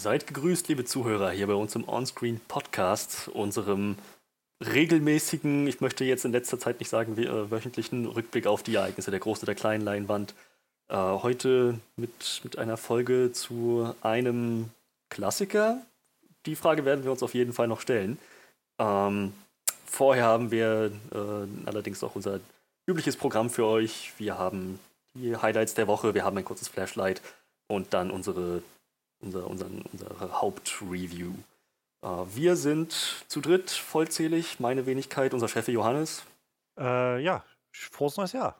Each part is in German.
Seid gegrüßt, liebe Zuhörer, hier bei uns im Onscreen Podcast, unserem regelmäßigen, ich möchte jetzt in letzter Zeit nicht sagen, äh, wöchentlichen Rückblick auf die Ereignisse der großen oder kleinen Leinwand. Äh, heute mit, mit einer Folge zu einem Klassiker. Die Frage werden wir uns auf jeden Fall noch stellen. Ähm, vorher haben wir äh, allerdings auch unser übliches Programm für euch. Wir haben die Highlights der Woche, wir haben ein kurzes Flashlight und dann unsere, unser, unseren, unsere Hauptreview. Äh, wir sind zu dritt vollzählig, meine Wenigkeit, unser Chef Johannes. Äh, ja, frohes neues Jahr.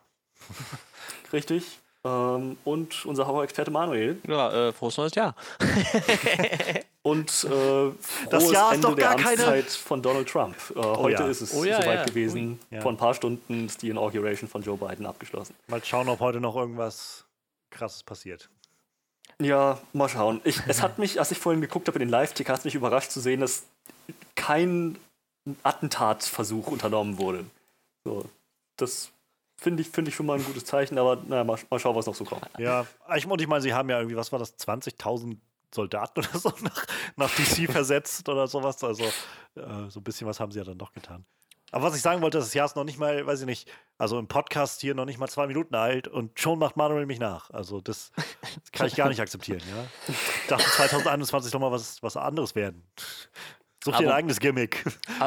Richtig. Ähm, und unser Horror-Experte Manuel. Ja, äh, frohes neues Jahr. und äh, das Jahr Ende ist doch gar der keine... Amtszeit von Donald Trump. Äh, oh, heute ja. ist es oh, ja, soweit ja. gewesen. Ja. Vor ein paar Stunden ist die Inauguration von Joe Biden abgeschlossen. Mal schauen, ob heute noch irgendwas krasses passiert. Ja, mal schauen. Ich, es hat mich, als ich vorhin geguckt habe in den Live-Ticker, hat mich überrascht zu sehen, dass kein Attentatversuch unternommen wurde. So, das finde ich, find ich schon mal ein gutes Zeichen, aber naja, mal, mal schauen, was noch so kommt. Ja, ich, und ich meine, sie haben ja irgendwie, was war das, 20.000 Soldaten oder so nach, nach DC versetzt oder sowas. Also äh, so ein bisschen was haben sie ja dann doch getan. Aber was ich sagen wollte, das Jahr ist noch nicht mal, weiß ich nicht, also im Podcast hier noch nicht mal zwei Minuten alt und schon macht Manuel mich nach. Also das, das kann ich gar nicht akzeptieren, ja. Ich dachte 2021 soll mal was, was anderes werden. Such dir ein eigenes Gimmick.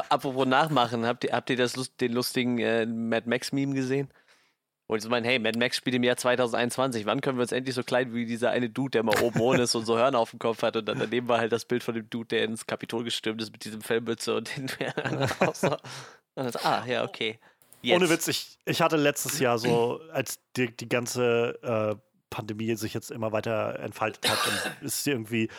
Apropos nachmachen, habt ihr, habt ihr das den lustigen äh, Mad Max-Meme gesehen? Wo ich so meine, hey, Mad Max spielt im Jahr 2021, wann können wir uns endlich so klein wie dieser eine Dude, der mal oben ohne ist und so Hörner auf dem Kopf hat und dann daneben war halt das Bild von dem Dude, der ins Kapitol gestürmt ist mit diesem Fellmütze und den so. Und dann so, ah, ja, okay. Jetzt. Ohne Witz, ich, ich hatte letztes Jahr so, als die, die ganze äh, Pandemie sich jetzt immer weiter entfaltet hat und es irgendwie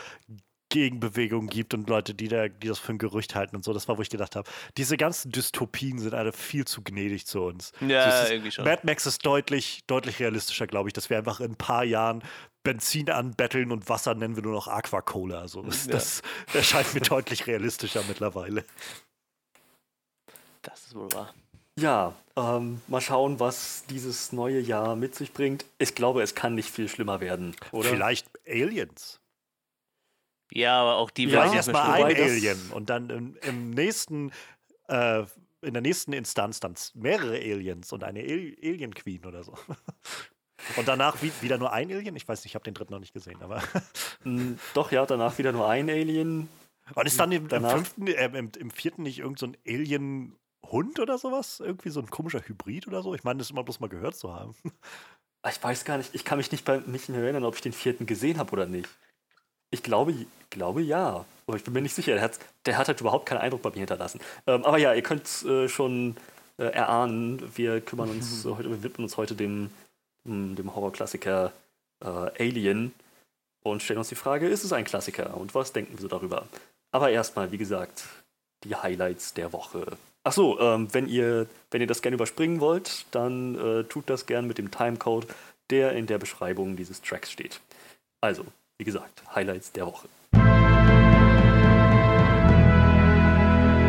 Gegenbewegungen gibt und Leute, die, da, die das für ein Gerücht halten und so, das war, wo ich gedacht habe, diese ganzen Dystopien sind alle viel zu gnädig zu uns. Ja, So, ist- irgendwie schon. Mad Max ist deutlich, deutlich realistischer, glaube ich, dass wir einfach in ein paar Jahren Benzin anbetteln und Wasser nennen wir nur noch Aquacola. Also das, Ja. das erscheint mir deutlich realistischer mittlerweile. Das ist wohl wahr. Ja, ähm, mal schauen, was dieses neue Jahr mit sich bringt. Ich glaube, es kann nicht viel schlimmer werden, oder? Vielleicht Aliens. Ja, aber auch die Ja, ich erstmal ein Alien und dann im, im nächsten, äh, in der nächsten Instanz dann mehrere Aliens und eine Al Alien Queen oder so. Und danach wie, wieder nur ein Alien? Ich weiß nicht, ich habe den dritten noch nicht gesehen, aber. Mm, Doch, ja, danach wieder nur ein Alien. Und ist dann im, im fünften, äh, im, im vierten nicht irgend so ein Alien-Hund oder sowas? Irgendwie so ein komischer Hybrid oder so? Ich meine, das immer bloß mal gehört zu haben. Ich weiß gar nicht, ich kann mich nicht, bei, nicht mehr erinnern, ob ich den vierten gesehen habe oder nicht. Ich glaube, glaube ja. Aber ich bin mir nicht sicher. Der hat, der hat halt überhaupt keinen Eindruck bei mir hinterlassen. Ähm, aber ja, ihr könnt äh, schon äh, erahnen, wir kümmern uns äh, heute, wir widmen uns heute dem, dem Horrorklassiker äh, Alien und stellen uns die Frage, ist es ein Klassiker und was denken wir so darüber? Aber erstmal, wie gesagt, die Highlights der Woche. Ach so, ähm, wenn ihr wenn ihr das gerne überspringen wollt, dann äh, tut das gern mit dem Timecode, der in der Beschreibung dieses Tracks steht. Also, wie gesagt, Highlights der Woche.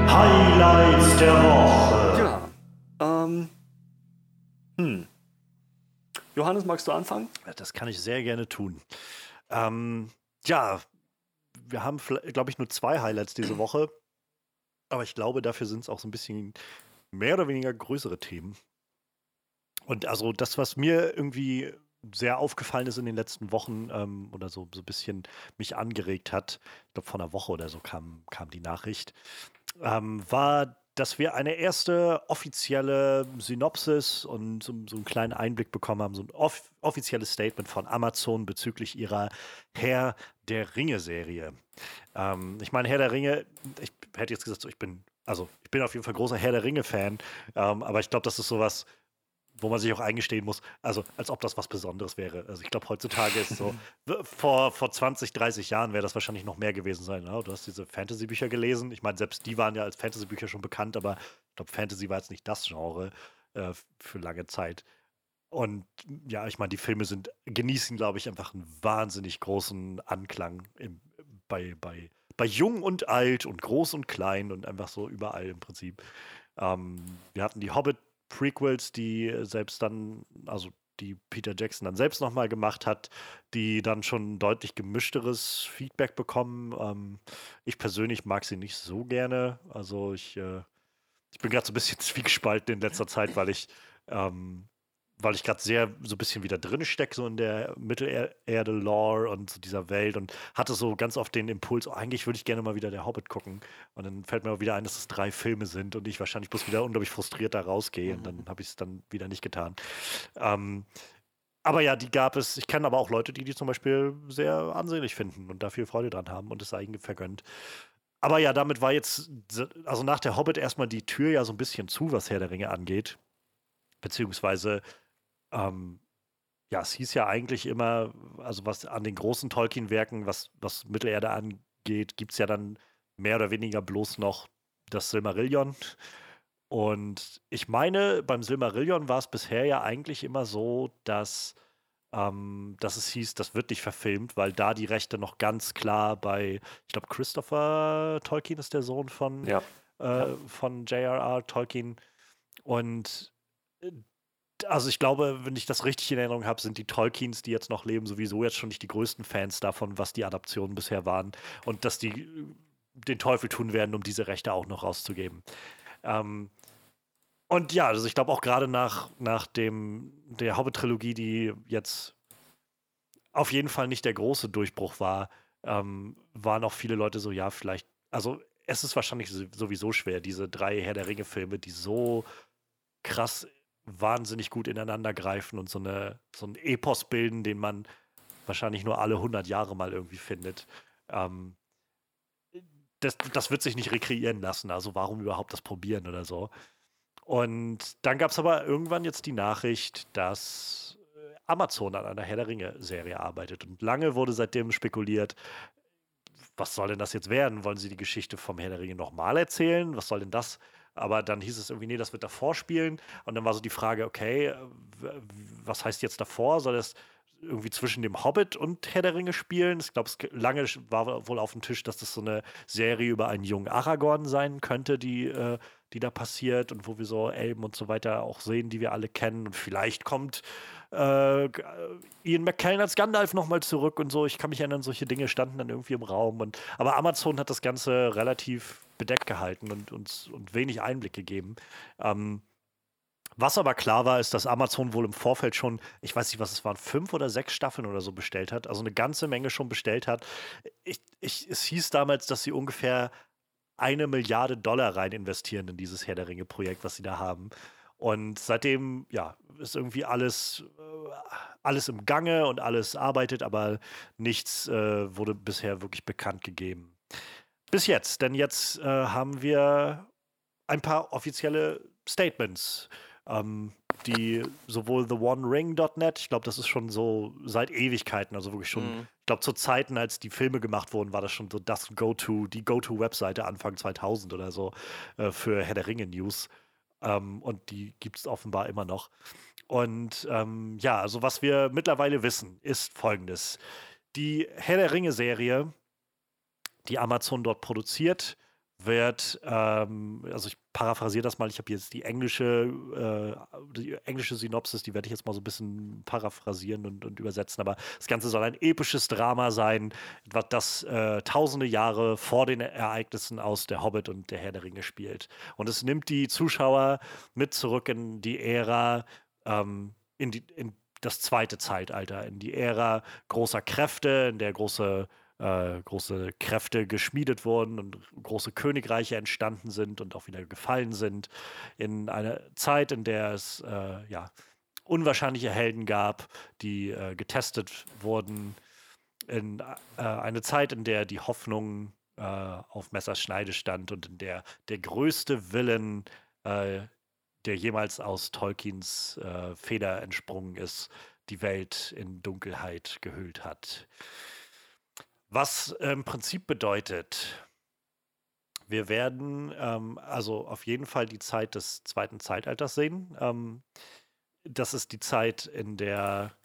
Highlights der Woche. Ja. Ähm. Hm. Johannes, magst du anfangen? Das kann ich sehr gerne tun. Ähm, ja, wir haben, glaube ich, nur zwei Highlights diese Woche. Aber ich glaube, dafür sind es auch so ein bisschen mehr oder weniger größere Themen. Und also das, was mir irgendwie sehr aufgefallen ist in den letzten Wochen ähm, oder so, so ein bisschen mich angeregt hat, ich glaube, vor einer Woche oder so kam, kam die Nachricht, ähm, war, dass wir eine erste offizielle Synopsis und so, so einen kleinen Einblick bekommen haben, so ein off offizielles Statement von Amazon bezüglich ihrer Herr der Ringe-Serie. Ähm, ich meine, Herr der Ringe, ich hätte jetzt gesagt, so, ich bin, also ich bin auf jeden Fall großer Herr der Ringe-Fan, ähm, aber ich glaube, das ist sowas, wo man sich auch eingestehen muss, also als ob das was Besonderes wäre. Also ich glaube, heutzutage ist so, vor, vor 20, 30 Jahren wäre das wahrscheinlich noch mehr gewesen sein. Ne? Du hast diese Fantasy-Bücher gelesen. Ich meine, selbst die waren ja als Fantasy-Bücher schon bekannt, aber ich glaube, Fantasy war jetzt nicht das Genre äh, für lange Zeit. Und ja, ich meine, die Filme sind, genießen, glaube ich, einfach einen wahnsinnig großen Anklang im, bei, bei, bei jung und alt und groß und klein und einfach so überall im Prinzip. Ähm, wir hatten die Hobbit Prequels, die selbst dann, also die Peter Jackson dann selbst nochmal gemacht hat, die dann schon deutlich gemischteres Feedback bekommen. Ähm, ich persönlich mag sie nicht so gerne. Also ich, äh, ich bin gerade so ein bisschen zwiegespalten in letzter Zeit, weil ich ähm, weil ich gerade sehr so ein bisschen wieder drin stecke, so in der Mittelerde-Lore und so dieser Welt und hatte so ganz oft den Impuls, oh, eigentlich würde ich gerne mal wieder der Hobbit gucken. Und dann fällt mir auch wieder ein, dass es drei Filme sind und ich wahrscheinlich bloß wieder unglaublich frustriert da rausgehe mhm. und dann habe ich es dann wieder nicht getan. Ähm, aber ja, die gab es. Ich kenne aber auch Leute, die die zum Beispiel sehr ansehnlich finden und da viel Freude dran haben und es sei ihnen vergönnt. Aber ja, damit war jetzt, also nach der Hobbit erstmal die Tür ja so ein bisschen zu, was Herr der Ringe angeht. Beziehungsweise ähm, ja, es hieß ja eigentlich immer, also was an den großen Tolkien-Werken, was, was Mittelerde angeht, gibt es ja dann mehr oder weniger bloß noch das Silmarillion. Und ich meine, beim Silmarillion war es bisher ja eigentlich immer so, dass, ähm, dass es hieß, das wird nicht verfilmt, weil da die Rechte noch ganz klar bei, ich glaube, Christopher Tolkien ist der Sohn von, ja. Äh, von J.R.R. Tolkien. Und äh, also ich glaube, wenn ich das richtig in Erinnerung habe, sind die Tolkiens, die jetzt noch leben, sowieso jetzt schon nicht die größten Fans davon, was die Adaptionen bisher waren. Und dass die äh, den Teufel tun werden, um diese Rechte auch noch rauszugeben. Ähm, und ja, also ich glaube auch gerade nach, nach dem, der Hobbit-Trilogie, die jetzt auf jeden Fall nicht der große Durchbruch war, ähm, waren auch viele Leute so, ja, vielleicht, also es ist wahrscheinlich sowieso schwer, diese drei Herr der Ringe-Filme, die so krass wahnsinnig gut ineinander greifen und so, eine, so ein Epos bilden, den man wahrscheinlich nur alle 100 Jahre mal irgendwie findet. Ähm, das, das wird sich nicht rekreieren lassen. Also warum überhaupt das probieren oder so? Und dann gab es aber irgendwann jetzt die Nachricht, dass äh, Amazon an einer Herr der Ringe-Serie arbeitet. Und lange wurde seitdem spekuliert, was soll denn das jetzt werden? Wollen sie die Geschichte vom Herr der Ringe nochmal erzählen? Was soll denn das aber dann hieß es irgendwie, nee, das wird davor spielen. Und dann war so die Frage, okay, was heißt jetzt davor? Soll das irgendwie zwischen dem Hobbit und Herr der Ringe spielen? Ich glaube, lange war wohl auf dem Tisch, dass das so eine Serie über einen jungen Aragorn sein könnte, die, äh, die da passiert und wo wir so Elben und so weiter auch sehen, die wir alle kennen. Und vielleicht kommt äh, Ian McKellen als Gandalf nochmal zurück und so. Ich kann mich erinnern, solche Dinge standen dann irgendwie im Raum. Und, aber Amazon hat das Ganze relativ bedeckt gehalten und uns und wenig Einblick gegeben. Ähm, was aber klar war, ist, dass Amazon wohl im Vorfeld schon, ich weiß nicht, was es waren, fünf oder sechs Staffeln oder so bestellt hat, also eine ganze Menge schon bestellt hat. Ich, ich, es hieß damals, dass sie ungefähr eine Milliarde Dollar rein investieren in dieses Herr der Ringe-Projekt, was sie da haben. Und seitdem, ja, ist irgendwie alles, äh, alles im Gange und alles arbeitet, aber nichts äh, wurde bisher wirklich bekannt gegeben. Bis jetzt, denn jetzt äh, haben wir ein paar offizielle Statements, ähm, die sowohl TheOneRing.net, ich glaube, das ist schon so seit Ewigkeiten, also wirklich schon, mhm. ich glaube, zu Zeiten, als die Filme gemacht wurden, war das schon so das Go-To, die Go-To-Webseite Anfang 2000 oder so äh, für Herr der Ringe News. Ähm, und die gibt es offenbar immer noch. Und ähm, ja, also was wir mittlerweile wissen, ist folgendes. Die Herr der Ringe-Serie, die Amazon dort produziert, wird, ähm, also ich paraphrasiere das mal, ich habe jetzt die englische, äh, die englische Synopsis, die werde ich jetzt mal so ein bisschen paraphrasieren und, und, übersetzen, aber das Ganze soll ein episches Drama sein, das äh, tausende Jahre vor den Ereignissen aus Der Hobbit und Der Herr der Ringe spielt. Und es nimmt die Zuschauer mit zurück in die Ära, ähm, in, die, in das zweite Zeitalter, in die Ära großer Kräfte, in der große äh, große Kräfte geschmiedet wurden und große Königreiche entstanden sind und auch wieder gefallen sind. In einer Zeit, in der es äh, ja, unwahrscheinliche Helden gab, die äh, getestet wurden. In äh, eine Zeit, in der die Hoffnung äh, auf Messerschneide stand und in der der größte Willen der jemals aus Tolkiens Feder entsprungen ist, die Welt in Dunkelheit gehüllt hat. Was im Prinzip bedeutet, wir werden ähm, also auf jeden Fall die Zeit des zweiten Zeitalters sehen. Ähm, das ist die Zeit, in der,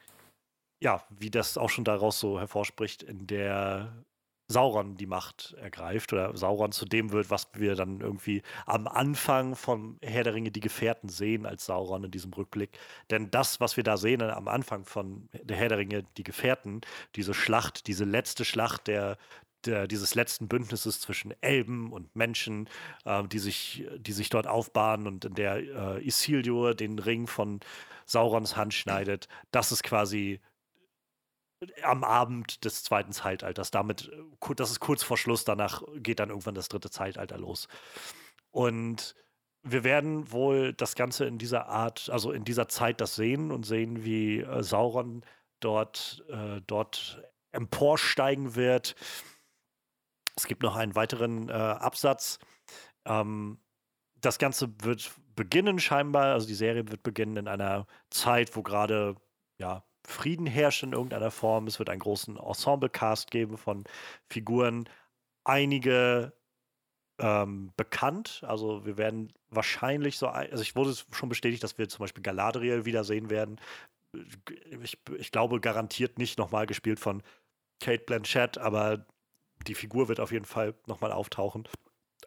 ja, wie das auch schon daraus so hervorspricht, in der Sauron die Macht ergreift oder Sauron zu dem wird, was wir dann irgendwie am Anfang von Herr der Ringe die Gefährten sehen als Sauron in diesem Rückblick. Denn das, was wir da sehen am Anfang von der Herr der Ringe die Gefährten, diese Schlacht, diese letzte Schlacht der, der, dieses letzten Bündnisses zwischen Elben und Menschen, äh, die, sich, die sich dort aufbahnen und in der äh, Isildur den Ring von Saurons Hand schneidet. Das ist quasi am Abend des zweiten Zeitalters. Damit, äh, das ist kurz vor Schluss, danach geht dann irgendwann das dritte Zeitalter los. Und wir werden wohl das Ganze in dieser Art, also in dieser Zeit das sehen und sehen, wie äh, Sauron dort, äh, dort emporsteigen wird. Es gibt noch einen weiteren äh, Absatz. Ähm, das Ganze wird beginnen scheinbar, also die Serie wird beginnen in einer Zeit, wo gerade ja, Frieden herrscht in irgendeiner Form. Es wird einen großen Ensemble-Cast geben von Figuren. Einige ähm, bekannt. Also wir werden wahrscheinlich so, also ich wurde schon bestätigt, dass wir zum Beispiel Galadriel wiedersehen werden. Ich, ich glaube garantiert nicht nochmal gespielt von Kate Blanchett, aber die Figur wird auf jeden Fall nochmal auftauchen.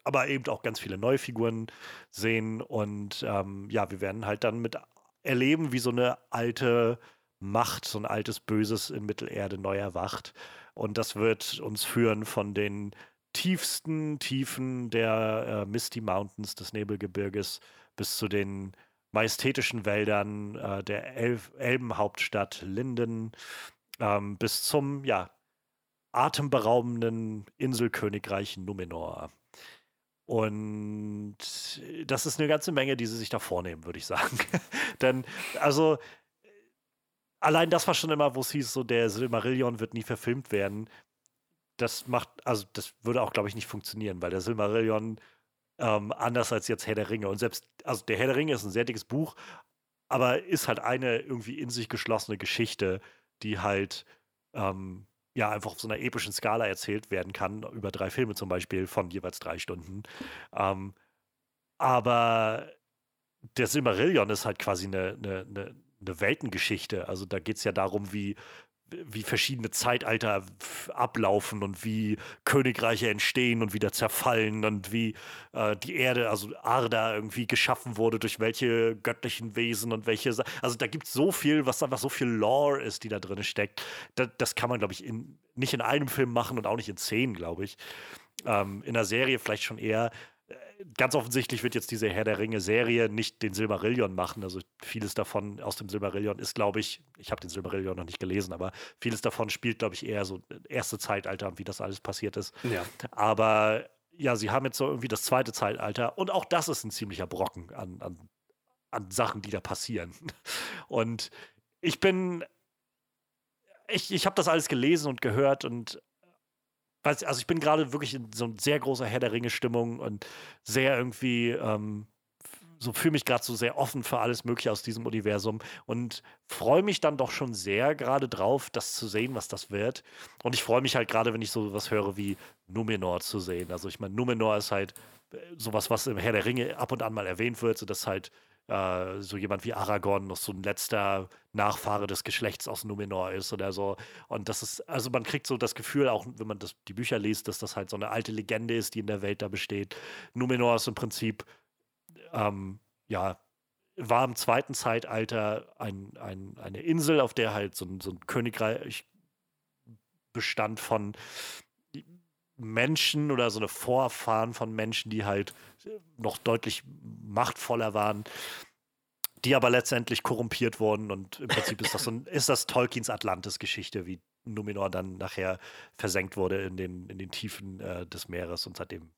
Aber eben auch ganz viele neue Figuren sehen und ähm, ja, wir werden halt dann mit erleben, wie so eine alte Macht, so ein altes Böses in Mittelerde neu erwacht. Und das wird uns führen von den tiefsten Tiefen der äh, Misty Mountains des Nebelgebirges bis zu den majestätischen Wäldern äh, der El Elbenhauptstadt Linden ähm, bis zum, ja, atemberaubenden Inselkönigreich Numenor. Und das ist eine ganze Menge, die sie sich da vornehmen, würde ich sagen. Denn, also, allein das war schon immer, wo es hieß, so der Silmarillion wird nie verfilmt werden. Das macht, also das würde auch, glaube ich, nicht funktionieren, weil der Silmarillion ähm, anders als jetzt Herr der Ringe und selbst, also der Herr der Ringe ist ein sehr dickes Buch, aber ist halt eine irgendwie in sich geschlossene Geschichte, die halt ähm, ja einfach auf so einer epischen Skala erzählt werden kann, über drei Filme zum Beispiel von jeweils drei Stunden. Ähm, aber der Silmarillion ist halt quasi eine, eine, eine eine Weltengeschichte. Also da geht es ja darum, wie, wie verschiedene Zeitalter ablaufen und wie Königreiche entstehen und wieder zerfallen und wie äh, die Erde, also Arda, irgendwie geschaffen wurde, durch welche göttlichen Wesen und welche. Also da gibt es so viel, was einfach so viel Lore ist, die da drin steckt. Da, das kann man, glaube ich, in, nicht in einem Film machen und auch nicht in zehn, glaube ich. Ähm, in der Serie vielleicht schon eher ganz offensichtlich wird jetzt diese Herr der Ringe-Serie nicht den Silmarillion machen. Also vieles davon aus dem Silmarillion ist, glaube ich, ich habe den Silmarillion noch nicht gelesen, aber vieles davon spielt, glaube ich, eher so erste Zeitalter wie das alles passiert ist. Ja. Aber ja, sie haben jetzt so irgendwie das zweite Zeitalter und auch das ist ein ziemlicher Brocken an, an, an Sachen, die da passieren. Und ich bin, ich, ich habe das alles gelesen und gehört und also ich bin gerade wirklich in so sehr großer Herr der Ringe-Stimmung und sehr irgendwie, ähm, so fühle mich gerade so sehr offen für alles Mögliche aus diesem Universum und freue mich dann doch schon sehr gerade drauf, das zu sehen, was das wird. Und ich freue mich halt gerade, wenn ich so was höre wie Numenor zu sehen. Also ich meine, Numenor ist halt äh, sowas, was im Herr der Ringe ab und an mal erwähnt wird, so dass halt äh, so jemand wie Aragorn noch so ein letzter Nachfahre des Geschlechts aus Numenor ist oder so. Und das ist, also man kriegt so das Gefühl, auch wenn man das, die Bücher liest, dass das halt so eine alte Legende ist, die in der Welt da besteht. Numenor ist im Prinzip, ähm, ja, war im zweiten Zeitalter ein, ein, eine Insel, auf der halt so ein, so ein Königreich bestand von Menschen oder so eine Vorfahren von Menschen, die halt noch deutlich machtvoller waren, die aber letztendlich korrumpiert wurden und im Prinzip ist das so ein, ist das Tolkiens Atlantis-Geschichte, wie Numenor dann nachher versenkt wurde in den, in den Tiefen äh, des Meeres und seitdem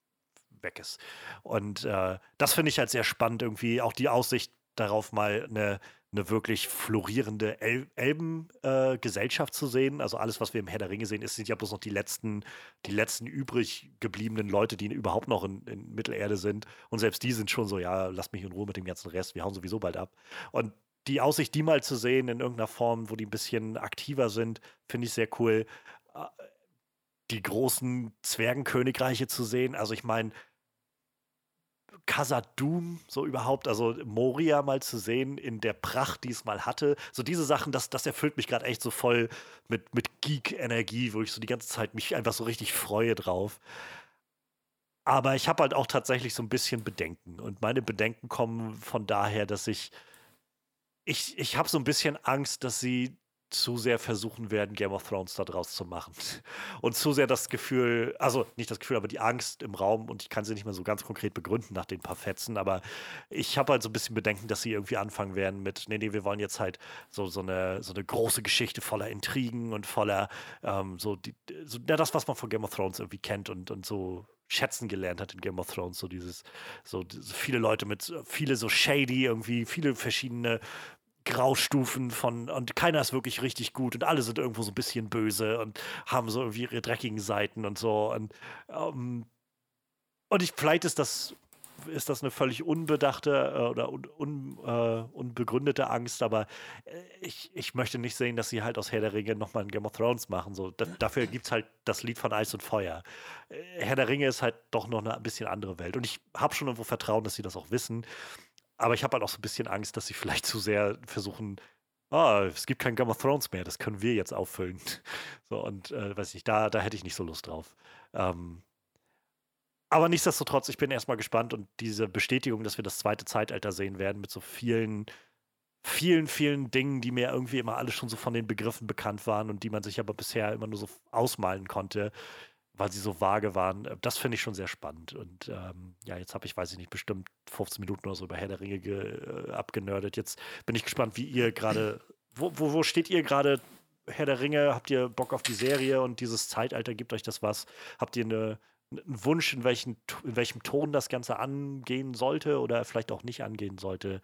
weg ist. Und äh, das finde ich halt sehr spannend, irgendwie auch die Aussicht darauf, mal eine eine wirklich florierende El Elbengesellschaft äh, zu sehen. Also alles, was wir im Herr der Ringe sehen, ist, sind ja bloß noch die letzten, die letzten übrig gebliebenen Leute, die überhaupt noch in, in Mittelerde sind. Und selbst die sind schon so, ja, lasst mich in Ruhe mit dem ganzen Rest, wir hauen sowieso bald ab. Und die Aussicht, die mal zu sehen in irgendeiner Form, wo die ein bisschen aktiver sind, finde ich sehr cool. Äh, die großen Zwergenkönigreiche zu sehen. Also ich meine, Casadum so überhaupt, also Moria mal zu sehen in der Pracht, die es mal hatte. So diese Sachen, das, das erfüllt mich gerade echt so voll mit, mit Geek-Energie, wo ich so die ganze Zeit mich einfach so richtig freue drauf. Aber ich habe halt auch tatsächlich so ein bisschen Bedenken. Und meine Bedenken kommen von daher, dass ich. Ich, ich habe so ein bisschen Angst, dass sie zu sehr versuchen werden, Game of Thrones da draus zu machen. Und zu sehr das Gefühl, also nicht das Gefühl, aber die Angst im Raum, und ich kann sie nicht mehr so ganz konkret begründen nach den paar Fetzen, aber ich habe halt so ein bisschen Bedenken, dass sie irgendwie anfangen werden mit, nee, nee, wir wollen jetzt halt so, so, eine, so eine große Geschichte voller Intrigen und voller, ähm, so, die, so ja, das, was man von Game of Thrones irgendwie kennt und, und so schätzen gelernt hat in Game of Thrones. So dieses, so viele Leute mit, viele so shady irgendwie, viele verschiedene Graustufen von und keiner ist wirklich richtig gut und alle sind irgendwo so ein bisschen böse und haben so irgendwie ihre dreckigen Seiten und so und ähm, und ich vielleicht ist das ist das eine völlig unbedachte äh, oder un, un, äh, unbegründete Angst, aber äh, ich, ich möchte nicht sehen, dass sie halt aus Herr der Ringe nochmal ein Game of Thrones machen. So, da, dafür gibt es halt das Lied von Eis und Feuer. Äh, Herr der Ringe ist halt doch noch eine ein bisschen andere Welt. Und ich habe schon irgendwo Vertrauen, dass sie das auch wissen. Aber ich habe halt auch so ein bisschen Angst, dass sie vielleicht zu sehr versuchen, ah, es gibt kein Game of Thrones mehr, das können wir jetzt auffüllen. So, und äh, weiß ich, da, da hätte ich nicht so Lust drauf. Ähm, aber nichtsdestotrotz, ich bin erstmal gespannt und diese Bestätigung, dass wir das zweite Zeitalter sehen werden mit so vielen, vielen, vielen Dingen, die mir irgendwie immer alle schon so von den Begriffen bekannt waren und die man sich aber bisher immer nur so ausmalen konnte, weil sie so vage waren. Äh, das finde ich schon sehr spannend. Und ähm, ja, jetzt habe ich, weiß ich nicht, bestimmt 15 Minuten oder so über Herr der Ringe äh, abgenördet. Jetzt bin ich gespannt, wie ihr gerade, wo, wo, wo steht ihr gerade? Herr der Ringe, habt ihr Bock auf die Serie und dieses Zeitalter, gibt euch das was? Habt ihr eine, einen Wunsch, in, welchen, in welchem Ton das Ganze angehen sollte oder vielleicht auch nicht angehen sollte?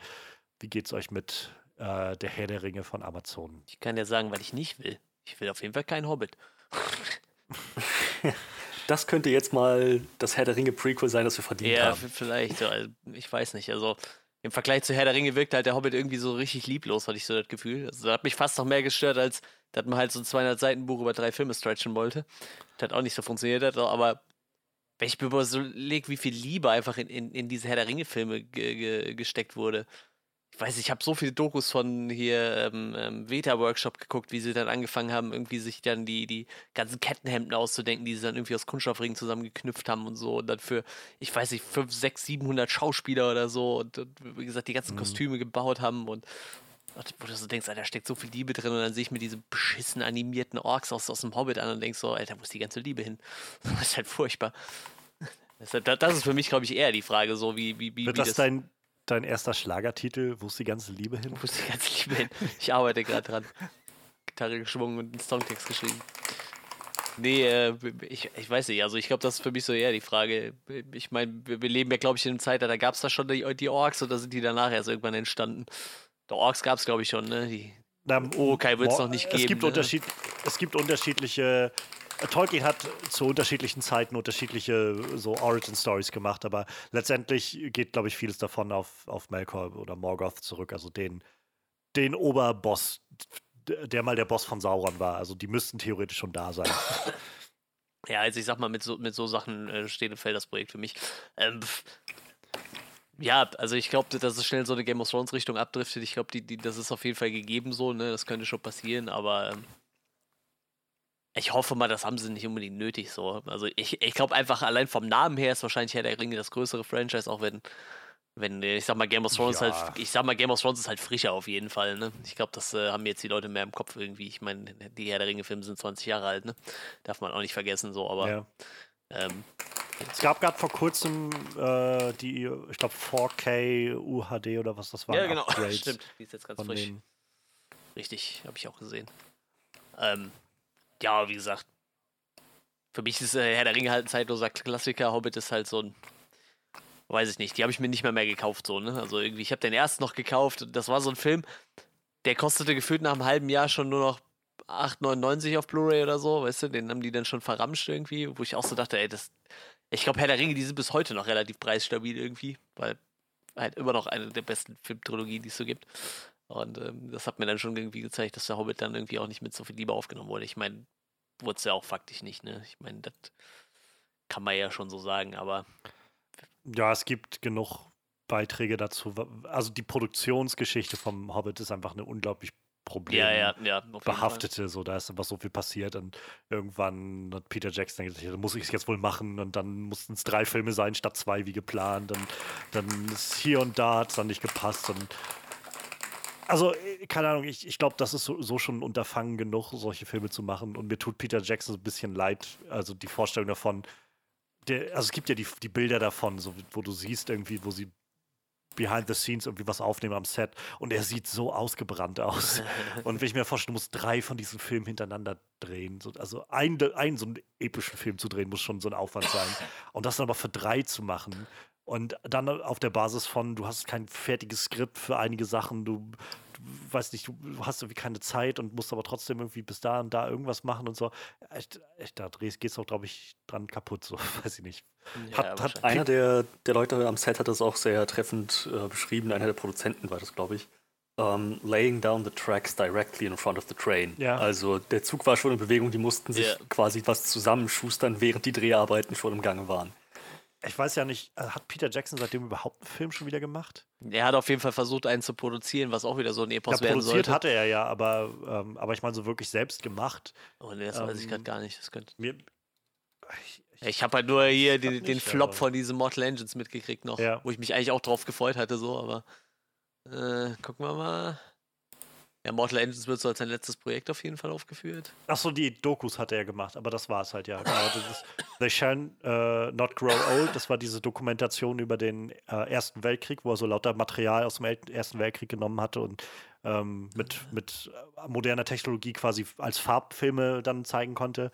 Wie geht es euch mit äh, der Herr der Ringe von Amazon? Ich kann ja sagen, weil ich nicht will. Ich will auf jeden Fall keinen Hobbit. das könnte jetzt mal das Herr der Ringe Prequel sein, das wir verdient ja, haben. Ja, vielleicht. Also, ich weiß nicht. Also im Vergleich zu Herr der Ringe wirkt halt der Hobbit irgendwie so richtig lieblos, hatte ich so das Gefühl. Also, das hat mich fast noch mehr gestört, als dass man halt so ein 200 Seiten Buch über drei Filme stretchen wollte. Das hat auch nicht so funktioniert, aber wenn ich mir überlege, wie viel Liebe einfach in, in, in diese Herr der Ringe Filme ge ge gesteckt wurde ich weiß, ich habe so viele Dokus von hier ähm, ähm, Veta-Workshop geguckt, wie sie dann angefangen haben, irgendwie sich dann die, die ganzen Kettenhemden auszudenken, die sie dann irgendwie aus Kunststoffringen zusammengeknüpft haben und so. Und dann für, ich weiß nicht, 5, 6, 700 Schauspieler oder so und, und wie gesagt, die ganzen mhm. Kostüme gebaut haben und wo du so denkst, Alter, da steckt so viel Liebe drin und dann sehe ich mir diese beschissen animierten Orks aus, aus dem Hobbit an und denk so, Alter, wo ist die ganze Liebe hin? Das ist halt furchtbar. Das ist, das ist für mich, glaube ich, eher die Frage, so wie, wie, wie, Wird wie das, das dein dein erster Schlagertitel? Wo ist die ganze Liebe hin? Wo ist die ganze Liebe hin? Ich arbeite gerade dran. Gitarre geschwungen und einen Songtext geschrieben. Nee, äh, ich, ich weiß nicht. Also ich glaube, das ist für mich so eher die Frage. Ich meine, wir, wir, leben ja, glaube ich, in einem Zeitalter, da gab es da schon die, die, Orks oder sind die danach erst irgendwann entstanden? Der Orks gab es, glaube ich, schon, ne? Die, Na, oh, okay, wird es noch nicht geben. Es gibt, ne? Es gibt unterschiedliche Tolkien hat zu unterschiedlichen Zeiten unterschiedliche so Origin Stories gemacht, aber letztendlich geht, glaube ich, vieles davon auf, auf Melkor oder Morgoth zurück, also den, den Oberboss, der mal der Boss von Sauron war. Also die müssten theoretisch schon da sein. Ja, also ich sag mal, mit so, mit so Sachen äh, steht und fällt das Projekt für mich. Ähm, ja, also ich glaube, dass es schnell so eine Game of Thrones Richtung abdriftet. Ich glaube, die, die, das ist auf jeden Fall gegeben so, ne? Das könnte schon passieren, aber ähm, ich hoffe mal, das haben sie nicht unbedingt nötig so. Also ich, ich glaube einfach, allein vom Namen her ist wahrscheinlich Herr der Ringe das größere Franchise, auch wenn, wenn ich sag mal, Game of Thrones ja. halt, ich sag mal, Game of Thrones ist halt frischer auf jeden Fall, ne? Ich glaube, das äh, haben jetzt die Leute mehr im Kopf irgendwie. Ich meine, die Herr der Ringe-Filme sind 20 Jahre alt, ne? Darf man auch nicht vergessen, so, aber. Ja. Ähm, es gab gerade vor kurzem äh, die, ich glaube, 4K UHD oder was das war. Ja, genau, Upgrades stimmt. Die ist jetzt ganz frisch. Richtig, habe ich auch gesehen. Ähm, ja, wie gesagt, für mich ist äh, Herr der Ringe halt ein zeitloser Klassiker. Hobbit ist halt so ein, weiß ich nicht, die habe ich mir nicht mehr mehr gekauft, so, ne? Also irgendwie, ich habe den ersten noch gekauft. Das war so ein Film, der kostete gefühlt nach einem halben Jahr schon nur noch 8,99 auf Blu-ray oder so, weißt du? Den haben die dann schon verramscht irgendwie, wo ich auch so dachte, ey, das. Ich glaube, Herr der Ringe, die sind bis heute noch relativ preisstabil irgendwie, weil halt immer noch eine der besten Filmtrilogien, die es so gibt. Und ähm, das hat mir dann schon irgendwie gezeigt, dass der Hobbit dann irgendwie auch nicht mit so viel Liebe aufgenommen wurde. Ich meine, wurde es ja auch faktisch nicht, ne? Ich meine, das kann man ja schon so sagen, aber Ja, es gibt genug Beiträge dazu. Also die Produktionsgeschichte vom Hobbit ist einfach eine unglaublich Problem Ja, ja, ja. behaftete. So, da ist einfach so viel passiert und irgendwann hat Peter Jackson gedacht, ja, muss ich es jetzt wohl machen und dann mussten es drei Filme sein statt zwei wie geplant und dann ist hier und da hat es dann nicht gepasst und also, äh, keine Ahnung, ich, ich glaube, das ist so, so schon Unterfangen genug, solche Filme zu machen. Und mir tut Peter Jackson so ein bisschen leid. Also die Vorstellung davon, der, also es gibt ja die, die Bilder davon, so, wo du siehst irgendwie, wo sie behind the scenes irgendwie was aufnehmen am Set und er sieht so ausgebrannt aus. und wenn ich mir vorstelle, du musst drei von diesen Filmen hintereinander drehen, so, also ein, ein so einen epischen Film zu drehen, muss schon so ein Aufwand sein. Und das dann aber für drei zu machen. Und dann auf der Basis von, du hast kein fertiges Skript für einige Sachen, du, du weißt nicht, du hast irgendwie keine Zeit und musst aber trotzdem irgendwie bis da und da irgendwas machen und so. Echt, echt da geht es auch, glaube ich, dran kaputt, so, weiß ich nicht. Ja, Hat- hat-. Einer der, der Leute am Set hat das auch sehr treffend äh, beschrieben, einer der Produzenten war das, glaube ich. Ähm, laying down the tracks directly in front of the train. Ja. Also der Zug war schon in Bewegung, die mussten sich Ja. quasi was zusammenschustern, während die Dreharbeiten schon im Gange waren. Ich weiß ja nicht, äh, hat Peter Jackson seitdem überhaupt einen Film schon wieder gemacht? Er hat auf jeden Fall versucht, einen zu produzieren, was auch wieder so ein Epos Ja, werden produziert sollte. hatte er ja, aber, ähm, aber ich meine, so wirklich selbst gemacht. Oh, nee, das weiß ich Ähm, gerade gar nicht. Das könnte. Mir, ich, Ich habe halt nur hier den, den nicht, Flop aber- von diesen Mortal Engines mitgekriegt noch, Ja. wo ich mich eigentlich auch drauf gefreut hatte, so, aber äh, gucken wir mal. Ja, Mortal Engines wird so als sein letztes Projekt auf jeden Fall aufgeführt. Achso, die Dokus hat er gemacht, aber das war es halt ja. Genau, ist They Shall äh, Not Grow Old, das war diese Dokumentation über den äh, Ersten Weltkrieg, wo er so lauter Material aus dem Ersten Weltkrieg genommen hatte und ähm, mit, mit äh, moderner Technologie quasi als Farbfilme dann zeigen konnte.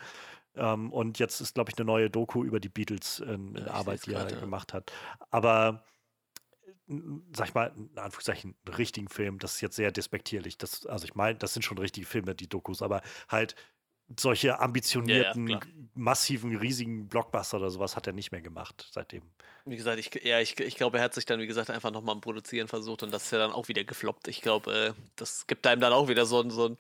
Ähm, und jetzt ist, glaube ich, eine neue Doku über die Beatles in, in Ja, Arbeit, die er grad, ja. gemacht hat. Aber sag ich mal, in Anführungszeichen, einen richtigen Film, das ist jetzt sehr despektierlich. Das, also ich meine, das sind schon richtige Filme, die Dokus, aber halt solche ambitionierten, klar. massiven, riesigen Blockbuster oder sowas hat er nicht mehr gemacht seitdem. Wie gesagt, ich, ja, ich, ich glaube, er hat sich dann, wie gesagt, einfach nochmal am Produzieren versucht und das ist ja dann auch wieder gefloppt. Ich glaube, äh, das gibt einem dann auch wieder so ein, so ein,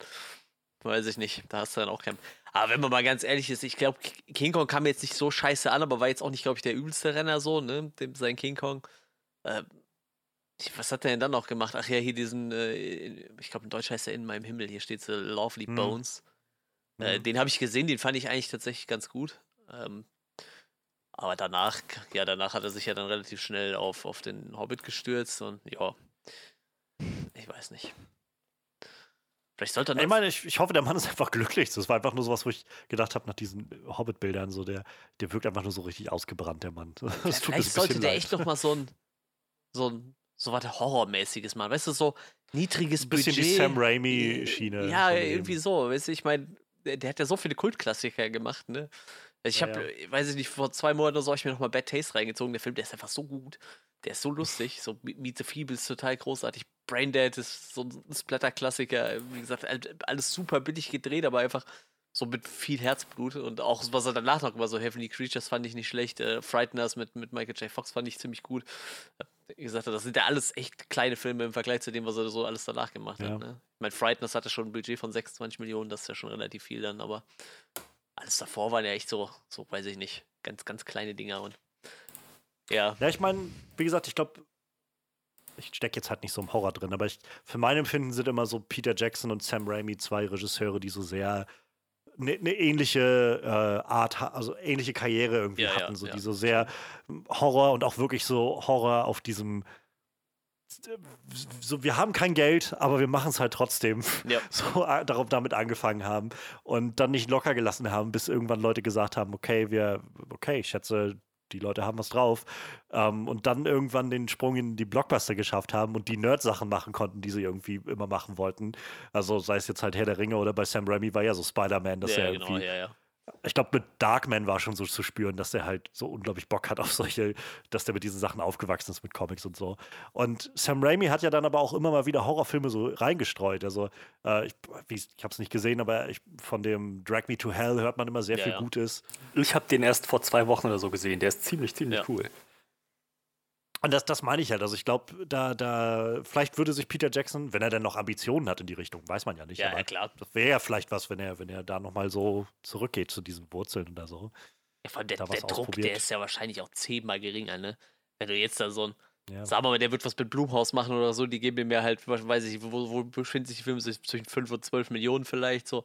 weiß ich nicht, da hast du dann auch kein. Aber wenn man mal ganz ehrlich ist, ich glaube, King Kong kam jetzt nicht so scheiße an, aber war jetzt auch nicht, glaube ich, der übelste Renner so, ne? Dem, sein King Kong. Äh, ich- was hat er denn dann noch gemacht? Ach ja, hier diesen, äh, ich glaube, in Deutsch heißt er In meinem Himmel, hier steht so Lovely Hm. Bones. Äh, Mhm. den habe ich gesehen, den fand ich eigentlich tatsächlich ganz gut. Ähm, aber danach, ja, danach hat er sich ja dann relativ schnell auf, auf den Hobbit gestürzt und ja, ich weiß nicht. Vielleicht sollte er Ich meine, ich, ich hoffe, der Mann ist einfach glücklich. Das war einfach nur sowas, wo ich gedacht habe, nach diesen Hobbit-Bildern, so der, der wirkt einfach nur so richtig ausgebrannt, der Mann. Das tut mir so vielleicht sollte der leid. echt noch mal so ein, so ein, so was Horrormäßiges machen. Weißt du, so niedriges ein bisschen Budget. die Sam Raimi-Schiene. Ja, von ihm. irgendwie so. Weißt du, ich meine, der, der hat ja so viele Kultklassiker gemacht, ne? Ich Ja, habe, weiß ich nicht, vor zwei Monaten oder so habe ich mir nochmal Bad Taste reingezogen. Der Film, der ist einfach so gut. Der ist so lustig. So Meet the Feebles total großartig. Braindead ist so ein Splatter-Klassiker. Wie gesagt, all- alles super billig gedreht, aber einfach so mit viel Herzblut. Und auch, was er danach noch über so Heavenly Creatures fand ich nicht schlecht. Äh, Frighteners mit, mit Michael J. Fox fand ich ziemlich gut. Wie gesagt, das sind ja alles echt kleine Filme im Vergleich zu dem, was er so alles danach gemacht Ja. hat. Ne? Ich meine, Frighteners hatte schon ein Budget von 26 Millionen, das ist ja schon relativ viel dann, aber alles davor waren ja echt so, so weiß ich nicht, ganz, ganz kleine Dinger und ja, Ja, ich meine, wie gesagt, ich glaube, ich stecke jetzt halt nicht so im Horror drin, aber ich, für mein Empfinden sind immer so Peter Jackson und Sam Raimi zwei Regisseure, die so sehr eine ne ähnliche äh, Art, also ähnliche Karriere irgendwie Ja, ja, hatten, so ja. die so sehr Horror und auch wirklich so Horror auf diesem so, wir haben kein Geld, aber wir machen es halt trotzdem. Ja. So äh, darauf damit angefangen haben und dann nicht locker gelassen haben, bis irgendwann Leute gesagt haben, okay, wir, okay, ich schätze, die Leute haben was drauf. Ähm, und dann irgendwann den Sprung in die Blockbuster geschafft haben und die Nerd-Sachen machen konnten, die sie irgendwie immer machen wollten. Also sei es jetzt halt Herr der Ringe oder bei Sam Raimi war ja so Spider-Man, dass ja, er genau, irgendwie ja, ja. Ich glaube, mit Darkman war schon so zu spüren, dass er halt so unglaublich Bock hat auf solche, dass der mit diesen Sachen aufgewachsen ist, mit Comics und so. Und Sam Raimi hat ja dann aber auch immer mal wieder Horrorfilme so reingestreut. Also, äh, ich, ich habe es nicht gesehen, aber ich, von dem Drag Me to Hell hört man immer sehr Ja, viel ja. Gutes. Ich habe den erst vor zwei Wochen oder so gesehen. Der ist ziemlich, ziemlich Ja. cool. Und das, das meine ich halt. Also, ich glaube, da, da, vielleicht würde sich Peter Jackson, wenn er denn noch Ambitionen hat in die Richtung, weiß man ja nicht. Ja, ja, klar. Das wäre ja vielleicht was, wenn er, wenn er da nochmal so zurückgeht zu diesen Wurzeln oder so. Ja, vor allem der, der Druck, der ist ja wahrscheinlich auch zehnmal geringer, ne? Wenn du jetzt da so ein, Ja. sag mal, der wird was mit Blumhaus machen oder so, die geben mir halt, weiß ich, wo, wo befindet sich die Film zwischen 5 und 12 Millionen vielleicht so.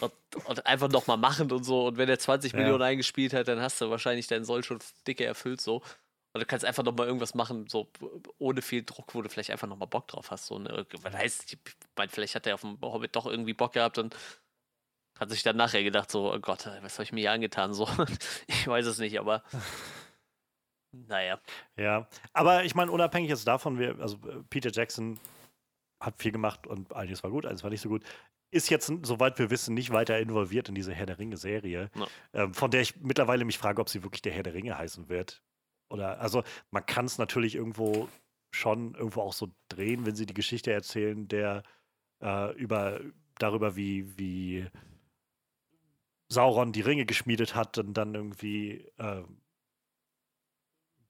Und, und einfach nochmal machen und so. Und wenn der 20 Ja. Millionen eingespielt hat, dann hast du wahrscheinlich deinen Soll schon dicke erfüllt so. Und du kannst einfach nochmal irgendwas machen, so ohne viel Druck, wo du vielleicht einfach nochmal Bock drauf hast. So, ne? Was heißt, ich mein, vielleicht hat er auf dem Hobbit doch irgendwie Bock gehabt und hat sich dann nachher gedacht, so, oh Gott, was habe ich mir hier angetan? So, ich weiß es nicht, aber naja. Ja, aber ich meine, unabhängig jetzt davon, wir, also Peter Jackson hat viel gemacht und einiges war gut, einiges war nicht so gut. Ist jetzt, soweit wir wissen, nicht weiter involviert in diese Herr der Ringe-Serie, Ja. ähm, von der ich mittlerweile mich frage, ob sie wirklich der Herr der Ringe heißen wird. Oder, also man kann es natürlich irgendwo schon irgendwo auch so drehen, wenn sie die Geschichte erzählen, der äh, über darüber, wie, wie Sauron die Ringe geschmiedet hat und dann irgendwie äh,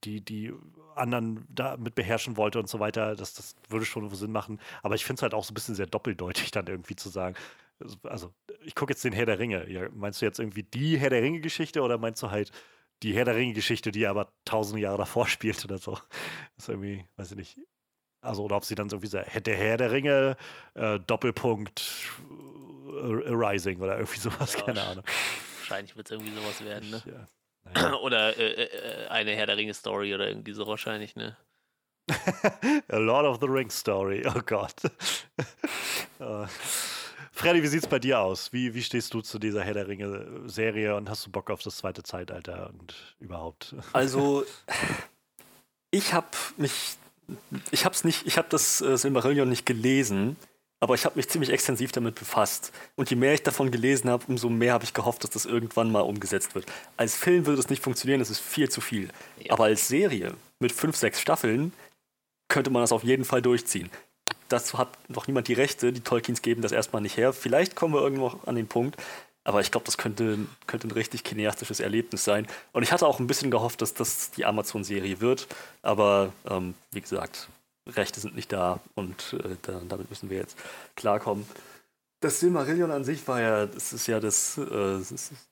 die, die anderen damit beherrschen wollte und so weiter, das, das würde schon Sinn machen. Aber ich finde es halt auch so ein bisschen sehr doppeldeutig, dann irgendwie zu sagen. Also, ich gucke jetzt den Herr der Ringe. Ja, meinst du jetzt irgendwie die Herr der Ringe-Geschichte oder meinst du halt die Herr der Ringe-Geschichte, die aber tausende Jahre davor spielt oder so? Das ist irgendwie, weiß ich nicht. Also, oder ob sie dann so sagt, der Herr der Ringe, äh, Doppelpunkt, äh, Rising oder irgendwie sowas, Ja. keine Ahnung. Wahrscheinlich wird es irgendwie sowas werden, ne? Ja. Naja. Oder äh, äh, eine Herr der Ringe-Story oder irgendwie so wahrscheinlich, ne? A Lord of the Rings Story. Oh Gott. Äh, Freddy, wie sieht's bei dir aus? Wie, wie stehst du zu dieser Herr der Ringe Serie und hast du Bock auf das zweite Zeitalter und überhaupt? Also, ich habe mich, ich habe es nicht, ich habe das äh, Silmarillion nicht gelesen, aber ich habe mich ziemlich extensiv damit befasst. Und je mehr ich davon gelesen habe, umso mehr habe ich gehofft, dass das irgendwann mal umgesetzt wird. Als Film würde es nicht funktionieren, das ist viel zu viel. Ja. Aber als Serie mit fünf, sechs Staffeln könnte man das auf jeden Fall durchziehen. Dazu hat noch niemand die Rechte. Die Tolkiens geben das erstmal nicht her. Vielleicht kommen wir irgendwo an den Punkt. Aber ich glaube, das könnte, könnte ein richtig kineastisches Erlebnis sein. Und ich hatte auch ein bisschen gehofft, dass das die Amazon-Serie wird. Aber ähm, wie gesagt, Rechte sind nicht da und äh, da, damit müssen wir jetzt klarkommen. Das Silmarillion an sich war ja, das ist ja das, äh,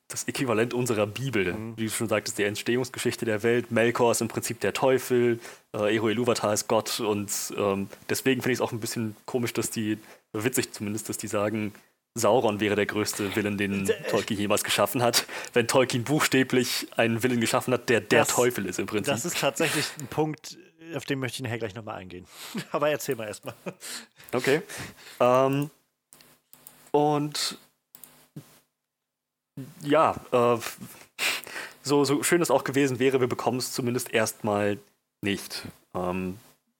das, Äquivalent unserer Bibel. Mhm. Wie du schon sagtest, die Entstehungsgeschichte der Welt. Melkor ist im Prinzip der Teufel, äh, Eru Iluvatar ist Gott und ähm, deswegen finde ich es auch ein bisschen komisch, dass die, witzig zumindest, dass die sagen, Sauron wäre der größte Villain, den D- Tolkien jemals geschaffen hat, wenn Tolkien buchstäblich einen Villain geschaffen hat, der der Das- Teufel ist im Prinzip. Das ist tatsächlich ein Punkt, auf den möchte ich nachher gleich nochmal eingehen. Aber erzähl mal erstmal. Okay. Ähm, und ja, äh, so, so schön es auch gewesen wäre, wir bekommen es zumindest erstmal nicht. Ähm,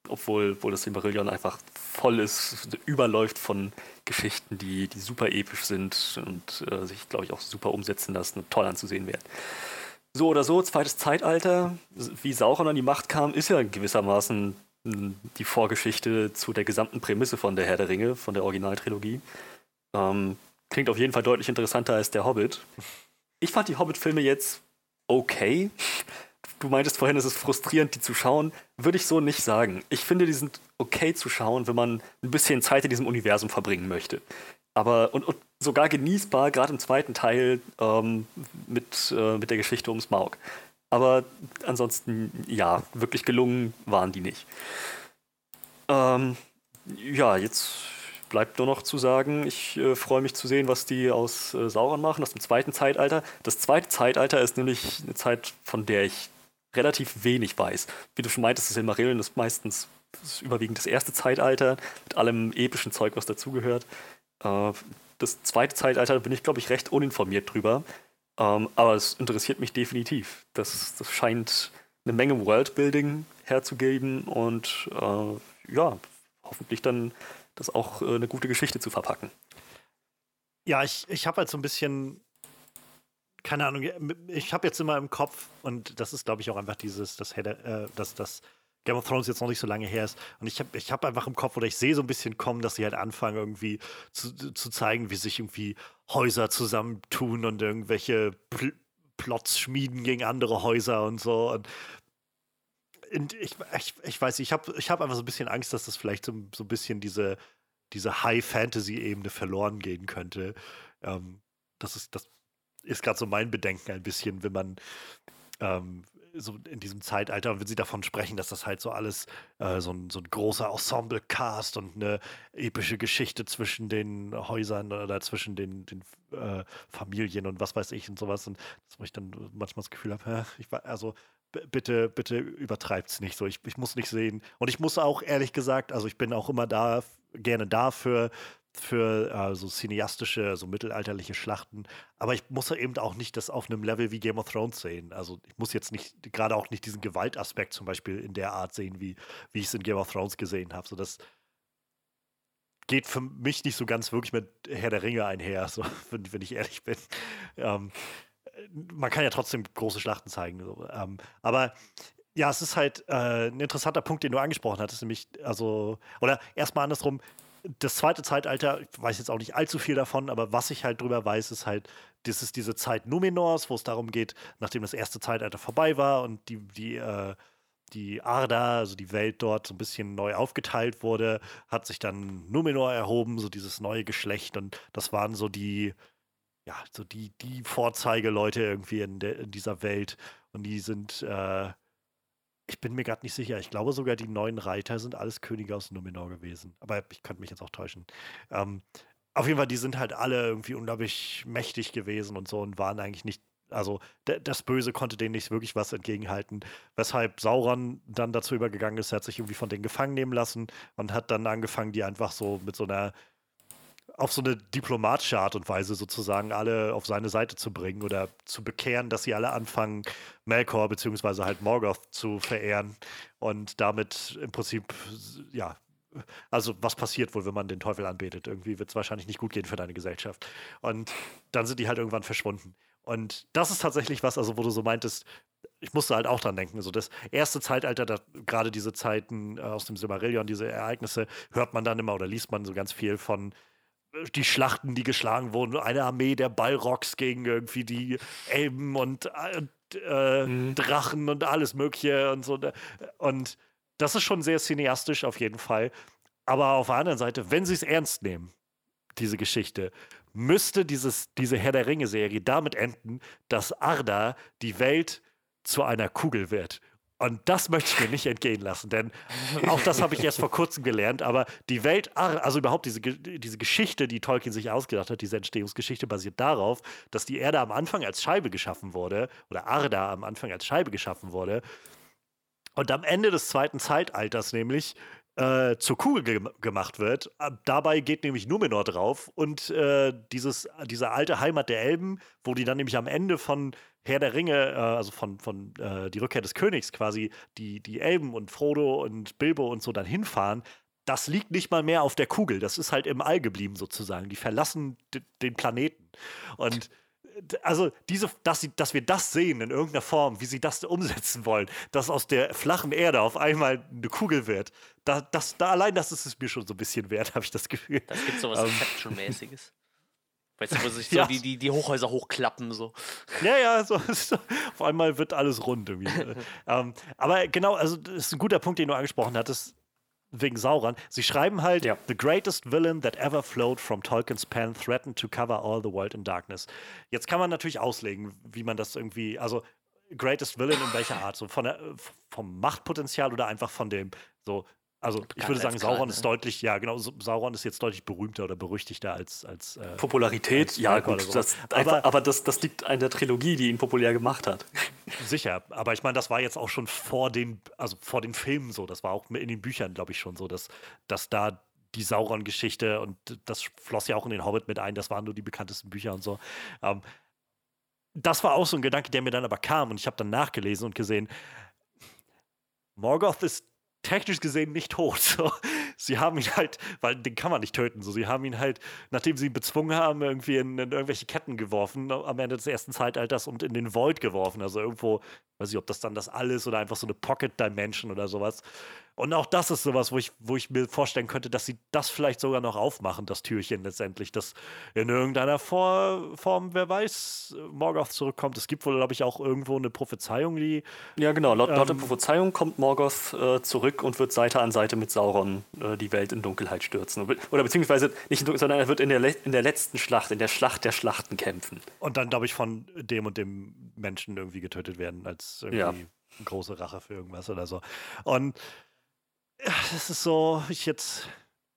obwohl, obwohl das Silmarillion einfach voll ist, überläuft von Geschichten, die, die super episch sind und äh, sich, glaube ich, auch super umsetzen lassen und toll anzusehen werden. So oder so, zweites Zeitalter, wie Sauron an die Macht kam, ist ja gewissermaßen mh, die Vorgeschichte zu der gesamten Prämisse von der Herr der Ringe, von der Originaltrilogie. Ähm, klingt auf jeden Fall deutlich interessanter als der Hobbit. Ich fand die Hobbit-Filme jetzt okay. Du meintest vorhin, es ist frustrierend, die zu schauen. Würde ich so nicht sagen. Ich finde, die sind okay zu schauen, wenn man ein bisschen Zeit in diesem Universum verbringen möchte. Aber und, und sogar genießbar, gerade im zweiten Teil ähm, mit, äh, mit der Geschichte ums Maug. Aber ansonsten, ja, wirklich gelungen waren die nicht. Ähm, ja, jetzt bleibt nur noch zu sagen, ich äh, freue mich zu sehen, was die aus äh, Sauron machen, aus dem zweiten Zeitalter. Das zweite Zeitalter ist nämlich eine Zeit, von der ich relativ wenig weiß. Wie du schon meintest, das Silmarillion ist meistens ist überwiegend das erste Zeitalter mit allem epischen Zeug, was dazugehört. Äh, das zweite Zeitalter bin ich, glaube ich, recht uninformiert drüber. Ähm, aber es interessiert mich definitiv. Das, das scheint eine Menge Worldbuilding herzugeben und äh, ja, hoffentlich dann das auch äh, eine gute Geschichte zu verpacken. Ja, ich, ich habe halt so ein bisschen, keine Ahnung, ich habe jetzt immer im Kopf, und das ist, glaube ich, auch einfach dieses, das, äh, das, das Game of Thrones jetzt noch nicht so lange her ist. Und ich habe ich hab einfach im Kopf, oder ich sehe so ein bisschen kommen, dass sie halt anfangen, irgendwie zu, zu zeigen, wie sich irgendwie Häuser zusammentun und irgendwelche Pl Plots schmieden gegen andere Häuser und so. Und ich, ich, ich weiß ich habe ich hab einfach so ein bisschen Angst, dass das vielleicht so, so ein bisschen diese, diese High-Fantasy-Ebene verloren gehen könnte. Ähm, das ist, das ist gerade so mein Bedenken ein bisschen, wenn man ähm, so in diesem Zeitalter, wenn sie davon sprechen, dass das halt so alles äh, so, ein, so ein großer Ensemble-Cast und eine epische Geschichte zwischen den Häusern oder zwischen den, den äh, Familien und was weiß ich und sowas. Und wo ich dann manchmal das Gefühl habe, also bitte, bitte übertreibt es nicht so. Ich, ich muss nicht sehen. Und ich muss auch ehrlich gesagt, also ich bin auch immer da, gerne dafür, für äh, so cineastische, so mittelalterliche Schlachten. Aber ich muss eben auch nicht das auf einem Level wie Game of Thrones sehen. Also ich muss jetzt nicht, gerade auch nicht diesen Gewaltaspekt zum Beispiel in der Art sehen, wie, wie ich es in Game of Thrones gesehen habe. So das geht für mich nicht so ganz wirklich mit Herr der Ringe einher, so, wenn, wenn ich ehrlich bin. Ähm, man kann ja trotzdem große Schlachten zeigen. So. Ähm, aber ja, es ist halt äh, ein interessanter Punkt, den du angesprochen hattest, nämlich, also, oder erstmal andersrum, das zweite Zeitalter, ich weiß jetzt auch nicht allzu viel davon, aber was ich halt drüber weiß, ist halt, das ist diese Zeit Numenors, wo es darum geht, nachdem das erste Zeitalter vorbei war und die, die, äh, die Arda, also die Welt dort so ein bisschen neu aufgeteilt wurde, hat sich dann Numenor erhoben, so dieses neue Geschlecht und das waren so die, ja, so die, die Vorzeigeleute irgendwie in, de, in dieser Welt und die sind, äh, ich bin mir gerade nicht sicher. Ich glaube sogar, die neuen Reiter sind alles Könige aus Numenor gewesen. Aber ich könnte mich jetzt auch täuschen. Ähm, auf jeden Fall, die sind halt alle irgendwie unglaublich mächtig gewesen und so und waren eigentlich nicht. Also, das Böse konnte denen nicht wirklich was entgegenhalten. Weshalb Sauron dann dazu übergegangen ist, er hat sich irgendwie von denen gefangen nehmen lassen und hat dann angefangen, die einfach so mit so einer auf so eine diplomatische Art und Weise sozusagen alle auf seine Seite zu bringen oder zu bekehren, dass sie alle anfangen, Melkor bzw. halt Morgoth zu verehren und damit im Prinzip, ja, also was passiert wohl, wenn man den Teufel anbetet? Irgendwie wird es wahrscheinlich nicht gut gehen für deine Gesellschaft. Und dann sind die halt irgendwann verschwunden. Und das ist tatsächlich was, also wo du so meintest, ich musste halt auch dran denken. So das erste Zeitalter, da, gerade diese Zeiten äh, aus dem Silmarillion, diese Ereignisse, hört man dann immer oder liest man so ganz viel von die Schlachten, die geschlagen wurden, eine Armee der Balrogs gegen irgendwie die Elben und äh, mhm. Drachen und alles Mögliche und so. Und das ist schon sehr cineastisch auf jeden Fall. Aber auf der anderen Seite, wenn sie es ernst nehmen, diese Geschichte, müsste dieses, diese Herr der Ringe-Serie damit enden, dass Arda die Welt zu einer Kugel wird und das möchte ich mir nicht entgehen lassen, denn auch das habe ich erst vor kurzem gelernt. Aber die Welt, also überhaupt diese, diese Geschichte, die Tolkien sich ausgedacht hat, diese Entstehungsgeschichte basiert darauf, dass die Erde am Anfang als Scheibe geschaffen wurde, oder Arda am Anfang als Scheibe geschaffen wurde. Und am Ende des zweiten Zeitalters nämlich äh, zur Kugel ge gemacht wird. Dabei geht nämlich Numenor drauf und äh, dieses, diese alte Heimat der Elben, wo die dann nämlich am Ende von Herr der Ringe, äh, also von, von äh, die Rückkehr des Königs quasi, die, die Elben und Frodo und Bilbo und so dann hinfahren, das liegt nicht mal mehr auf der Kugel. Das ist halt im All geblieben sozusagen. Die verlassen den Planeten. Und also diese, dass, sie, dass wir das sehen in irgendeiner Form, wie sie das umsetzen wollen, dass aus der flachen Erde auf einmal eine Kugel wird, da, das, da allein das ist es mir schon so ein bisschen wert, habe ich das Gefühl. Das gibt so was Inception-mäßiges. Weißt du, wo sich so ja. die, die, die Hochhäuser hochklappen, so. Ja, ja, so, so auf einmal wird alles rund irgendwie. ähm, aber genau, also das ist ein guter Punkt, den du angesprochen hattest wegen Sauron. Sie schreiben halt, ja. The greatest villain that ever flowed from Tolkien's pen threatened to cover all the world in darkness. Jetzt kann man natürlich auslegen, wie man das irgendwie, also greatest villain in welcher Art? So von der, vom Machtpotenzial oder einfach von dem, so also ich würde sagen, Sauron ne? ist deutlich, ja genau, Sauron ist jetzt deutlich berühmter oder berüchtigter als als äh, Popularität. Als ja gut, so. das, aber, einfach, aber das, das liegt an der Trilogie, die ihn populär gemacht hat. Sicher, aber ich meine, das war jetzt auch schon vor den, also vor den Filmen so. Das war auch in den Büchern, glaube ich, schon so, dass, dass da die Sauron-Geschichte und das floss ja auch in den Hobbit mit ein. Das waren nur die bekanntesten Bücher und so. Ähm, das war auch so ein Gedanke, der mir dann aber kam und ich habe dann nachgelesen und gesehen, Morgoth ist technisch gesehen nicht tot. So. Sie haben ihn halt, weil den kann man nicht töten. So. Sie haben ihn halt, nachdem sie ihn bezwungen haben, irgendwie in, in irgendwelche Ketten geworfen am Ende des ersten Zeitalters und in den Void geworfen. Also irgendwo, weiß ich, ob das dann das alles oder einfach so eine Pocket Dimension oder sowas. Und auch das ist sowas, wo ich, wo ich mir vorstellen könnte, dass sie das vielleicht sogar noch aufmachen, das Türchen letztendlich, dass in irgendeiner Vor Form, wer weiß, Morgoth zurückkommt. Es gibt wohl, glaube ich, auch irgendwo eine Prophezeiung, die. Ja, genau. Laut, ähm, laut der ähm, Prophezeiung kommt Morgoth äh, zurück und wird Seite an Seite mit Sauron äh, die Welt in Dunkelheit stürzen. Oder beziehungsweise nicht in Dunkelheit, sondern er wird in der, in der letzten Schlacht, in der Schlacht der Schlachten kämpfen. Und dann, glaube ich, von dem und dem Menschen irgendwie getötet werden, als irgendwie. Ja große Rache für irgendwas oder so. Und das ist so, ich jetzt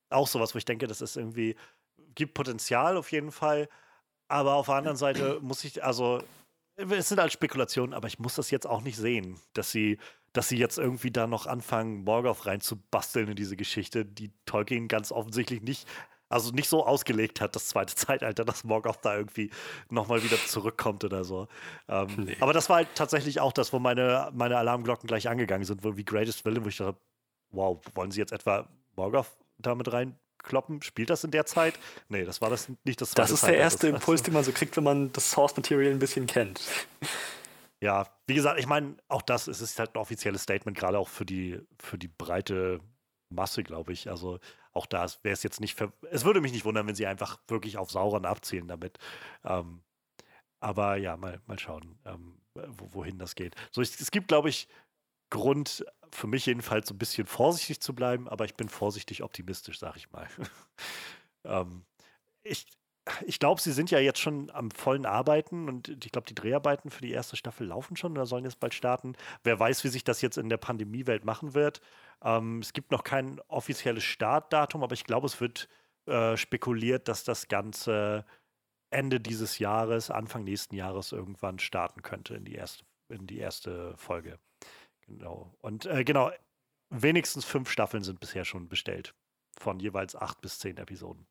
auch sowas, wo ich denke, das ist irgendwie, gibt Potenzial auf jeden Fall. Aber auf der anderen Seite muss ich, also, es sind halt Spekulationen, aber ich muss das jetzt auch nicht sehen, dass sie, dass sie jetzt irgendwie da noch anfangen, Morgoth reinzubasteln in diese Geschichte, die Tolkien ganz offensichtlich nicht, also nicht so ausgelegt hat, das zweite Zeitalter, dass Morgoth da irgendwie nochmal wieder zurückkommt oder so. Ähm, nee. Aber das war halt tatsächlich auch das, wo meine, meine Alarmglocken gleich angegangen sind, wo wie Greatest Villain, wo ich dachte, wow, wollen sie jetzt etwa Morgoth damit rein kloppen? Spielt das in der Zeit? Nee, das war das nicht das Das ist Zeit, der erste Impuls, den man so kriegt, wenn man das Source Material ein bisschen kennt. Ja, wie gesagt, ich meine, auch das es ist halt ein offizielles Statement, gerade auch für die, für die breite Masse, glaube ich. Also auch da wäre es jetzt nicht. Es würde mich nicht wundern, wenn sie einfach wirklich auf Sauron abzielen damit. Ähm, aber ja, mal, mal schauen, ähm, wohin das geht. So, es, es gibt, glaube ich, Grund, für mich jedenfalls so ein bisschen vorsichtig zu bleiben, aber ich bin vorsichtig optimistisch, sag ich mal. ähm, ich ich glaube, sie sind ja jetzt schon am vollen Arbeiten und ich glaube, die Dreharbeiten für die erste Staffel laufen schon oder sollen jetzt bald starten. Wer weiß, wie sich das jetzt in der Pandemiewelt machen wird. Ähm, es gibt noch kein offizielles Startdatum, aber ich glaube, es wird äh, spekuliert, dass das Ganze Ende dieses Jahres, Anfang nächsten Jahres irgendwann starten könnte in die erste, in die erste Folge. Genau. Und äh, genau, wenigstens fünf Staffeln sind bisher schon bestellt. Von jeweils acht bis zehn Episoden.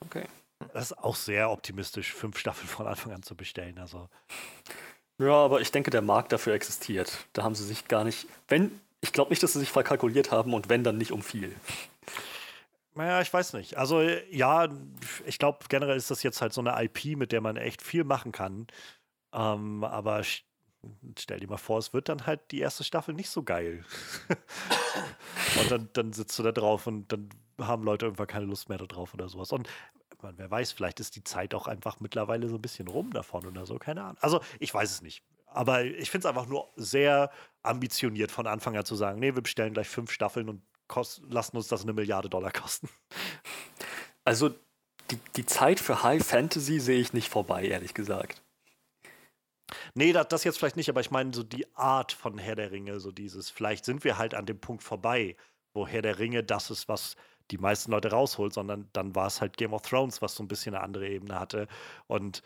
Okay. Das ist auch sehr optimistisch, fünf Staffeln von Anfang an zu bestellen. Also. Ja, aber ich denke, der Markt dafür existiert. Da haben sie sich gar nicht. Wenn, ich glaube nicht, dass sie sich verkalkuliert haben und wenn, dann nicht um viel. Naja, ich weiß nicht. Also ja, ich glaube, generell ist das jetzt halt so eine IP, mit der man echt viel machen kann. Ähm, aber stell dir mal vor, es wird dann halt die erste Staffel nicht so geil. und dann, dann sitzt du da drauf und dann haben Leute irgendwann keine Lust mehr darauf oder sowas. Und man, wer weiß, vielleicht ist die Zeit auch einfach mittlerweile so ein bisschen rum davon oder so, keine Ahnung. Also ich weiß es nicht. Aber ich finde es einfach nur sehr ambitioniert von Anfang an zu sagen, nee, wir bestellen gleich fünf Staffeln und lassen uns das eine Milliarde Dollar kosten. Also die, die Zeit für High Fantasy sehe ich nicht vorbei, ehrlich gesagt. Nee, das, das jetzt vielleicht nicht, aber ich meine so die Art von Herr der Ringe, so dieses, vielleicht sind wir halt an dem Punkt vorbei, wo Herr der Ringe das ist, was die meisten Leute rausholt, sondern dann war es halt Game of Thrones, was so ein bisschen eine andere Ebene hatte. Und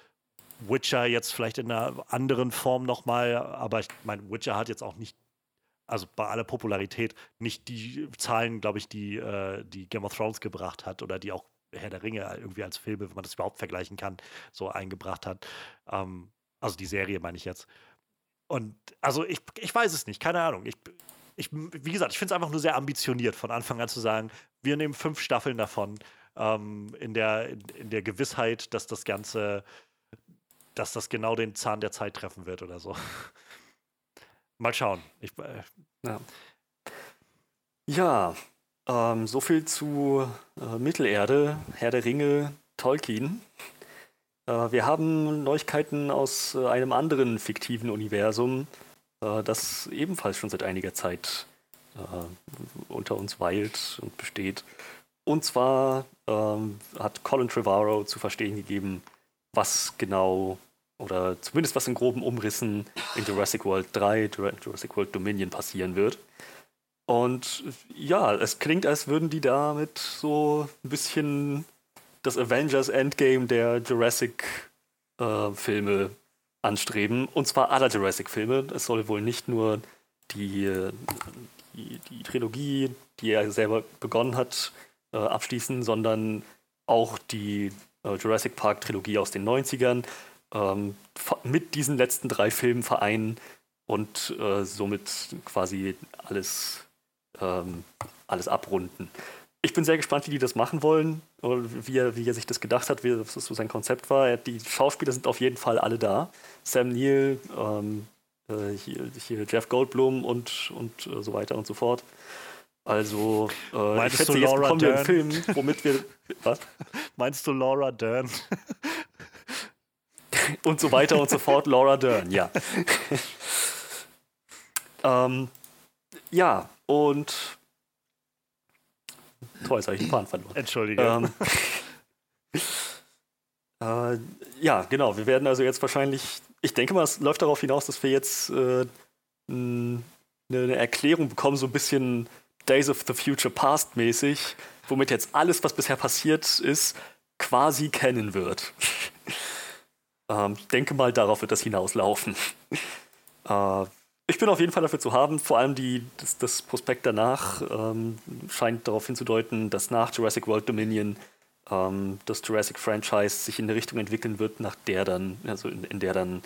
Witcher jetzt vielleicht in einer anderen Form nochmal, aber ich meine, Witcher hat jetzt auch nicht, also bei aller Popularität, nicht die Zahlen, glaube ich, die, äh, die Game of Thrones gebracht hat oder die auch Herr der Ringe irgendwie als Filme, wenn man das überhaupt vergleichen kann, so eingebracht hat. Ähm, also die Serie meine ich jetzt. Und also ich, ich weiß es nicht, keine Ahnung. Ich, ich, wie gesagt, ich finde es einfach nur sehr ambitioniert, von Anfang an zu sagen, wir nehmen fünf Staffeln davon, ähm, in, der, in, in, der Gewissheit, dass das Ganze, dass das genau den Zahn der Zeit treffen wird oder so. Mal schauen. Ich, äh, ja, ja ähm, so viel zu äh, Mittelerde, Herr der Ringe, Tolkien. Äh, wir haben Neuigkeiten aus äh, einem anderen fiktiven Universum, äh, das ebenfalls schon seit einiger Zeit unter uns weilt und besteht. Und zwar ähm, hat Colin Trevorrow zu verstehen gegeben, was genau oder zumindest was in groben Umrissen in Jurassic World 3, Jurassic World Dominion passieren wird. Und ja, es klingt, als würden die damit so ein bisschen das Avengers Endgame der Jurassic-Filme äh, anstreben. Und zwar aller Jurassic-Filme. Es soll wohl nicht nur die, die, die, Trilogie, die er selber begonnen hat, äh, abschließen, sondern auch die äh, Jurassic Park-Trilogie aus den 90ern ähm, mit diesen letzten drei Filmen vereinen und äh, somit quasi alles, ähm, alles abrunden ich bin sehr gespannt, wie die das machen wollen, wie er, wie er sich das gedacht hat, wie das so sein Konzept war. Die Schauspieler sind auf jeden Fall alle da. Sam Neill, ähm, äh, hier, hier, Jeff Goldblum und, und äh, so weiter und so fort. Also, äh, Meinst ich schätze, du jetzt Laura bekommen Dern? wir einen Film, womit wir. Was? Meinst du Laura Dern? und so weiter und so fort, Laura Dern, ja. ähm, ja, und Toll, jetzt habe ich den Faden verloren. Entschuldige. Ähm, äh, ja, genau. Wir werden also jetzt wahrscheinlich ich denke mal, es läuft darauf hinaus, dass wir jetzt äh, eine, eine Erklärung bekommen, so ein bisschen Days of the Future Past mäßig, womit jetzt alles, was bisher passiert ist, quasi kennen wird. ähm, ich denke mal, darauf wird das hinauslaufen. äh, ich bin auf jeden Fall dafür zu haben, vor allem die, das, das Prospekt danach ähm, scheint darauf hinzudeuten, dass nach Jurassic World Dominion ähm, das Jurassic Franchise sich in eine Richtung entwickeln wird, nach der dann, also in, in der dann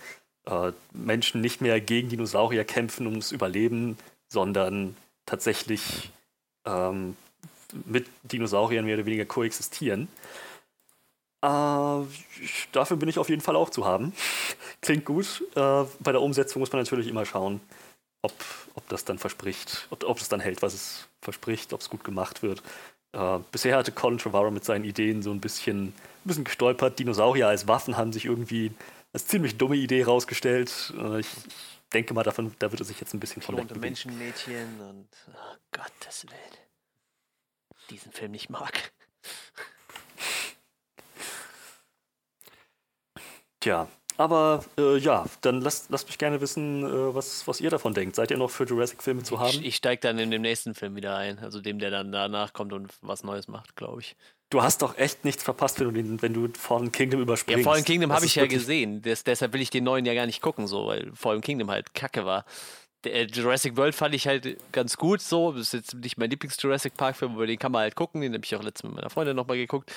äh, Menschen nicht mehr gegen Dinosaurier kämpfen ums Überleben, sondern tatsächlich ähm, mit Dinosauriern mehr oder weniger koexistieren. Äh, dafür bin ich auf jeden Fall auch zu haben. Klingt gut. Äh, bei der Umsetzung muss man natürlich immer schauen, ob, ob das dann verspricht, ob, ob es dann hält, was es verspricht, ob es gut gemacht wird. Äh, bisher hatte Colin Trevorrow mit seinen Ideen so ein bisschen, ein bisschen gestolpert. Dinosaurier als Waffen haben sich irgendwie als ziemlich dumme Idee rausgestellt. Äh, ich, denke mal, davon, da wird er sich jetzt ein bisschen von weg Menschenmädchen und oh Gottes Willen. Diesen Film nicht mag. Tja, aber äh, ja, dann lasst, lasst mich gerne wissen, äh, was, was ihr davon denkt. Seid ihr noch für Jurassic-Filme zu haben? Ich, ich steige dann in dem nächsten Film wieder ein, also dem, der dann danach kommt und was Neues macht, glaube ich. Du hast doch echt nichts verpasst, wenn du, den, wenn du Fallen Kingdom überspringst. Ja, Fallen Kingdom habe ich ja gesehen. Das, deshalb will ich den neuen ja gar nicht gucken, so, weil Fallen Kingdom halt kacke war. Der äh, Jurassic World fand ich halt ganz gut so. Das ist jetzt nicht mein Lieblings-Jurassic Park-Film, aber den kann man halt gucken. Den habe ich auch letztens mit meiner Freundin nochmal geguckt.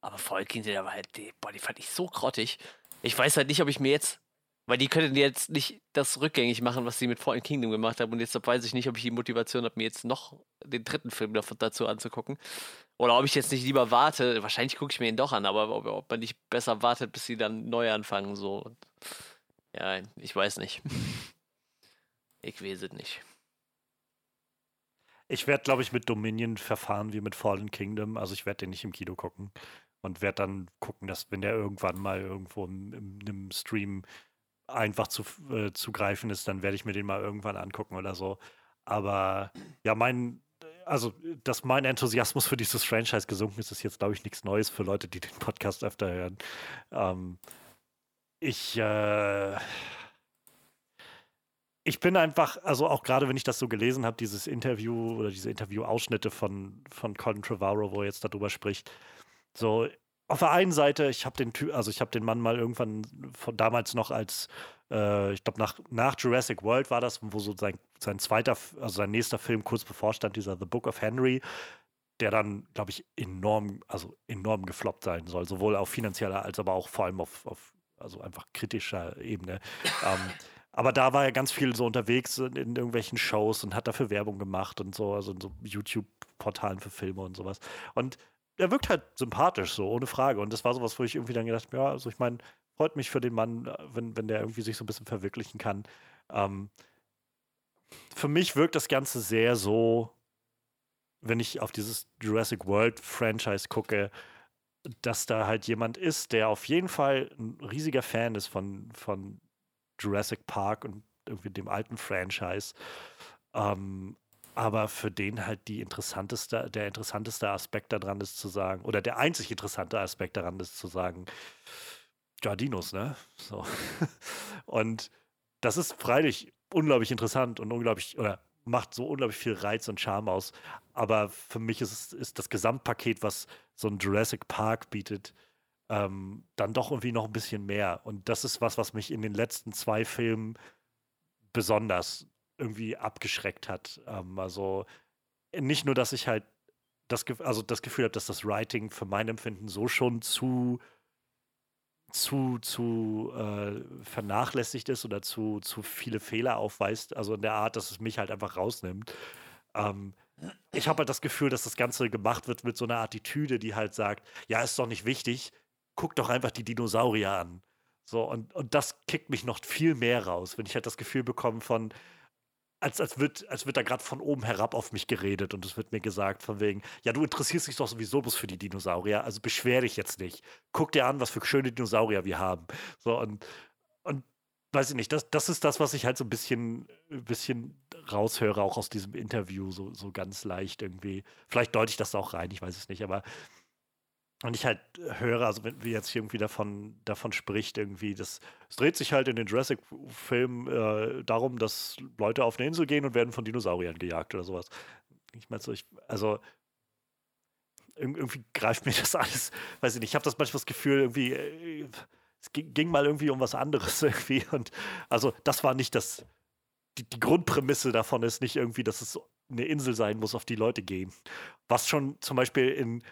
Aber Fallen Kingdom, der war halt, die, boah, die fand ich so grottig. Ich weiß halt nicht, ob ich mir jetzt, weil die können jetzt nicht das rückgängig machen, was sie mit Fallen Kingdom gemacht haben. Und jetzt weiß ich nicht, ob ich die Motivation habe, mir jetzt noch den dritten Film dazu anzugucken. Oder ob ich jetzt nicht lieber warte. Wahrscheinlich gucke ich mir ihn doch an, aber ob, ob, man nicht besser wartet, bis sie dann neu anfangen. So. Und ja, ich weiß nicht. ich weiß es nicht. Ich werde, glaube ich, mit Dominion verfahren wie mit Fallen Kingdom. Also ich werde den nicht im Kino gucken und werde dann gucken, dass wenn der irgendwann mal irgendwo im, im Stream einfach zu, äh, zu greifen ist, dann werde ich mir den mal irgendwann angucken oder so. Aber ja, mein, also, dass mein Enthusiasmus für dieses Franchise gesunken ist, ist jetzt, glaube ich, nichts Neues für Leute, die den Podcast öfter hören. Ähm, ich, äh, ich bin einfach, also auch gerade wenn ich das so gelesen habe, dieses Interview oder diese Interview-Ausschnitte von, von Colin Trevorrow, wo er jetzt darüber spricht, so, auf der einen Seite, ich habe den Typ, also ich habe den Mann mal irgendwann von damals noch als, äh, ich glaube nach, nach Jurassic World war das, wo so sein, sein zweiter, also sein nächster Film kurz bevorstand, dieser The Book of Henry, der dann, glaube ich, enorm, also enorm gefloppt sein soll, sowohl auf finanzieller als aber auch vor allem auf, auf also einfach kritischer Ebene. ähm, aber da war er ganz viel so unterwegs in, in, irgendwelchen Shows und hat dafür Werbung gemacht und so, also in so YouTube-Portalen für Filme und sowas. Und er wirkt halt sympathisch, so, ohne Frage. Und das war sowas, wo ich irgendwie dann gedacht habe, ja, also ich meine, freut mich für den Mann, wenn, wenn der irgendwie sich so ein bisschen verwirklichen kann. Ähm, für mich wirkt das Ganze sehr so, wenn ich auf dieses Jurassic World Franchise gucke, dass da halt jemand ist, der auf jeden Fall ein riesiger Fan ist von, von Jurassic Park und irgendwie dem alten Franchise. Ähm, aber für den halt die interessanteste, der interessanteste Aspekt daran ist zu sagen, oder der einzig interessante Aspekt daran ist zu sagen, Jardinos, ne? So. Und das ist freilich unglaublich interessant und unglaublich, oder macht so unglaublich viel Reiz und Charme aus. Aber für mich ist, ist das Gesamtpaket, was so ein Jurassic Park bietet, ähm, dann doch irgendwie noch ein bisschen mehr. Und das ist was, was mich in den letzten zwei Filmen besonders irgendwie abgeschreckt hat. Ähm, also nicht nur, dass ich halt das, also das Gefühl habe, dass das Writing für mein Empfinden so schon zu zu, zu äh, vernachlässigt ist oder zu, zu viele Fehler aufweist, also in der Art, dass es mich halt einfach rausnimmt. Ähm, ich habe halt das Gefühl, dass das Ganze gemacht wird mit so einer Attitüde, die halt sagt, ja, ist doch nicht wichtig, guck doch einfach die Dinosaurier an. So, und, und das kickt mich noch viel mehr raus, wenn ich halt das Gefühl bekomme von, als, als, wird, als wird da gerade von oben herab auf mich geredet und es wird mir gesagt, von wegen, ja, du interessierst dich doch sowieso bloß für die Dinosaurier, also beschwer dich jetzt nicht. Guck dir an, was für schöne Dinosaurier wir haben. So, und, und weiß ich nicht, das, das ist das, was ich halt so ein bisschen, ein bisschen raushöre, auch aus diesem Interview, so, so ganz leicht irgendwie. Vielleicht deute ich das auch rein, ich weiß es nicht, aber und ich halt höre, also wenn wir jetzt irgendwie davon, davon spricht, irgendwie, das, es dreht sich halt in den Jurassic-Filmen äh, darum, dass Leute auf eine Insel gehen und werden von Dinosauriern gejagt oder sowas. Ich meine so, ich, also irgendwie greift mir das alles, weiß ich nicht, ich habe das manchmal das Gefühl, irgendwie, äh, es ging, ging, mal irgendwie um was anderes irgendwie. Und also das war nicht das, die, die Grundprämisse davon ist nicht irgendwie, dass es eine Insel sein muss, auf die Leute gehen. Was schon zum Beispiel in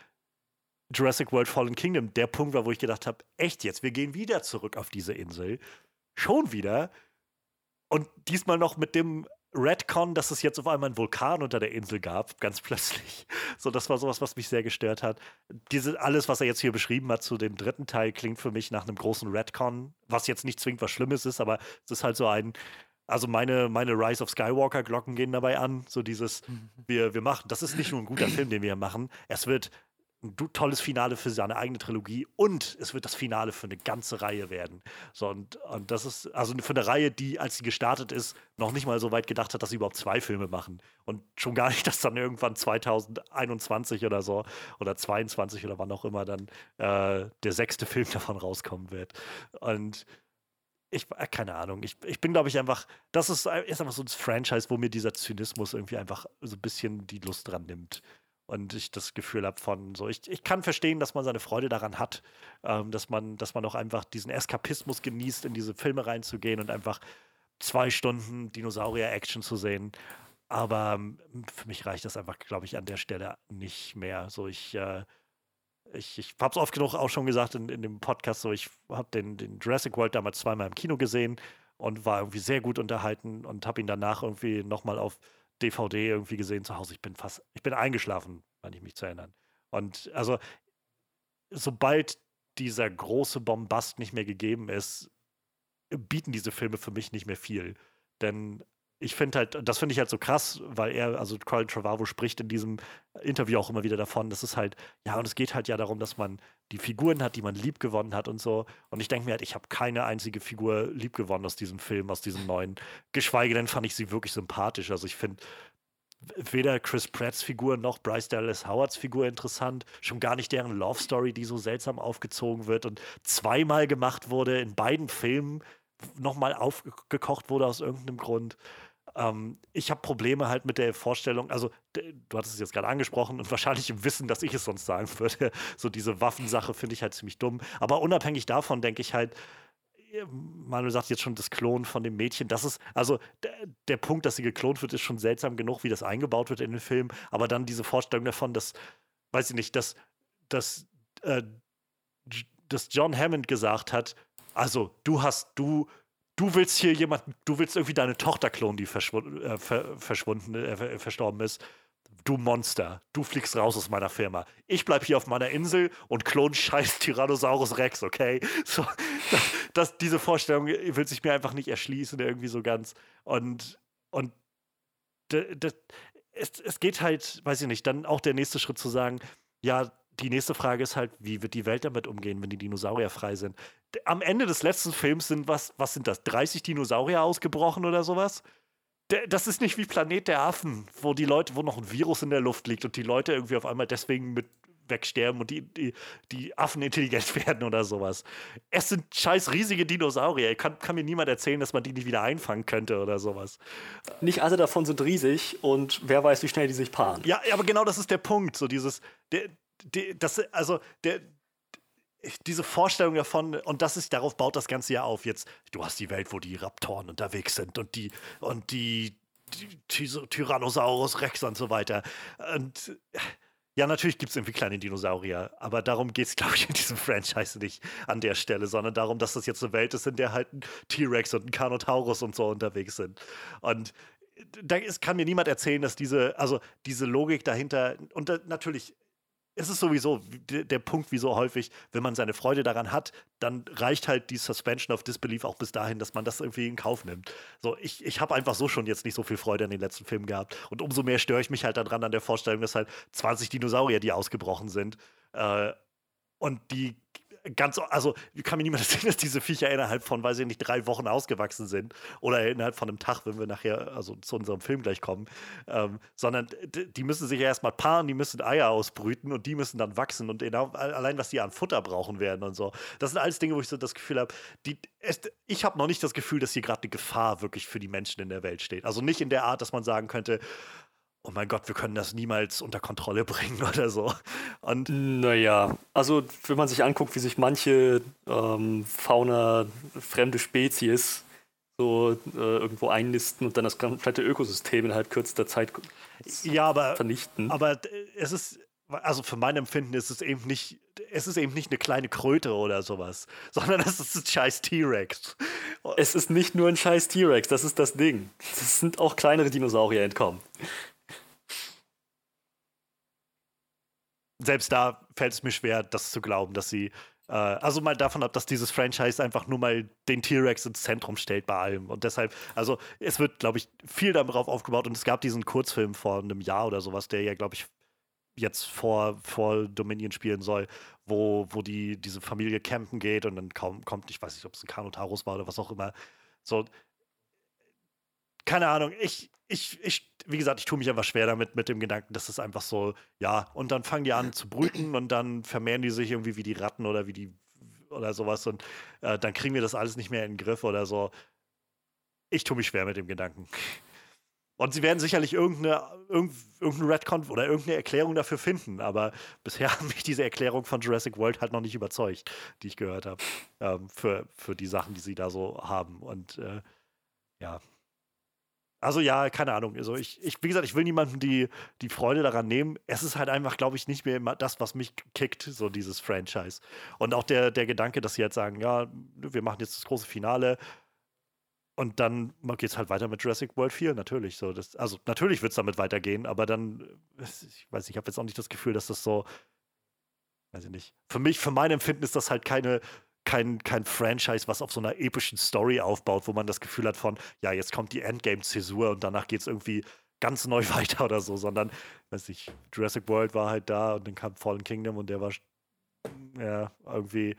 Jurassic World Fallen Kingdom der Punkt war, wo ich gedacht habe, echt jetzt, wir gehen wieder zurück auf diese Insel. Schon wieder. Und diesmal noch mit dem Redcon, dass es jetzt auf einmal einen Vulkan unter der Insel gab, ganz plötzlich. So, das war sowas, was mich sehr gestört hat. Diese, alles, was er jetzt hier beschrieben hat zu dem dritten Teil, klingt für mich nach einem großen Redcon, was jetzt nicht zwingend was Schlimmes ist, aber es ist halt so ein, also meine, meine Rise of Skywalker-Glocken gehen dabei an. So dieses, mhm. wir, wir machen, das ist nicht nur ein guter Film, den wir hier machen. Es wird ein tolles Finale für seine eigene Trilogie und es wird das Finale für eine ganze Reihe werden. So, und, und das ist also für eine Reihe, die, als sie gestartet ist, noch nicht mal so weit gedacht hat, dass sie überhaupt zwei Filme machen. Und schon gar nicht, dass dann irgendwann 2021 oder so oder 22 oder wann auch immer dann äh, der sechste Film davon rauskommen wird. Und ich, äh, keine Ahnung, ich, ich bin, glaube ich, einfach, das ist, ist einfach so ein Franchise, wo mir dieser Zynismus irgendwie einfach so ein bisschen die Lust dran nimmt und ich das Gefühl habe von so, ich, ich kann verstehen, dass man seine Freude daran hat, ähm, dass man, dass man auch einfach diesen Eskapismus genießt, in diese Filme reinzugehen und einfach zwei Stunden Dinosaurier-Action zu sehen. Aber ähm, für mich reicht das einfach, glaube ich, an der Stelle nicht mehr. So, ich, äh, ich, ich habe es oft genug auch schon gesagt in, in dem Podcast, so ich habe den, den Jurassic World damals zweimal im Kino gesehen und war irgendwie sehr gut unterhalten und habe ihn danach irgendwie nochmal auf DVD irgendwie gesehen zu Hause. Ich bin fast, ich bin eingeschlafen, wenn ich mich zu erinnern. Und also, sobald dieser große Bombast nicht mehr gegeben ist, bieten diese Filme für mich nicht mehr viel. Denn ich finde halt, das finde ich halt so krass, weil er, also Colin Trevorrow spricht in diesem Interview auch immer wieder davon, dass es halt, ja, und es geht halt ja darum, dass man die Figuren hat, die man lieb gewonnen hat und so. Und ich denke mir halt, ich habe keine einzige Figur lieb gewonnen aus diesem Film, aus diesem neuen. Geschweige denn fand ich sie wirklich sympathisch. Also ich finde weder Chris Pratts Figur noch Bryce Dallas Howards Figur interessant. Schon gar nicht deren Love Story, die so seltsam aufgezogen wird und zweimal gemacht wurde, in beiden Filmen nochmal aufgekocht wurde aus irgendeinem Grund. Ähm, ich habe Probleme halt mit der Vorstellung, also du hattest es jetzt gerade angesprochen und wahrscheinlich im Wissen, dass ich es sonst sagen würde. So diese Waffensache finde ich halt ziemlich dumm. Aber unabhängig davon denke ich halt, Manuel sagt jetzt schon das Klonen von dem Mädchen. Das ist, also der, der, Punkt, dass sie geklont wird, ist schon seltsam genug, wie das eingebaut wird in den Film. Aber dann diese Vorstellung davon, dass, weiß ich nicht, dass, dass, äh, dass John Hammond gesagt hat, also du hast, du, du willst hier jemanden, du willst irgendwie deine Tochter klonen, die verschwunden, äh, ver, verschwunden äh, verstorben ist. Du Monster, du fliegst raus aus meiner Firma. Ich bleib hier auf meiner Insel und klon scheiß Tyrannosaurus Rex, okay? So, das, das, diese Vorstellung will sich mir einfach nicht erschließen, irgendwie so ganz. Und, und das, es, es geht halt, weiß ich nicht, dann auch der nächste Schritt zu sagen, ja, die nächste Frage ist halt, wie wird die Welt damit umgehen, wenn die Dinosaurier frei sind? Am Ende des letzten Films sind was, was sind das, 30 Dinosaurier ausgebrochen oder sowas? Das ist nicht wie Planet der Affen, wo die Leute, wo noch ein Virus in der Luft liegt und die Leute irgendwie auf einmal deswegen mit wegsterben und die, die, die Affen intelligent werden oder sowas. Es sind scheiß riesige Dinosaurier. Kann, kann mir niemand erzählen, dass man die nicht wieder einfangen könnte oder sowas. Nicht alle davon sind riesig und wer weiß, wie schnell die sich paaren. Ja, aber genau das ist der Punkt. So dieses, der, die, das, also der, diese Vorstellung davon, und das ist, darauf baut das Ganze ja auf. Jetzt, du hast die Welt, wo die Raptoren unterwegs sind und die, und die, die Tyrannosaurus Rex und so weiter. Und ja, natürlich gibt es irgendwie kleine Dinosaurier, aber darum geht es, glaube ich, in diesem Franchise nicht an der Stelle, sondern darum, dass das jetzt eine Welt ist, in der halt ein T-Rex und ein Carnotaurus und so unterwegs sind. Und da ist, kann mir niemand erzählen, dass diese, also diese Logik dahinter, und da, natürlich es ist sowieso der Punkt, wie so häufig, wenn man seine Freude daran hat, dann reicht halt die Suspension of Disbelief auch bis dahin, dass man das irgendwie in Kauf nimmt. So, ich, ich habe einfach so schon jetzt nicht so viel Freude an den letzten Filmen gehabt. Und umso mehr störe ich mich halt daran an der Vorstellung, dass halt 20 Dinosaurier, die ausgebrochen sind. Äh, und die ganz, also kann mir niemand erzählen, dass diese Viecher innerhalb von, weiß ich nicht, drei Wochen ausgewachsen sind oder innerhalb von einem Tag, wenn wir nachher, also zu unserem Film gleich kommen, ähm, sondern die müssen sich ja erstmal paaren, die müssen Eier ausbrüten und die müssen dann wachsen und genau, allein was die an Futter brauchen werden und so. Das sind alles Dinge, wo ich so das Gefühl habe, ich habe noch nicht das Gefühl, dass hier gerade eine Gefahr wirklich für die Menschen in der Welt steht. Also nicht in der Art, dass man sagen könnte, oh mein Gott, wir können das niemals unter Kontrolle bringen oder so. Und naja, also wenn man sich anguckt, wie sich manche ähm, Fauna, fremde Spezies so äh, irgendwo einnisten und dann das komplette Ökosystem innerhalb kürzester Zeit ja, aber, vernichten. Aber es ist, also für mein Empfinden ist es eben nicht, es ist eben nicht eine kleine Kröte oder sowas, sondern es ist ein scheiß T-Rex. Es ist nicht nur ein scheiß T-Rex, das ist das Ding. Es sind auch kleinere Dinosaurier entkommen. Selbst da fällt es mir schwer, das zu glauben, dass sie. Äh, also mal davon ab, dass dieses Franchise einfach nur mal den T-Rex ins Zentrum stellt bei allem. Und deshalb, also es wird, glaube ich, viel darauf aufgebaut. Und es gab diesen Kurzfilm vor einem Jahr oder sowas, der ja, glaube ich, jetzt vor, vor Dominion spielen soll, wo, wo die, diese Familie campen geht und dann kaum kommt, ich weiß nicht, ob es ein Kanotarus war oder was auch immer. So, keine Ahnung, ich, ich, ich, wie gesagt, ich tue mich einfach schwer damit, mit dem Gedanken, dass es einfach so, ja, und dann fangen die an zu brüten und dann vermehren die sich irgendwie wie die Ratten oder wie die oder sowas und äh, dann kriegen wir das alles nicht mehr in den Griff oder so. Ich tue mich schwer mit dem Gedanken. Und sie werden sicherlich irgendeine, irgendeinen Redcon oder irgendeine Erklärung dafür finden, aber bisher hat mich diese Erklärung von Jurassic World halt noch nicht überzeugt, die ich gehört habe, ähm, für, für die Sachen, die sie da so haben. Und äh, ja, also ja, keine Ahnung. Also ich, ich, wie gesagt, ich will niemandem die, die Freude daran nehmen. Es ist halt einfach, glaube ich, nicht mehr immer das, was mich kickt, so dieses Franchise. Und auch der, der Gedanke, dass sie jetzt sagen, ja, wir machen jetzt das große Finale und dann geht es halt weiter mit Jurassic World 4, natürlich. So, das, also natürlich wird es damit weitergehen, aber dann, ich weiß nicht, ich habe jetzt auch nicht das Gefühl, dass das so, weiß ich nicht. Für mich, für mein Empfinden ist das halt keine kein, kein Franchise, was auf so einer epischen Story aufbaut, wo man das Gefühl hat von, ja, jetzt kommt die Endgame-Zäsur und danach geht es irgendwie ganz neu weiter oder so, sondern, weiß ich, Jurassic World war halt da und dann kam Fallen Kingdom und der war ja irgendwie,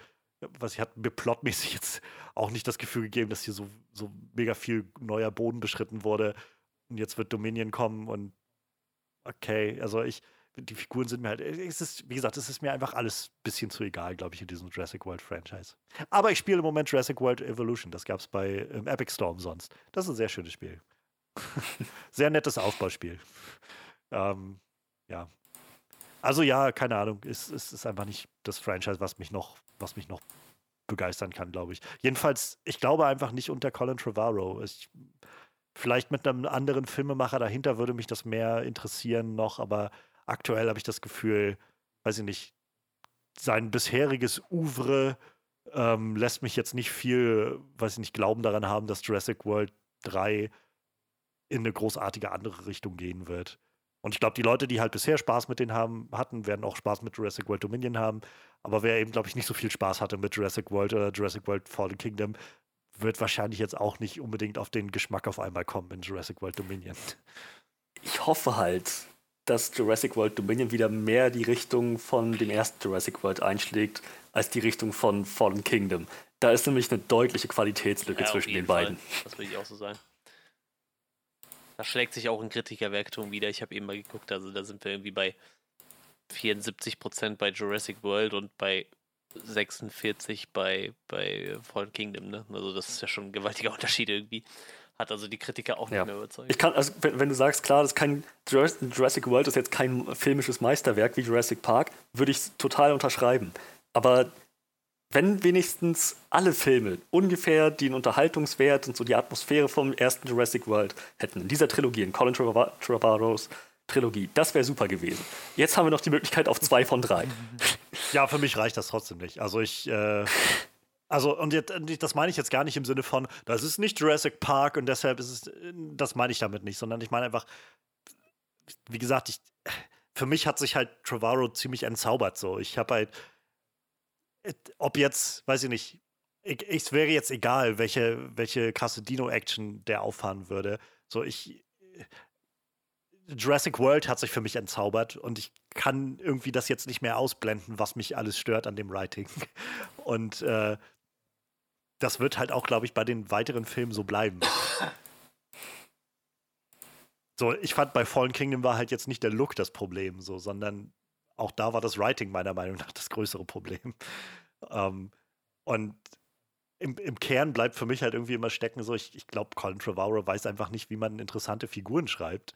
was ich hatte mir plotmäßig jetzt auch nicht das Gefühl gegeben, dass hier so, so mega viel neuer Boden beschritten wurde. Und jetzt wird Dominion kommen und okay, also ich, die Figuren sind mir halt, es ist, wie gesagt, es ist mir einfach alles ein bisschen zu egal, glaube ich, in diesem Jurassic World Franchise. Aber ich spiele im Moment Jurassic World Evolution, das gab es bei ähm, Epic Storm sonst. Das ist ein sehr schönes Spiel. sehr nettes Aufbauspiel. Ähm, ja. Also ja, keine Ahnung, es, es ist einfach nicht das Franchise, was mich noch, was mich noch begeistern kann, glaube ich. Jedenfalls, ich glaube einfach nicht unter Colin Trevorrow. Ich, vielleicht mit einem anderen Filmemacher dahinter würde mich das mehr interessieren noch, aber aktuell habe ich das Gefühl, weiß ich nicht, sein bisheriges Ouvre ähm, lässt mich jetzt nicht viel, weiß ich nicht, Glauben daran haben, dass Jurassic World 3 in eine großartige andere Richtung gehen wird. Und ich glaube, die Leute, die halt bisher Spaß mit denen haben, hatten, werden auch Spaß mit Jurassic World Dominion haben. Aber wer eben, glaube ich, nicht so viel Spaß hatte mit Jurassic World oder Jurassic World Fallen Kingdom, wird wahrscheinlich jetzt auch nicht unbedingt auf den Geschmack auf einmal kommen in Jurassic World Dominion. Ich hoffe halt, dass Jurassic World Dominion wieder mehr die Richtung von dem ersten Jurassic World einschlägt, als die Richtung von Fallen Kingdom. Da ist nämlich eine deutliche Qualitätslücke ja, zwischen den Fall. beiden. Das würde ich auch so sagen. Da schlägt sich auch ein Kritikerwerktum wieder. Ich habe eben mal geguckt, also da sind wir irgendwie bei 74% bei Jurassic World und bei 46 bei, bei Fallen Kingdom. Ne? Also das ist ja schon ein gewaltiger Unterschied irgendwie. Hat also die Kritiker auch ja. nicht mehr überzeugt. Ich kann, also wenn, wenn, du sagst, klar, das ist kein Jurassic World ist jetzt kein filmisches Meisterwerk wie Jurassic Park, würde ich total unterschreiben. Aber wenn wenigstens alle Filme ungefähr den Unterhaltungswert und so die Atmosphäre vom ersten Jurassic World hätten, in dieser Trilogie, in Colin Trevorrows Trilogie, das wäre super gewesen. Jetzt haben wir noch die Möglichkeit auf zwei von drei. Ja, für mich reicht das trotzdem nicht. Also ich, äh, also, und jetzt, das meine ich jetzt gar nicht im Sinne von, das ist nicht Jurassic Park und deshalb ist es, das meine ich damit nicht, sondern ich meine einfach, wie gesagt, ich, für mich hat sich halt Trevorrow ziemlich entzaubert so. Ich habe halt, ob jetzt, weiß ich nicht, es wäre jetzt egal, welche, welche krasse Dino-Action der auffahren würde. So, ich, Jurassic World hat sich für mich entzaubert und ich kann irgendwie das jetzt nicht mehr ausblenden, was mich alles stört an dem Writing. Und äh, das wird halt auch, glaube ich, bei den weiteren Filmen so bleiben. So, ich fand bei Fallen Kingdom war halt jetzt nicht der Look das Problem, so, sondern auch da war das Writing meiner Meinung nach das größere Problem. Ähm, und im, im, Kern bleibt für mich halt irgendwie immer stecken, so ich, ich glaube, Colin Trevorrow weiß einfach nicht, wie man interessante Figuren schreibt.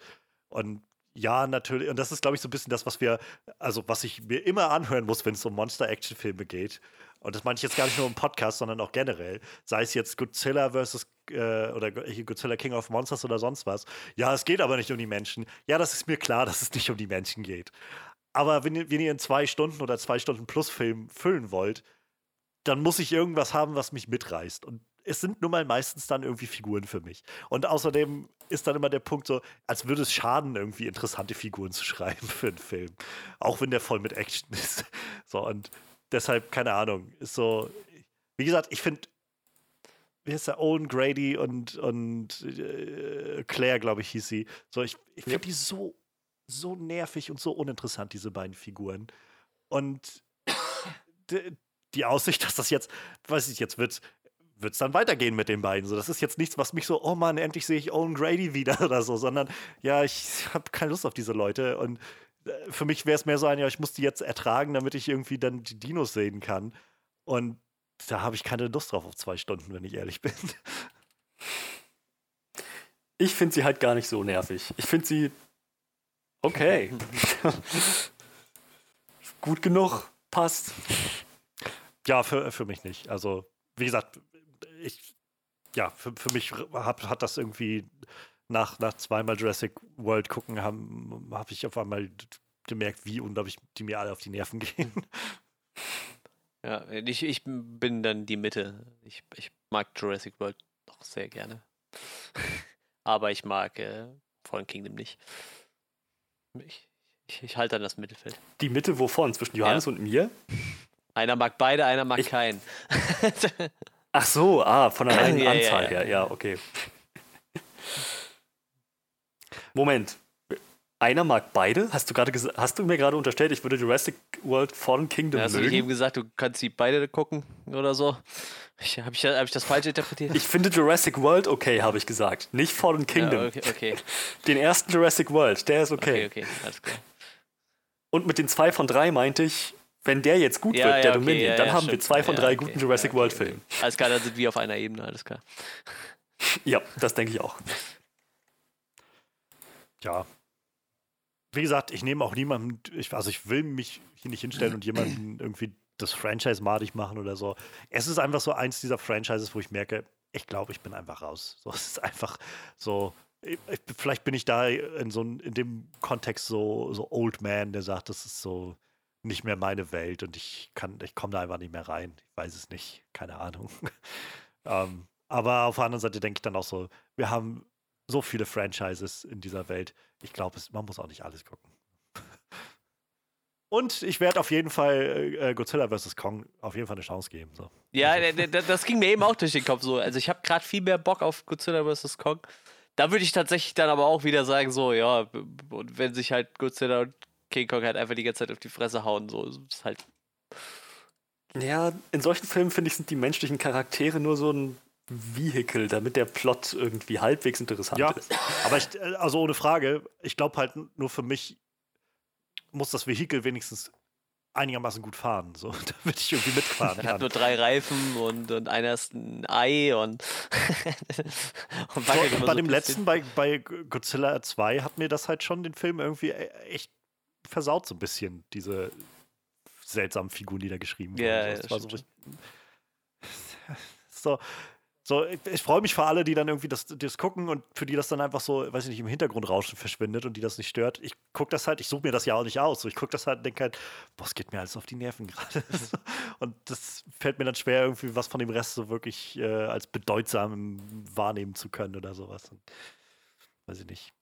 Und ja, natürlich, und das ist, glaube ich, so ein bisschen das, was wir, also was ich mir immer anhören muss, wenn es um Monster-Action-Filme geht. Und das meine ich jetzt gar nicht nur im Podcast, sondern auch generell. Sei es jetzt Godzilla versus äh, oder Godzilla King of Monsters oder sonst was. Ja, es geht aber nicht um die Menschen. Ja, das ist mir klar, dass es nicht um die Menschen geht. Aber wenn, wenn ihr einen zwei Stunden oder zwei Stunden plus Film füllen wollt, dann muss ich irgendwas haben, was mich mitreißt. Und es sind nun mal meistens dann irgendwie Figuren für mich. Und außerdem ist dann immer der Punkt so, als würde es schaden, irgendwie interessante Figuren zu schreiben für einen Film. Auch wenn der voll mit Action ist. So, und deshalb, keine Ahnung, ist so, wie gesagt, ich finde, wie heißt der, Owen Grady und, und äh, Claire, glaube ich, hieß sie. So, ich, ich finde ja. die so, so nervig und so uninteressant, diese beiden Figuren. Und die Aussicht, dass das jetzt, weiß ich, jetzt wird wird es dann weitergehen mit den beiden. So, das ist jetzt nichts, was mich so, oh Mann, endlich sehe ich Owen Grady wieder oder so, sondern ja, ich habe keine Lust auf diese Leute und äh, für mich wäre es mehr so ein, ja, ich muss die jetzt ertragen, damit ich irgendwie dann die Dinos sehen kann. Und da habe ich keine Lust drauf auf zwei Stunden, wenn ich ehrlich bin. Ich finde sie halt gar nicht so nervig. Ich finde sie okay. Gut genug, passt. Ja, für, für mich nicht. Also, wie gesagt, ich, ja, für, für mich hab, hat das irgendwie nach, nach zweimal Jurassic World gucken, habe hab ich auf einmal gemerkt, wie unglaublich die mir alle auf die Nerven gehen. Ja, ich, ich bin dann die Mitte. Ich, ich mag Jurassic World doch sehr gerne. Aber ich mag äh, Fallen Kingdom nicht. Ich, ich, ich halte dann das Mittelfeld. Die Mitte wovon? Zwischen Johannes ja. und mir? Einer mag beide, einer mag ich, keinen. Ach so, ah, von der reinen ja, Anzahl ja, her, ja, okay. Moment. Einer mag beide? Hast du gerade hast du mir gerade unterstellt, ich würde Jurassic World Fallen Kingdom ja, hast mögen? Hast du eben gesagt, du kannst sie beide gucken oder so? Habe ich, hab ich das falsch interpretiert? Ich finde Jurassic World okay, habe ich gesagt. Nicht Fallen Kingdom. Ja, okay, okay. Den ersten Jurassic World, der ist okay. Okay, okay, alles klar. Und mit den zwei von drei meinte ich, wenn der jetzt gut ja, wird, der okay, Dominion, ja, dann haben stimmt. wir zwei von drei guten Jurassic World Filmen. Alles klar, dann sind wir auf einer Ebene, alles klar. Ja, das denke ich auch. Ja. Wie gesagt, ich nehme auch niemanden, ich, also ich will mich hier nicht hinstellen und jemanden irgendwie das Franchise madig machen oder so. Es ist einfach so eins dieser Franchises, wo ich merke, ich glaube, ich bin einfach raus. So, es ist einfach so, ich, vielleicht bin ich da in so in dem Kontext so, so Old Man, der sagt, das ist so, nicht mehr meine Welt und ich kann, ich komme da einfach nicht mehr rein. Ich weiß es nicht, keine Ahnung. ähm, aber auf der anderen Seite denke ich dann auch so, wir haben so viele Franchises in dieser Welt. Ich glaube, man muss auch nicht alles gucken. Und ich werde auf jeden Fall äh, Godzilla vs. Kong auf jeden Fall eine Chance geben. So. Ja, also. das ging mir eben auch durch den Kopf so. Also ich habe gerade viel mehr Bock auf Godzilla vs. Kong. Da würde ich tatsächlich dann aber auch wieder sagen, so, ja, und wenn sich halt Godzilla und King Kong halt einfach die ganze Zeit auf die Fresse hauen. So ist halt. Ja, in solchen Filmen finde ich, sind die menschlichen Charaktere nur so ein Vehikel, damit der Plot irgendwie halbwegs interessant ja, ist. Aber ich, äh, also ohne Frage, ich glaube halt nur für mich muss das Vehikel wenigstens einigermaßen gut fahren. So, damit ich irgendwie mitfahren kann. Er hat nur drei Reifen und, und einer ist ein Ei und. und so, bei dem letzten, bei, bei Godzilla 2, hat mir das halt schon den Film irgendwie e, echt versaut so ein bisschen, diese seltsamen Figuren, die da geschrieben wurden. Ja, so, so, so, so, ich, ich freue mich für alle, die dann irgendwie das, das gucken und für die das dann einfach so, weiß ich nicht, im Hintergrundrauschen verschwindet und die das nicht stört. Ich gucke das halt, ich suche mir das ja auch nicht aus. So, ich gucke das halt und denke halt, boah, es geht mir alles auf die Nerven gerade. und das fällt mir dann schwer, irgendwie was von dem Rest so wirklich äh, als bedeutsam wahrnehmen zu können oder sowas. Und, weiß ich nicht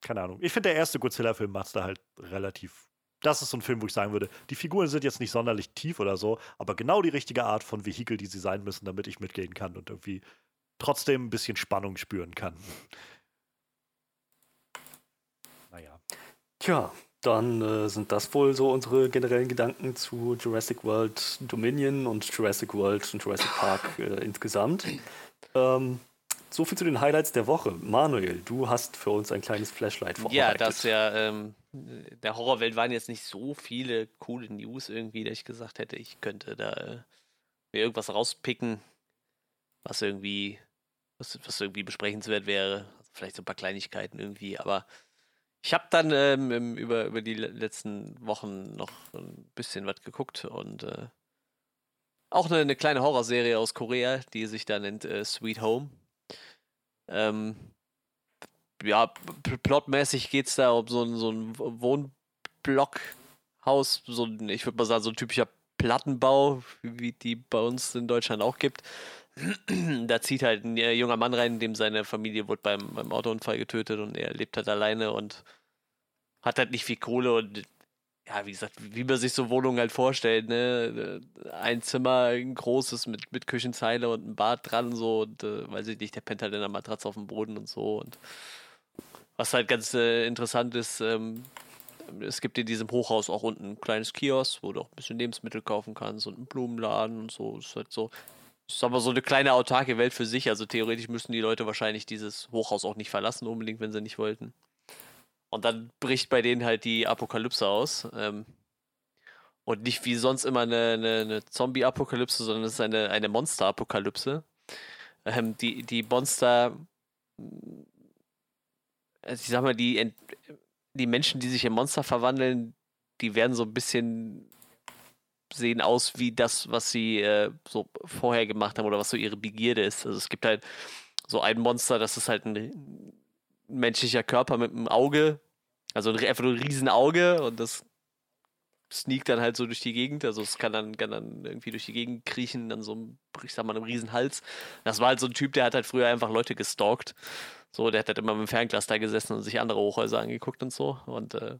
keine Ahnung. Ich finde, der erste Godzilla-Film macht da halt relativ. Das ist so ein Film, wo ich sagen würde, die Figuren sind jetzt nicht sonderlich tief oder so, aber genau die richtige Art von Vehikel, die sie sein müssen, damit ich mitgehen kann und irgendwie trotzdem ein bisschen Spannung spüren kann. naja. Tja, dann äh, sind das wohl so unsere generellen Gedanken zu Jurassic World Dominion und Jurassic World und Jurassic Park äh, insgesamt. Ähm, so viel zu den Highlights der Woche. Manuel, du hast für uns ein kleines Flashlight vorbereitet. Ja, das ja, ähm, der Horrorwelt waren jetzt nicht so viele coole News irgendwie, dass ich gesagt hätte, ich könnte da äh, mir irgendwas rauspicken, was irgendwie, was, was irgendwie besprechenswert wäre. Also vielleicht so ein paar Kleinigkeiten irgendwie, aber ich habe dann ähm, über, über die letzten Wochen noch ein bisschen was geguckt und äh, auch eine, eine, kleine Horrorserie aus Korea, die sich da nennt äh, Sweet Home. Ähm, ja, plotmäßig geht es da um so ein, so ein Wohnblockhaus, so ein, ich würde mal sagen, so ein typischer Plattenbau, wie die bei uns in Deutschland auch gibt. da zieht halt ein äh, junger Mann rein, dem seine Familie wurde beim, beim Autounfall getötet und er lebt halt alleine und hat halt nicht viel Kohle und ja, wie gesagt, wie man sich so Wohnungen halt vorstellt, ne? Ein Zimmer, ein großes mit, mit Küchenzeile und ein Bad dran, so, und äh, weiß ich nicht, der pennt halt in der Matratze auf dem Boden und so. Und was halt ganz äh, interessant ist, ähm, es gibt in diesem Hochhaus auch unten ein kleines Kiosk, wo du auch ein bisschen Lebensmittel kaufen kannst und einen Blumenladen und so. Ist halt so, ist aber so eine kleine autarke Welt für sich. Also theoretisch müssten die Leute wahrscheinlich dieses Hochhaus auch nicht verlassen, unbedingt, wenn sie nicht wollten. Und dann bricht bei denen halt die Apokalypse aus. Ähm, und nicht wie sonst immer eine, eine, eine Zombie-Apokalypse, sondern es ist eine, eine Monster-Apokalypse. Ähm, die, die Monster, also ich sag mal, die, die Menschen, die sich in Monster verwandeln, die werden so ein bisschen sehen aus wie das, was sie äh, so vorher gemacht haben oder was so ihre Begierde ist. Also es gibt halt so ein Monster, das ist halt ein menschlicher Körper mit einem Auge, also einfach nur ein Riesenauge und das sneakt dann halt so durch die Gegend. Also es kann dann, kann dann irgendwie durch die Gegend kriechen, dann so, ich sag mal, einem Riesenhals. Das war halt so ein Typ, der hat halt früher einfach Leute gestalkt. So, der hat halt immer mit dem Fernglas da gesessen und sich andere Hochhäuser angeguckt und so. Und äh,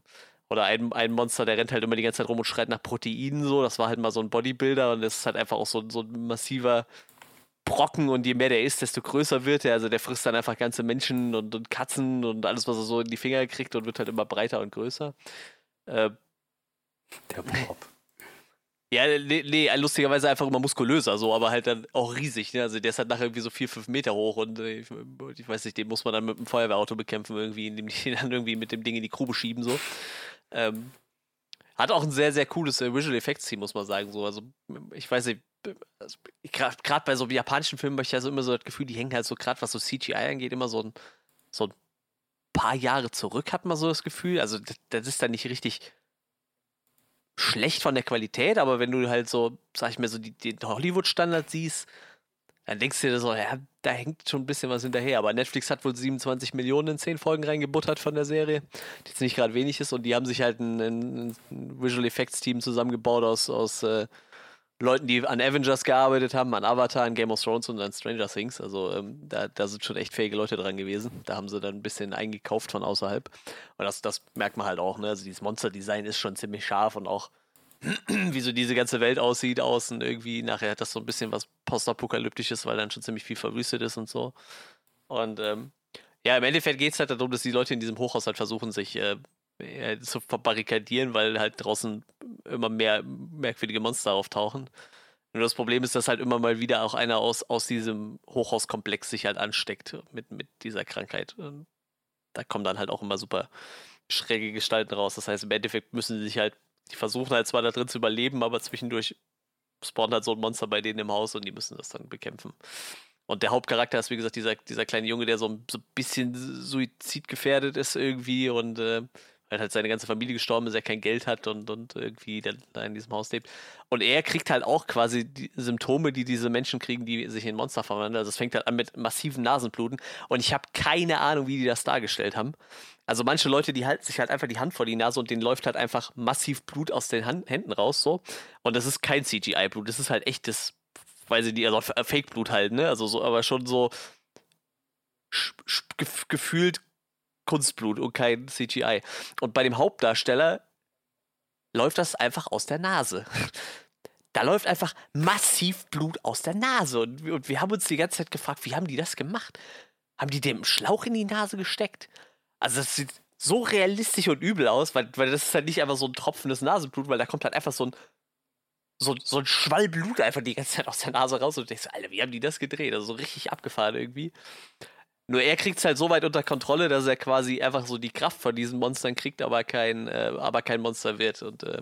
oder ein, ein Monster, der rennt halt immer die ganze Zeit rum und schreit nach Proteinen so. Das war halt mal so ein Bodybuilder und das ist halt einfach auch so, so ein massiver Brocken und je mehr der ist, desto größer wird er. Also der frisst dann einfach ganze Menschen und, und Katzen und alles, was er so in die Finger kriegt und wird halt immer breiter und größer. Äh, der Bob. Ja, nee, nee, lustigerweise einfach immer muskulöser, so, aber halt dann auch riesig. Ne? Also der ist halt nachher irgendwie so vier, fünf Meter hoch und äh, ich, ich, weiß nicht, den muss man dann mit einem Feuerwehrauto bekämpfen, irgendwie, indem die ihn dann irgendwie mit dem Ding in die Grube schieben, so. Ähm, hat auch ein sehr, sehr cooles äh, Visual Effects Team, muss man sagen. So. Also, ich weiß nicht, gerade bei so japanischen Filmen habe ich ja so immer so das Gefühl, die hängen halt so, gerade was so CGI angeht, immer so ein, so ein paar Jahre zurück, hat man so das Gefühl. Also, das, das ist dann nicht richtig schlecht von der Qualität, aber wenn du halt so, sag ich mal, so die, den Hollywood-Standard siehst, dann denkst du dir so, ja, da hängt schon ein bisschen was hinterher. Aber Netflix hat wohl 27 Millionen in 10 Folgen reingebuttert von der Serie, die jetzt nicht gerade wenig ist. Und die haben sich halt ein, ein Visual Effects Team zusammengebaut aus, aus äh, Leuten, die an Avengers gearbeitet haben, an Avatar, an Game of Thrones und an Stranger Things. Also ähm, da, da sind schon echt fähige Leute dran gewesen. Da haben sie dann ein bisschen eingekauft von außerhalb. Und das, das merkt man halt auch. Ne? Also dieses Monster-Design ist schon ziemlich scharf und auch wie so diese ganze Welt aussieht außen irgendwie. Nachher hat das so ein bisschen was postapokalyptisches, weil dann schon ziemlich viel verwüstet ist und so. Und ähm, ja, im Endeffekt geht es halt darum, dass die Leute in diesem Hochhaus halt versuchen, sich äh, zu verbarrikadieren, weil halt draußen immer mehr merkwürdige Monster auftauchen. Nur das Problem ist, dass halt immer mal wieder auch einer aus, aus diesem Hochhauskomplex sich halt ansteckt mit, mit dieser Krankheit. Und da kommen dann halt auch immer super schräge Gestalten raus. Das heißt, im Endeffekt müssen sie sich halt die versuchen halt zwar da drin zu überleben, aber zwischendurch spawnt halt so ein Monster bei denen im Haus und die müssen das dann bekämpfen. Und der Hauptcharakter ist, wie gesagt, dieser, dieser kleine Junge, der so ein, so ein bisschen suizidgefährdet ist irgendwie und äh, weil halt seine ganze Familie gestorben ist, er kein Geld hat und, und irgendwie da in diesem Haus lebt. Und er kriegt halt auch quasi die Symptome, die diese Menschen kriegen, die sich in Monster verwandeln. Also es fängt halt an mit massiven Nasenbluten. Und ich habe keine Ahnung, wie die das dargestellt haben. Also manche Leute, die halten sich halt einfach die Hand vor die Nase und denen läuft halt einfach massiv Blut aus den Hand Händen raus, so. Und das ist kein CGI-Blut, das ist halt echtes, weiß ich nicht, also Fake-Blut halt, ne? Also so, aber schon so gefühlt Kunstblut und kein CGI. Und bei dem Hauptdarsteller läuft das einfach aus der Nase. Da läuft einfach massiv Blut aus der Nase. Und, und wir haben uns die ganze Zeit gefragt, wie haben die das gemacht? Haben die dem Schlauch in die Nase gesteckt? Also das sieht so realistisch und übel aus, weil, weil das ist halt nicht einfach so ein tropfendes Nasenblut, weil da kommt halt einfach so ein, so, so ein Schwall Blut einfach die ganze Zeit aus der Nase raus und du denkst, Alter, wie haben die das gedreht? Also so richtig abgefahren irgendwie. Nur er kriegt es halt so weit unter Kontrolle, dass er quasi einfach so die Kraft von diesen Monstern kriegt, aber kein, äh, aber kein Monster wird. Und äh,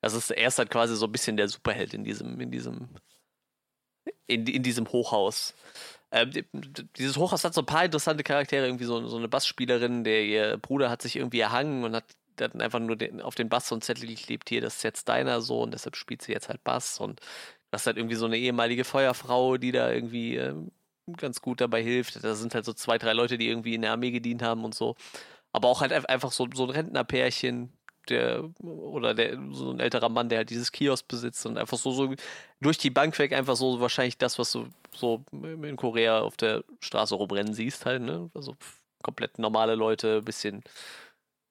das ist, er ist halt quasi so ein bisschen der Superheld in diesem, in diesem, in, in diesem Hochhaus. Ähm, dieses Hochhaus hat so ein paar interessante Charaktere, irgendwie so, so eine Bassspielerin, der ihr Bruder hat sich irgendwie erhangen und hat dann einfach nur den, auf den Bass so ein Zettel geklebt, hier, das ist jetzt deiner Sohn, deshalb spielt sie jetzt halt Bass und das ist halt irgendwie so eine ehemalige Feuerfrau, die da irgendwie ähm, ganz gut dabei hilft. Da sind halt so zwei, drei Leute, die irgendwie in der Armee gedient haben und so. Aber auch halt einfach so, so ein Rentnerpärchen, der oder der so ein älterer Mann, der halt dieses Kiosk besitzt und einfach so, so durch die Bank weg einfach so wahrscheinlich das, was du so in Korea auf der Straße rumrennen siehst, halt, ne? Also komplett normale Leute, bisschen,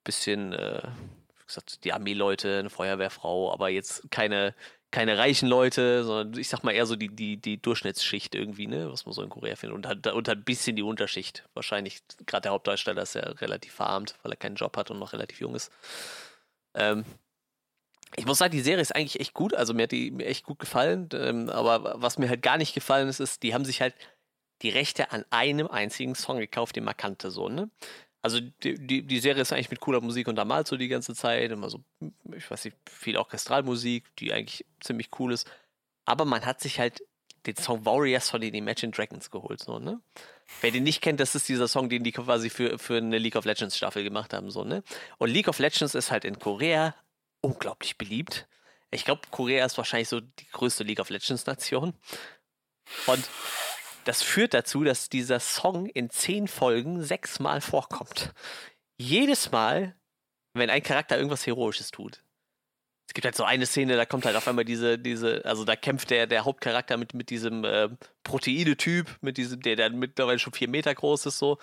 bisschen, äh, wie gesagt, die Armeeleute, eine Feuerwehrfrau, aber jetzt keine, keine reichen Leute, sondern ich sag mal eher so die, die, die Durchschnittsschicht irgendwie, ne, was man so in Korea findet. Und hat, und hat ein bisschen die Unterschicht. Wahrscheinlich, gerade der Hauptdarsteller ist ja relativ verarmt, weil er keinen Job hat und noch relativ jung ist. Ähm, ich muss sagen, die Serie ist eigentlich echt gut. Also mir hat die mir echt gut gefallen. Ähm, aber was mir halt gar nicht gefallen ist, ist, die haben sich halt die Rechte an einem einzigen Song gekauft, den man kannte, so, ne? Also die, die, die Serie ist eigentlich mit cooler Musik untermalt so die ganze Zeit. Immer so, ich weiß nicht, viel Orchestralmusik, die eigentlich ziemlich cool ist. Aber man hat sich halt den Song Warriors von den Imagine Dragons geholt, so, ne? Wer den nicht kennt, das ist dieser Song, den die quasi für, für eine League of Legends Staffel gemacht haben, so, ne? Und League of Legends ist halt in Korea unglaublich beliebt. Ich glaube, Korea ist wahrscheinlich so die größte League of Legends Nation. Und das führt dazu, dass dieser Song in zehn Folgen sechsmal vorkommt. Jedes Mal, wenn ein Charakter irgendwas Heroisches tut. Es gibt halt so eine Szene, da kommt halt auf einmal diese, diese, also da kämpft der, der Hauptcharakter mit, mit diesem äh, Proteine-Typ, mit diesem, der, der mittlerweile schon vier Meter groß ist, so.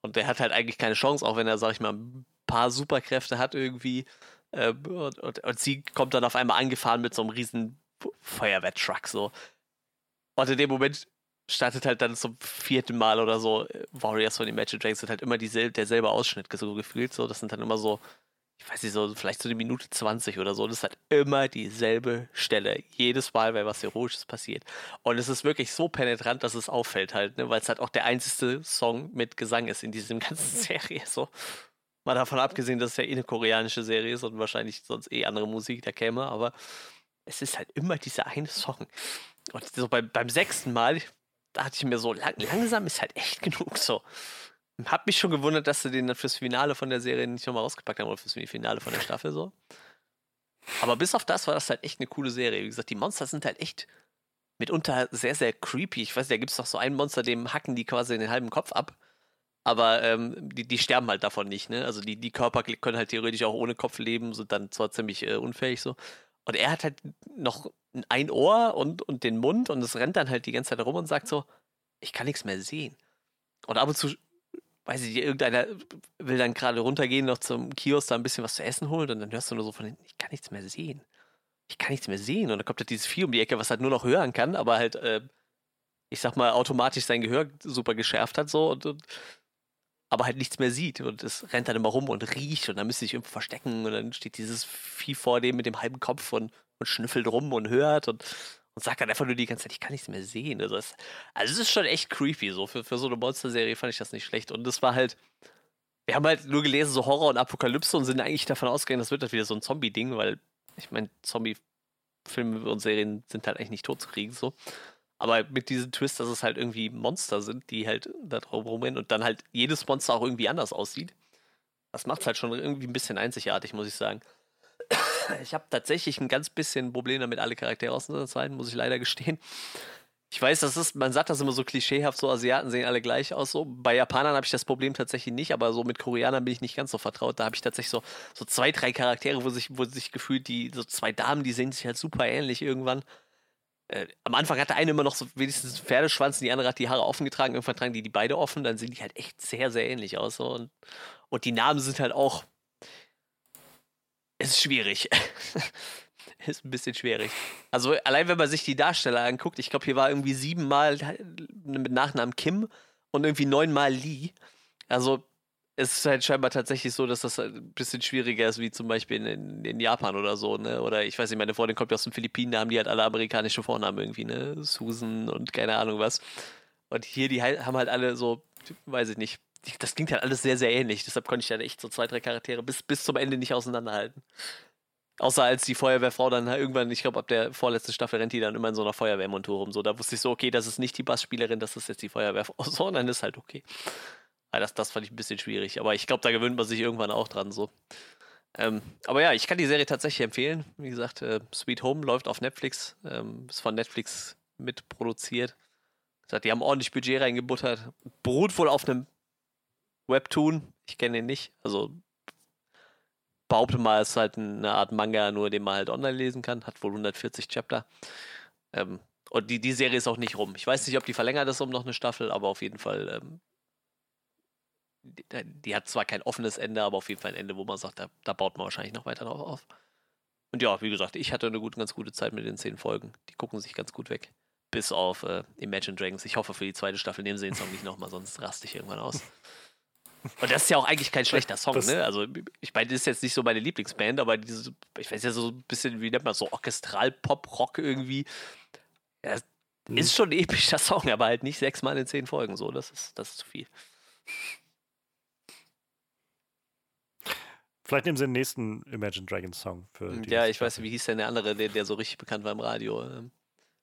Und der hat halt eigentlich keine Chance, auch wenn er, sag ich mal, ein paar Superkräfte hat irgendwie. Äh, und, und, und, sie kommt dann auf einmal angefahren mit so einem riesen Feuerwehrtruck, so. Und in dem Moment startet halt dann zum vierten Mal oder so Warriors von Imagine Dragons sind halt immer dieselbe, derselbe Ausschnitt so gefühlt. So, das sind dann immer so, ich weiß nicht, so vielleicht so eine Minute 20 oder so. Das ist halt immer dieselbe Stelle. Jedes Mal, wenn was Heroisches passiert. Und es ist wirklich so penetrant, dass es auffällt halt, ne? weil es halt auch der einzige Song mit Gesang ist in diesem ganzen Serie. So. Mal davon abgesehen, dass es ja eh eine koreanische Serie ist und wahrscheinlich sonst eh andere Musik da käme, aber es ist halt immer dieser eine Song. Und so beim, beim sechsten Mal, da hatte ich mir so, lang, langsam ist halt echt genug so. Hab mich schon gewundert, dass sie den fürs Finale von der Serie nicht nochmal rausgepackt haben oder fürs Finale von der Staffel so. Aber bis auf das war das halt echt eine coole Serie. Wie gesagt, die Monster sind halt echt mitunter sehr, sehr creepy. Ich weiß, da gibt es doch so einen Monster, dem hacken die quasi den halben Kopf ab. Aber ähm, die, die sterben halt davon nicht, ne? Also die, die Körper können halt theoretisch auch ohne Kopf leben, sind dann zwar ziemlich äh, unfähig so. Und er hat halt noch ein Ohr und, und den Mund und es rennt dann halt die ganze Zeit rum und sagt so, ich kann nichts mehr sehen. Und ab und zu, weiß ich, irgendeiner will dann gerade runtergehen, noch zum Kiosk da ein bisschen was zu essen holen und dann hörst du nur so von hinten, ich kann nichts mehr sehen. Ich kann nichts mehr sehen. Und dann kommt halt dieses Vieh um die Ecke, was halt nur noch hören kann, aber halt, äh, ich sag mal, automatisch sein Gehör super geschärft hat so und, und aber halt nichts mehr sieht. Und es rennt dann immer rum und riecht und dann müsste sich irgendwo verstecken und dann steht dieses Vieh vor dem mit dem halben Kopf und, und schnüffelt rum und hört und, und sagt dann einfach nur die ganze Zeit, ich kann nichts mehr sehen. Also es, also es ist schon echt creepy. So für, für so eine Monsterserie fand ich das nicht schlecht. Und es war halt, wir haben halt nur gelesen, so Horror und Apokalypse und sind eigentlich davon ausgegangen, das wird halt wieder so ein Zombie-Ding, weil ich meine, Zombie-Filme und Serien sind halt eigentlich nicht tot zu kriegen, so. Aber mit diesem Twist, dass es halt irgendwie Monster sind, die halt da drauf rumrennen und dann halt jedes Monster auch irgendwie anders aussieht. Das macht es halt schon irgendwie ein bisschen einzigartig, muss ich sagen. Ich habe tatsächlich ein ganz bisschen Problem damit, alle Charaktere auszuhalten, muss ich leider gestehen. Ich weiß, das ist, man sagt das immer so klischeehaft, so Asiaten sehen alle gleich aus. So. Bei Japanern habe ich das Problem tatsächlich nicht, aber so mit Koreanern bin ich nicht ganz so vertraut. Da habe ich tatsächlich so, so zwei, drei Charaktere, wo sich, wo sich gefühlt die, so zwei Damen, die sehen sich halt super ähnlich irgendwann. Äh, am Anfang hat der eine immer noch so wenigstens Pferdeschwanz und die andere hat die Haare offen getragen. Irgendwann tragen die die beide offen, dann sehen die halt echt sehr, sehr ähnlich aus. So. Und, und die Namen sind halt auch. Es ist schwierig. ist ein bisschen schwierig. Also allein wenn man sich die Darsteller anguckt, ich glaube, hier war irgendwie siebenmal mit Nachnamen Kim und irgendwie neunmal Lee. Also es ist halt scheinbar tatsächlich so, dass das ein bisschen schwieriger ist, wie zum Beispiel in, in Japan oder so, ne? Oder ich weiß nicht, meine Freundin kommt ja aus den Philippinen, da haben die halt alle amerikanische Vornamen irgendwie, ne? Susan und keine Ahnung was. Und hier, die haben halt alle so, weiß ich nicht, das klingt halt alles sehr, sehr ähnlich. Deshalb konnte ich dann echt so zwei, drei Charaktere bis, bis zum Ende nicht auseinanderhalten. Außer als die Feuerwehrfrau dann irgendwann, ich glaube, ab der vorletzten Staffel rennt die dann immer in so einer Feuerwehrmontur rum. So, da wusste ich so, okay, das ist nicht die Bassspielerin, das ist jetzt die Feuerwehrfrau. So, und dann ist halt okay. Ja, das, das fand ich ein bisschen schwierig, aber ich glaube, da gewöhnt man sich irgendwann auch dran so. Ähm, aber ja, ich kann die Serie tatsächlich empfehlen. Wie gesagt, äh, Sweet Home läuft auf Netflix, ähm, ist von Netflix mitproduziert. Die haben ordentlich Budget reingebuttert. Beruht wohl auf einem Webtoon. Ich kenne den nicht. Also behaupte mal, es ist halt eine Art Manga, nur den man halt online lesen kann. Hat wohl 140 Chapter. Ähm, und die, die Serie ist auch nicht rum. Ich weiß nicht, ob die verlängert ist um noch eine Staffel, aber auf jeden Fall ähm, die, die, hat zwar kein offenes Ende, aber auf jeden Fall ein Ende, wo man sagt, da, da baut man wahrscheinlich noch weiter drauf auf. Und ja, wie gesagt, ich hatte eine gut, ganz gute Zeit mit den zehn Folgen. Die gucken sich ganz gut weg. Bis auf äh, Imagine Dragons. Ich hoffe, für die zweite Staffel nehmen sie den Song nicht nochmal, sonst raste ich irgendwann aus. Und das ist ja auch eigentlich kein schlechter Song, das, ne? Also, ich meine, das ist jetzt nicht so meine Lieblingsband, aber diese, ich weiß ja so ein bisschen, wie nennt man so, Orchestral-Pop-Rock irgendwie. Ja, mhm. Ist schon ein epischer Song, aber halt nicht sechsmal in zehn Folgen so. Das ist, das ist zu viel. Vielleicht nehmen sie den nächsten Imagine Dragons Song für hm, Ja, ich weiß, wie hieß denn der andere, der, der so richtig bekannt war im Radio? Ähm.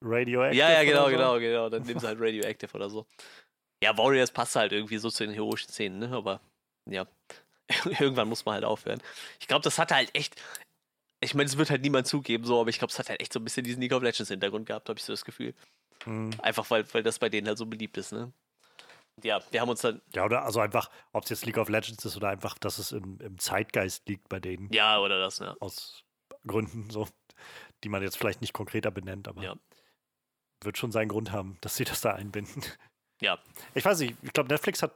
Radioactive? Ja, ja, genau, so? genau, genau. Dann nehmen sie halt Radioactive oder so. Ja, Warriors passt halt irgendwie so zu den heroischen Szenen, ne? Aber ja, irgendwann muss man halt aufhören. Ich glaube, das hat halt echt. Ich meine, es wird halt niemand zugeben, so, aber ich glaube, es hat halt echt so ein bisschen diesen League of Legends Hintergrund gehabt, habe ich so das Gefühl. Mhm. Einfach weil, weil das bei denen halt so beliebt ist, ne? Ja, wir haben uns dann. Ja, oder also einfach, ob es jetzt League of Legends ist oder einfach, dass es im, im Zeitgeist liegt bei denen. Ja, oder das, ja. Aus Gründen so, die man jetzt vielleicht nicht konkreter benennt, aber ja. wird schon seinen Grund haben, dass sie das da einbinden. Ja. Ich weiß nicht, ich glaube, Netflix hat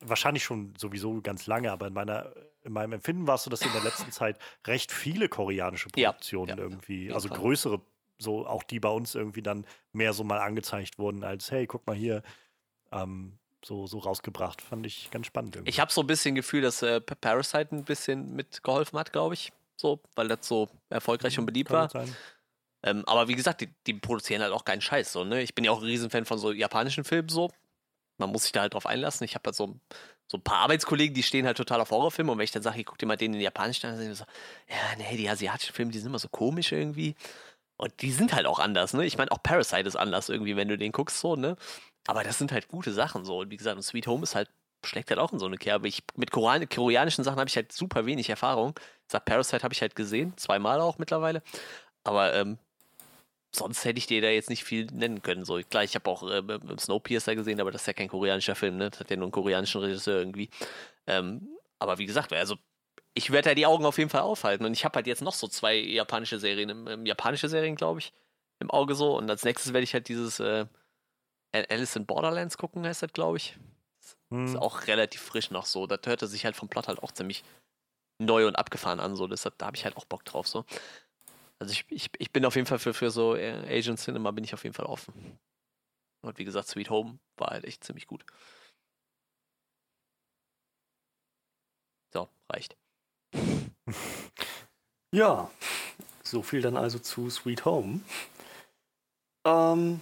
wahrscheinlich schon sowieso ganz lange, aber in meiner in meinem Empfinden war es so, dass sie in der letzten Zeit recht viele koreanische Produktionen ja, ja, irgendwie, also größere, so auch die bei uns irgendwie dann mehr so mal angezeigt wurden als, hey, guck mal hier, ähm, so, so rausgebracht. Fand ich ganz spannend. Irgendwie. Ich habe so ein bisschen Gefühl, dass äh, Parasite ein bisschen mitgeholfen hat, glaube ich. So, weil das so erfolgreich und beliebt Kann war. Ähm, aber wie gesagt, die, die, produzieren halt auch keinen Scheiß. So, ne? Ich bin ja auch ein Riesenfan von so japanischen Filmen so. Man muss sich da halt drauf einlassen. Ich habe halt so, so ein paar Arbeitskollegen, die stehen halt total auf Horrorfilme. Und wenn ich dann sage, ich guck dir mal den in Japanisch an, dann ich so, ja, nee, die asiatischen Filme, die sind immer so komisch irgendwie. Und die sind halt auch anders, ne? Ich meine, auch Parasite ist anders irgendwie, wenn du den guckst, so, ne? Aber das sind halt gute Sachen so. Und wie gesagt, Sweet Home ist halt, schlägt halt auch in so eine Kerbe. Ich, mit Korean koreanischen Sachen habe ich halt super wenig Erfahrung. Sag, Parasite habe ich halt gesehen, zweimal auch mittlerweile. Aber ähm, sonst hätte ich dir da jetzt nicht viel nennen können. So, klar, ich habe auch äh, Snowpiercer gesehen, aber das ist ja kein koreanischer Film, ne? Das hat ja nur einen koreanischen Regisseur irgendwie. Ähm, aber wie gesagt, also ich werde da die Augen auf jeden Fall aufhalten. Und ich habe halt jetzt noch so zwei japanische Serien, im japanische Serien, glaube ich, im Auge so. Und als nächstes werde ich halt dieses äh, Alice in Borderlands gucken, heißt das, glaube ich. Hm. Ist auch relativ frisch noch so. Das hörte sich halt vom Plot halt auch ziemlich neu und abgefahren an. So. Deshalb, da habe ich halt auch Bock drauf. So. Also ich, ich, ich bin auf jeden Fall für, für so äh, Asian Cinema bin ich auf jeden Fall offen. Und wie gesagt, Sweet Home war halt echt ziemlich gut. So, reicht. Ja, so viel dann also zu Sweet Home. Ähm,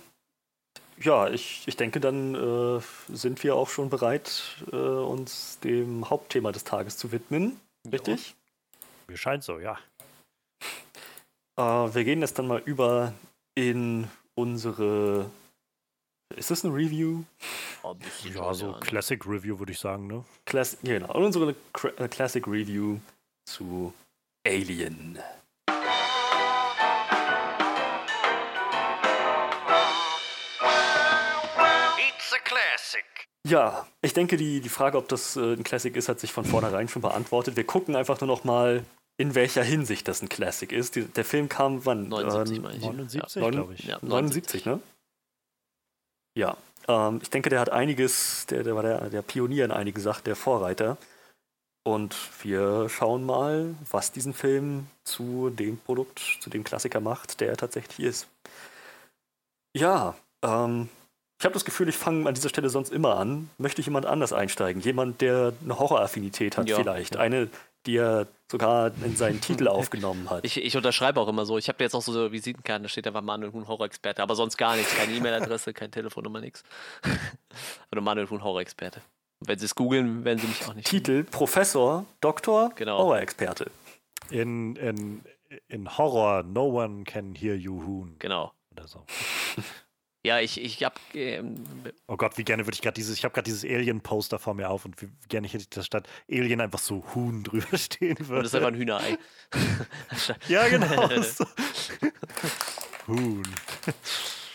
ja, ich, ich denke, dann äh, sind wir auch schon bereit, äh, uns dem Hauptthema des Tages zu widmen. Richtig? Ja. Mir scheint so, ja. Äh, wir gehen jetzt dann mal über in unsere. Ist das eine Review? Oh, ja, so Classic Review würde ich sagen, ne? Class genau, unsere äh, Classic Review zu Alien. Ja, ich denke, die, die Frage, ob das äh, ein Classic ist, hat sich von vornherein schon beantwortet. Wir gucken einfach nur noch mal, in welcher Hinsicht das ein Classic ist. Die, der Film kam wann? 79, ähm, meine ich. 79, ja. glaube ich. Ja, 79, 79, ne? Ja, ähm, ich denke, der hat einiges, der, der war der, der Pionier in einigen Sachen, der Vorreiter. Und wir schauen mal, was diesen Film zu dem Produkt, zu dem Klassiker macht, der er tatsächlich ist. Ja, ähm, Ich habe das Gefühl, ich fange an dieser Stelle sonst immer an. Möchte jemand anders einsteigen? Jemand, der eine Horroraffinität hat Ja. vielleicht. Eine, die er sogar in seinen Titel aufgenommen hat. Ich, ich unterschreibe auch immer so. Ich habe jetzt auch so Visitenkarten, da steht einfach Manuel Huhn Horrorexperte, aber sonst gar nichts. Keine E-Mail-Adresse, keine Telefonnummer, nichts. Oder Manuel Huhn Horrorexperte. Wenn sie es googeln, werden sie mich auch nicht. Titel Professor, Doktor, Genau. Horrorexperte. In, in, in Horror, no one can hear you hoon. Genau. Oder so. Ja, ich, ich hab. Ähm, Oh Gott, wie gerne würde ich gerade dieses, ich habe gerade dieses Alien-Poster vor mir auf und wie gerne hätte ich, dass statt Alien einfach so Huhn drüber stehen und würde. das ist einfach ein Hühnerei. ja, genau. Huhn.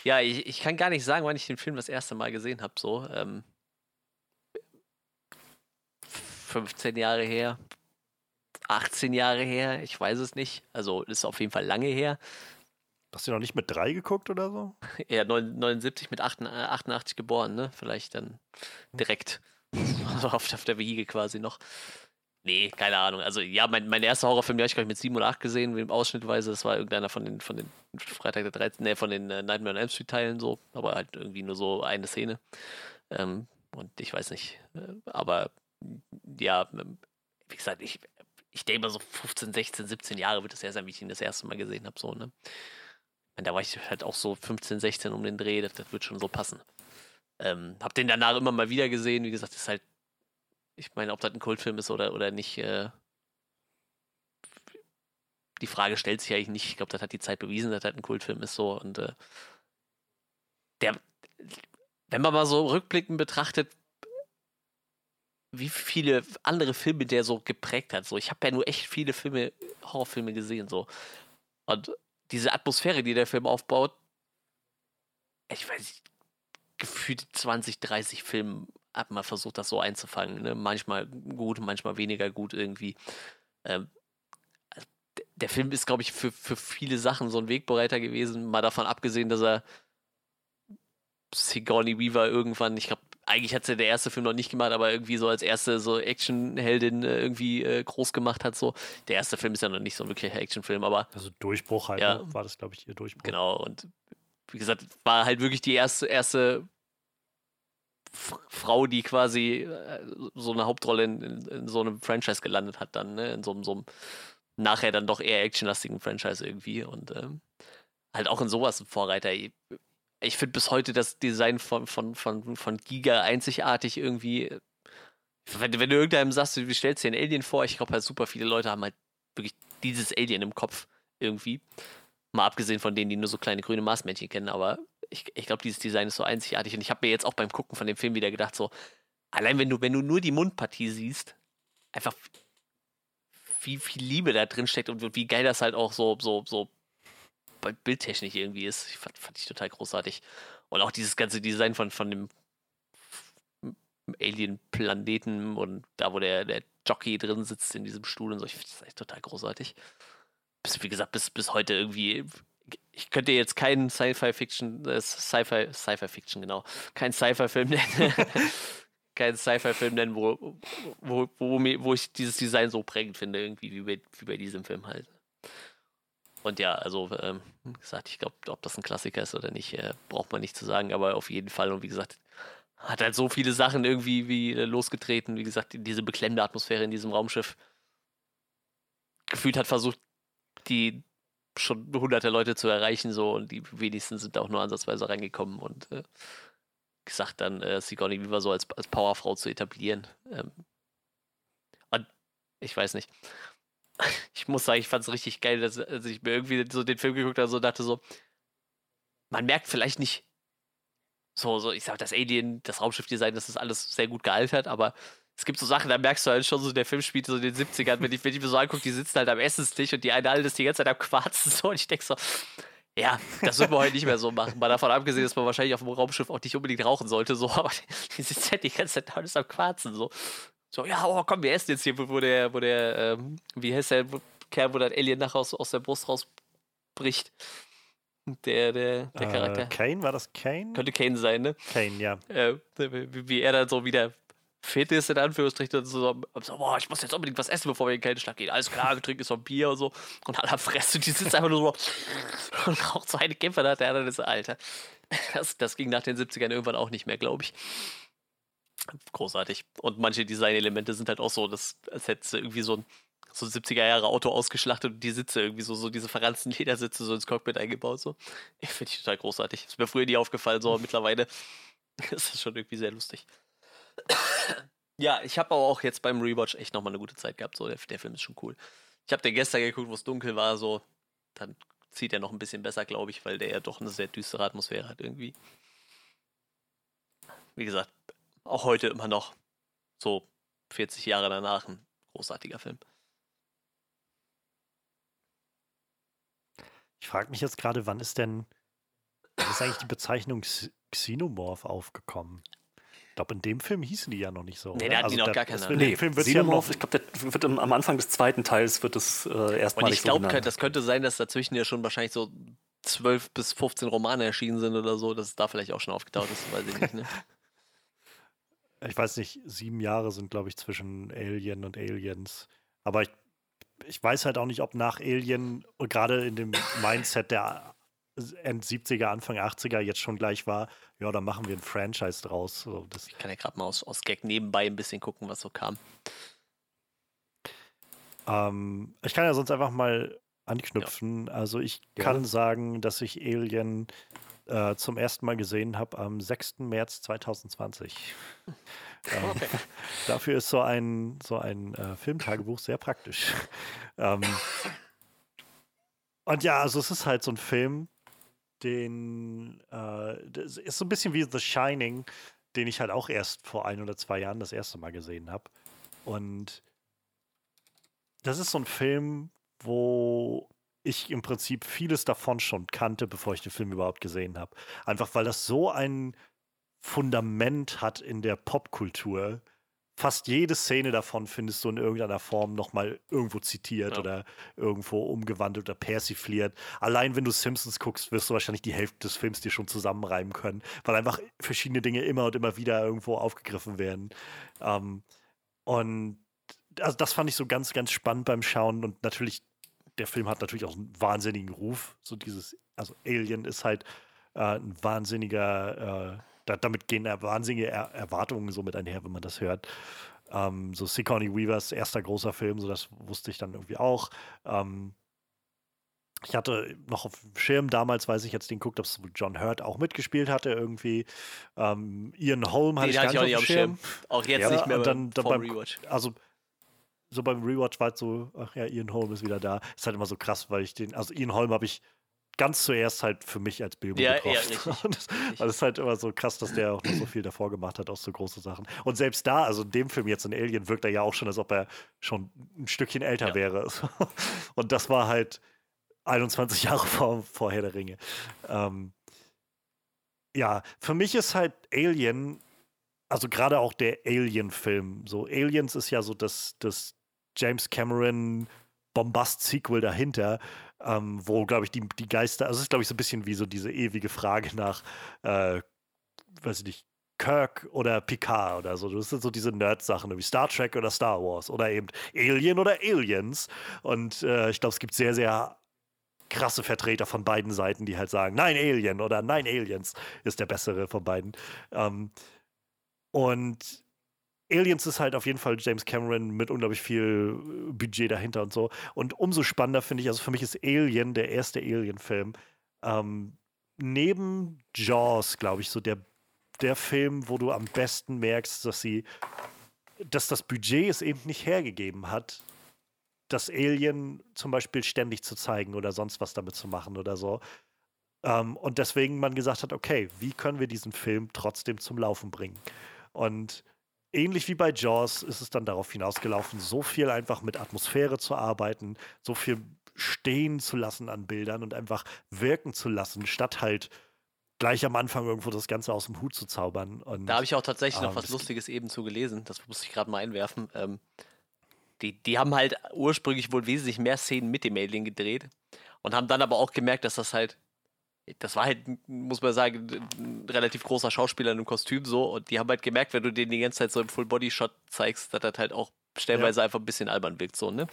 ja, ich, ich kann gar nicht sagen, wann ich den Film das erste Mal gesehen habe. So. Ähm, 15 Jahre her. 18 Jahre her, ich weiß es nicht. Also ist auf jeden Fall lange her. Hast du noch nicht mit drei geguckt oder so? Ja, 79 mit 88, äh, 88 geboren, ne? Vielleicht dann direkt. Also auf, auf der Wiege quasi noch. Nee, keine Ahnung. Also ja, mein, mein erster Horrorfilm, den habe ich, glaube ich, mit 7 oder 8 gesehen, mit Ausschnittweise. Das war irgendeiner von den, von den Freitag der 13., ne, von den äh, Nightmare on Elm Street Teilen so, aber halt irgendwie nur so eine Szene. Ähm, und ich weiß nicht. Äh, aber ja, ähm, wie gesagt, ich, ich denke mal so 15, 16, 17 Jahre wird es her sein, wie ich ihn das erste Mal gesehen habe. So, ne? Da war ich halt auch so 15, 16 um den Dreh, das, das wird schon so passen. Ähm, hab den danach immer mal wieder gesehen, wie gesagt, ist halt, ich meine, ob das ein Kultfilm ist oder, oder nicht, äh, die Frage stellt sich eigentlich nicht. Ich glaube, das hat die Zeit bewiesen, dass das ein Kultfilm ist so und äh, der, wenn man mal so rückblickend betrachtet, wie viele andere Filme der so geprägt hat. So, ich habe ja nur echt viele Filme, Horrorfilme gesehen, so. Und diese Atmosphäre, die der Film aufbaut, ich weiß nicht, gefühlt 20, 30 Filme hat man versucht, das so einzufangen. Ne? Manchmal gut, manchmal weniger gut irgendwie. Ähm, der Film ist, glaube ich, für, für viele Sachen so ein Wegbereiter gewesen, mal davon abgesehen, dass er Sigourney Weaver irgendwann, ich glaube, eigentlich hat sie der erste Film noch nicht gemacht, aber irgendwie so als erste so Actionheldin äh, irgendwie äh, groß gemacht hat. So. Der erste Film ist ja noch nicht so ein wirklicher Actionfilm, aber Also Durchbruch halt, Ja. ne? war das, glaube ich, ihr Durchbruch. Genau, und wie gesagt, war halt wirklich die erste, erste Frau, die quasi äh, so eine Hauptrolle in, in, in so einem Franchise gelandet hat, dann, ne? In so, einem- so einem nachher dann doch eher actionlastigen Franchise irgendwie. Und ähm, halt auch in sowas ein Vorreiter. Ich, finde bis heute das Design von, von, von, von Giga einzigartig irgendwie. Wenn, wenn du irgendeinem sagst, wie stellst du dir ein Alien vor, ich glaube halt super viele Leute haben halt wirklich dieses Alien im Kopf irgendwie. Mal abgesehen von denen, die nur so kleine grüne Marsmännchen kennen, aber ich, ich glaube, dieses Design ist so einzigartig. Und ich habe mir jetzt auch beim Gucken von dem Film wieder gedacht, so, allein wenn du, wenn du nur die Mundpartie siehst, einfach wie viel Liebe da drin steckt und wie geil das halt auch so, so, so Bildtechnik irgendwie ist. Ich fand, fand ich total großartig. Und auch dieses ganze Design von, von dem Alien-Planeten und da, wo der, der Jockey drin sitzt in diesem Stuhl und so, ich finde das echt total großartig. Bis, wie gesagt, bis, bis heute irgendwie. Ich könnte jetzt keinen Sci-Fi-Fiction, äh, Sci-Fi, Sci-Fi-Fiction, genau, keinen Sci-Fi-Film nennen. keinen Sci-Fi-Film nennen, wo, wo, wo, wo ich dieses Design so prägend finde, irgendwie, wie bei, wie bei diesem Film halt. Und ja, also, ähm, gesagt, ich glaube, ob das ein Klassiker ist oder nicht, äh, braucht man nicht zu sagen, aber auf jeden Fall. Und wie gesagt, hat halt so viele Sachen irgendwie wie äh, losgetreten. Wie gesagt, diese beklemmende Atmosphäre in diesem Raumschiff. Gefühlt hat versucht, die schon hunderte Leute zu erreichen, so und die wenigsten sind auch nur ansatzweise reingekommen und äh, gesagt dann äh, Sigourney Weaver so als, als Powerfrau zu etablieren. Ähm, und ich weiß nicht. Ich muss sagen, ich fand es richtig geil, dass als ich mir irgendwie so den Film geguckt habe, so dachte so, man merkt vielleicht nicht so, so, ich sag, das Alien, das Raumschiff-Design, das ist alles sehr gut gealtert, aber es gibt so Sachen, da merkst du halt schon so, der Film spielt so in den 70ern, wenn ich, wenn ich mir so angucke, die sitzen halt am Essenstisch und die eine alte ist die ganze Zeit am Quarzen so und ich denke so, ja, das wird man heute nicht mehr so machen. Mal davon abgesehen, dass man wahrscheinlich auf dem Raumschiff auch nicht unbedingt rauchen sollte, so, aber die sitzen halt die ganze Zeit da und ist am Quarzen, so. So, ja, oh, komm, wir essen jetzt hier, wo der, wo der, ähm, wie heißt der Kerl, wo das Alien nachher aus, aus der Brust rausbricht. Der, der, der Charakter. Äh, Kane, war das Kane? Könnte Kane sein, ne? Kane, ja. äh, wie, wie er dann so wieder Fetisch in Anführungsstrichen so, so, boah, ich muss jetzt unbedingt was essen, bevor wir in den Kälteschlag gehen. Alles klar, getrunken ist so ein Bier und so. Und aller Fresse, die sitzt einfach nur so und raucht so eine Kämpfer da, der dann ist, Alter. Das, das ging nach den 70ern irgendwann auch nicht mehr, glaube ich. Großartig. Und manche Designelemente sind halt auch so, dass, als hättest du irgendwie so ein so 70er Jahre Auto ausgeschlachtet und die Sitze irgendwie so, so diese verranzten Ledersitze so ins Cockpit eingebaut. So. Finde ich total großartig. Ist mir früher nie aufgefallen, so aber mittlerweile ist das schon irgendwie sehr lustig. ja, ich habe aber auch jetzt beim Rewatch echt nochmal eine gute Zeit gehabt. So, der, der Film ist schon cool. Ich habe den gestern geguckt, wo es dunkel war, so. Dann zieht er noch ein bisschen besser, glaube ich, weil der ja doch eine sehr düstere Atmosphäre hat irgendwie. Wie gesagt, auch heute immer noch so 40 Jahre danach ein großartiger Film. Ich frage mich jetzt gerade, wann ist denn wann ist eigentlich die Bezeichnung Xenomorph aufgekommen? Ich glaube, in dem Film hießen die ja noch nicht so. Nee, da hatten also die noch gar keine Nee, Film wird Xenomorph, ja ich glaube, wird am Anfang des zweiten Teils wird es äh, erstmal Und ich glaube, so das könnte sein, dass dazwischen ja schon wahrscheinlich so 12 bis 15 Romane erschienen sind oder so, dass es da vielleicht auch schon aufgetaucht ist, weiß ich nicht. Ne? ich weiß nicht, sieben Jahre sind, glaube ich, zwischen Alien und Aliens. Aber ich ich weiß halt auch nicht, ob nach Alien und gerade in dem Mindset der End 70er, Anfang 80er jetzt schon gleich war, ja, da machen wir ein Franchise draus. So, ich kann ja gerade mal aus, aus Gag nebenbei ein bisschen gucken, was so kam. Ähm, ich kann ja sonst einfach mal anknüpfen. Ja. Also ich ja. kann sagen, dass ich Alien äh, zum ersten Mal gesehen habe am 6. März 2020. ähm. Dafür ist so ein, so ein äh, Filmtagebuch sehr praktisch. ähm, und ja, also es ist halt so ein Film, den äh, ist so ein bisschen wie The Shining, den ich halt auch erst vor ein oder zwei Jahren das erste Mal gesehen habe. Und das ist so ein Film, wo ich im Prinzip vieles davon schon kannte, bevor ich den Film überhaupt gesehen habe. Einfach weil das so ein Fundament hat in der Popkultur. Fast jede Szene davon findest du in irgendeiner Form nochmal irgendwo zitiert ja. oder irgendwo umgewandelt oder persifliert. Allein wenn du Simpsons guckst, wirst du wahrscheinlich die Hälfte des Films dir schon zusammenreimen können, weil einfach verschiedene Dinge immer und immer wieder irgendwo aufgegriffen werden. Ähm, und also das fand ich so ganz, ganz spannend beim Schauen und natürlich der Film hat natürlich auch einen wahnsinnigen Ruf. So dieses, also Alien ist halt äh, ein wahnsinniger, äh, da, damit gehen wahnsinnige er Erwartungen so mit einher, wenn man das hört. Ähm, so Sigourney Weavers erster großer Film, so das wusste ich dann irgendwie auch. Ähm, ich hatte noch auf dem Schirm damals, weiß ich jetzt, den guckt, ob John Hurt auch mitgespielt hatte irgendwie. Ähm, Ian Holm hatte ich gar nicht auf dem Schirm. Schirm. Auch jetzt ja, nicht mehr dann, dann beim Rewatch. Also so beim Rewatch war es so, ach ja, Ian Holm ist wieder da. Ist halt immer so krass, weil ich den, also Ian Holm habe ich ganz zuerst halt für mich als Bilbo ja, getroffen. Ja, richtig, das, das ist halt immer so krass, dass der auch noch so viel davor gemacht hat, auch so große Sachen. Und selbst da, also in dem Film jetzt in Alien, wirkt er ja auch schon, als ob er schon ein Stückchen älter ja. wäre. Und das war halt 21 Jahre vor, vor Herr der Ringe. Ähm, ja, für mich ist halt Alien, also gerade auch der Alien-Film, so Aliens ist ja so das, das James Cameron Bombast-Sequel dahinter, ähm, wo, glaube ich, die, die Geister, also es ist, glaube ich, so ein bisschen wie so diese ewige Frage nach, äh, weiß ich nicht, Kirk oder Picard oder so. Das sind so diese Nerd-Sachen, wie Star Trek oder Star Wars oder eben Alien oder Aliens. Und äh, ich glaube, es gibt sehr, sehr krasse Vertreter von beiden Seiten, die halt sagen, nein, Alien oder nein, Aliens ist der bessere von beiden. Ähm, und Aliens ist halt auf jeden Fall James Cameron mit unglaublich viel äh, Budget dahinter und so. Und umso spannender finde ich, also für mich ist Alien der erste Alien-Film. Ähm, neben Jaws, glaube ich, so der, der Film, wo du am besten merkst, dass sie, dass das Budget es eben nicht hergegeben hat, das Alien zum Beispiel ständig zu zeigen oder sonst was damit zu machen oder so. Ähm, und deswegen man gesagt hat, okay, wie können wir diesen Film trotzdem zum Laufen bringen? Und ähnlich wie bei Jaws ist es dann darauf hinausgelaufen, so viel einfach mit Atmosphäre zu arbeiten, so viel stehen zu lassen an Bildern und einfach wirken zu lassen, statt halt gleich am Anfang irgendwo das Ganze aus dem Hut zu zaubern. Und, da habe ich auch tatsächlich ähm, noch was Lustiges eben zu gelesen, das musste ich gerade mal einwerfen. Ähm, die, die haben halt ursprünglich wohl wesentlich mehr Szenen mit dem Alien gedreht und haben dann aber auch gemerkt, dass das halt das war halt, muss man sagen, ein relativ großer Schauspieler in einem Kostüm so und die haben halt gemerkt, wenn du den die ganze Zeit so im Full-Body-Shot zeigst, dass das halt auch stellenweise ja. einfach ein bisschen albern wirkt, so, ne?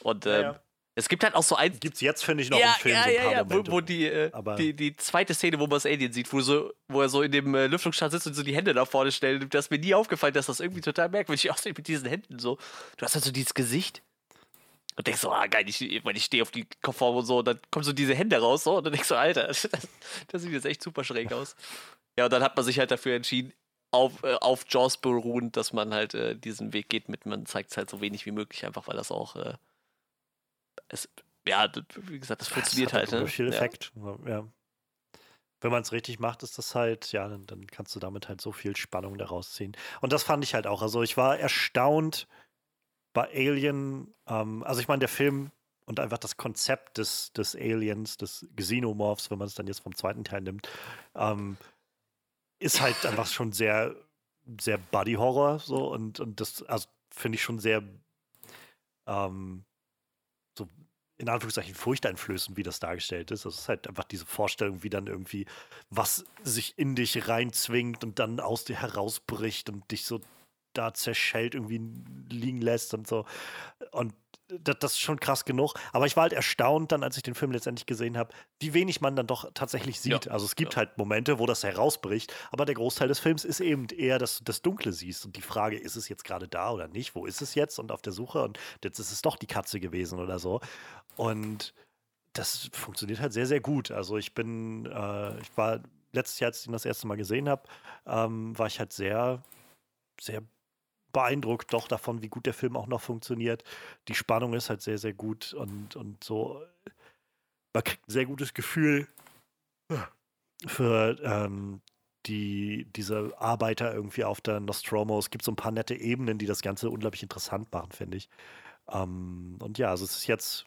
Und ähm, ja, es gibt halt auch so ein. Gibt's jetzt, finde ich, noch ja, im Film ja, so ein paar ja, ja, wo, wo die, äh, die, die zweite Szene, wo man das Alien sieht, wo, so, wo er so in dem äh, Lüftungsschacht sitzt und so die Hände nach vorne stellt. Das ist mir nie aufgefallen, dass das irgendwie total merkwürdig aussieht mit diesen Händen so. Du hast halt so dieses Gesicht und denkst so, ah geil, ich, wenn ich stehe auf die Kofferraum und so, und dann kommen so diese Hände raus so, und dann denkst du, Alter, das, das sieht jetzt echt super schräg aus. Ja, und dann hat man sich halt dafür entschieden, auf, äh, auf Jaws beruhend, dass man halt äh, diesen Weg geht mit, man zeigt es halt so wenig wie möglich, einfach weil das auch äh, es, ja, wie gesagt, das funktioniert das halt. Ne? Viel Effekt. Ja. ja. Wenn man es richtig macht, ist das halt, ja, dann, dann, kannst du damit halt so viel Spannung daraus ziehen. Und das fand ich halt auch. Also ich war erstaunt bei Alien, ähm, also ich meine, der Film und einfach das Konzept des, des Aliens, des Xenomorphs, wenn man es dann jetzt vom zweiten Teil nimmt, ähm, ist halt einfach schon sehr, sehr Buddy-Horror so und, und das also, finde ich schon sehr ähm, so in Anführungszeichen furchteinflößend, wie das dargestellt ist. Das ist halt einfach diese Vorstellung, wie dann irgendwie was sich in dich reinzwingt und dann aus dir herausbricht und dich so da zerschellt irgendwie liegen lässt und so. Und das, das, ist schon krass genug. Aber ich war halt erstaunt dann, als ich den Film letztendlich gesehen habe, wie wenig man dann doch tatsächlich sieht. Ja. Also es gibt ja. halt Momente, wo das herausbricht, aber der Großteil des Films ist eben eher, dass du das Dunkle siehst. Und die Frage, ist es jetzt gerade da oder nicht? Wo ist es jetzt? Und auf der Suche und jetzt ist es doch die Katze gewesen oder so. Und das funktioniert halt sehr, sehr gut. Also ich bin, äh, ich war letztes Jahr, als ich ihn das erste Mal gesehen habe, ähm, war ich halt sehr, sehr beeindruckt doch davon, wie gut der Film auch noch funktioniert. Die Spannung ist halt sehr, sehr gut und, und so. Man kriegt ein sehr gutes Gefühl für ähm, die, diese Arbeiter irgendwie auf der Nostromo. Es gibt so ein paar nette Ebenen, die das Ganze unglaublich interessant machen, finde ich. Ähm, und ja, also es ist jetzt,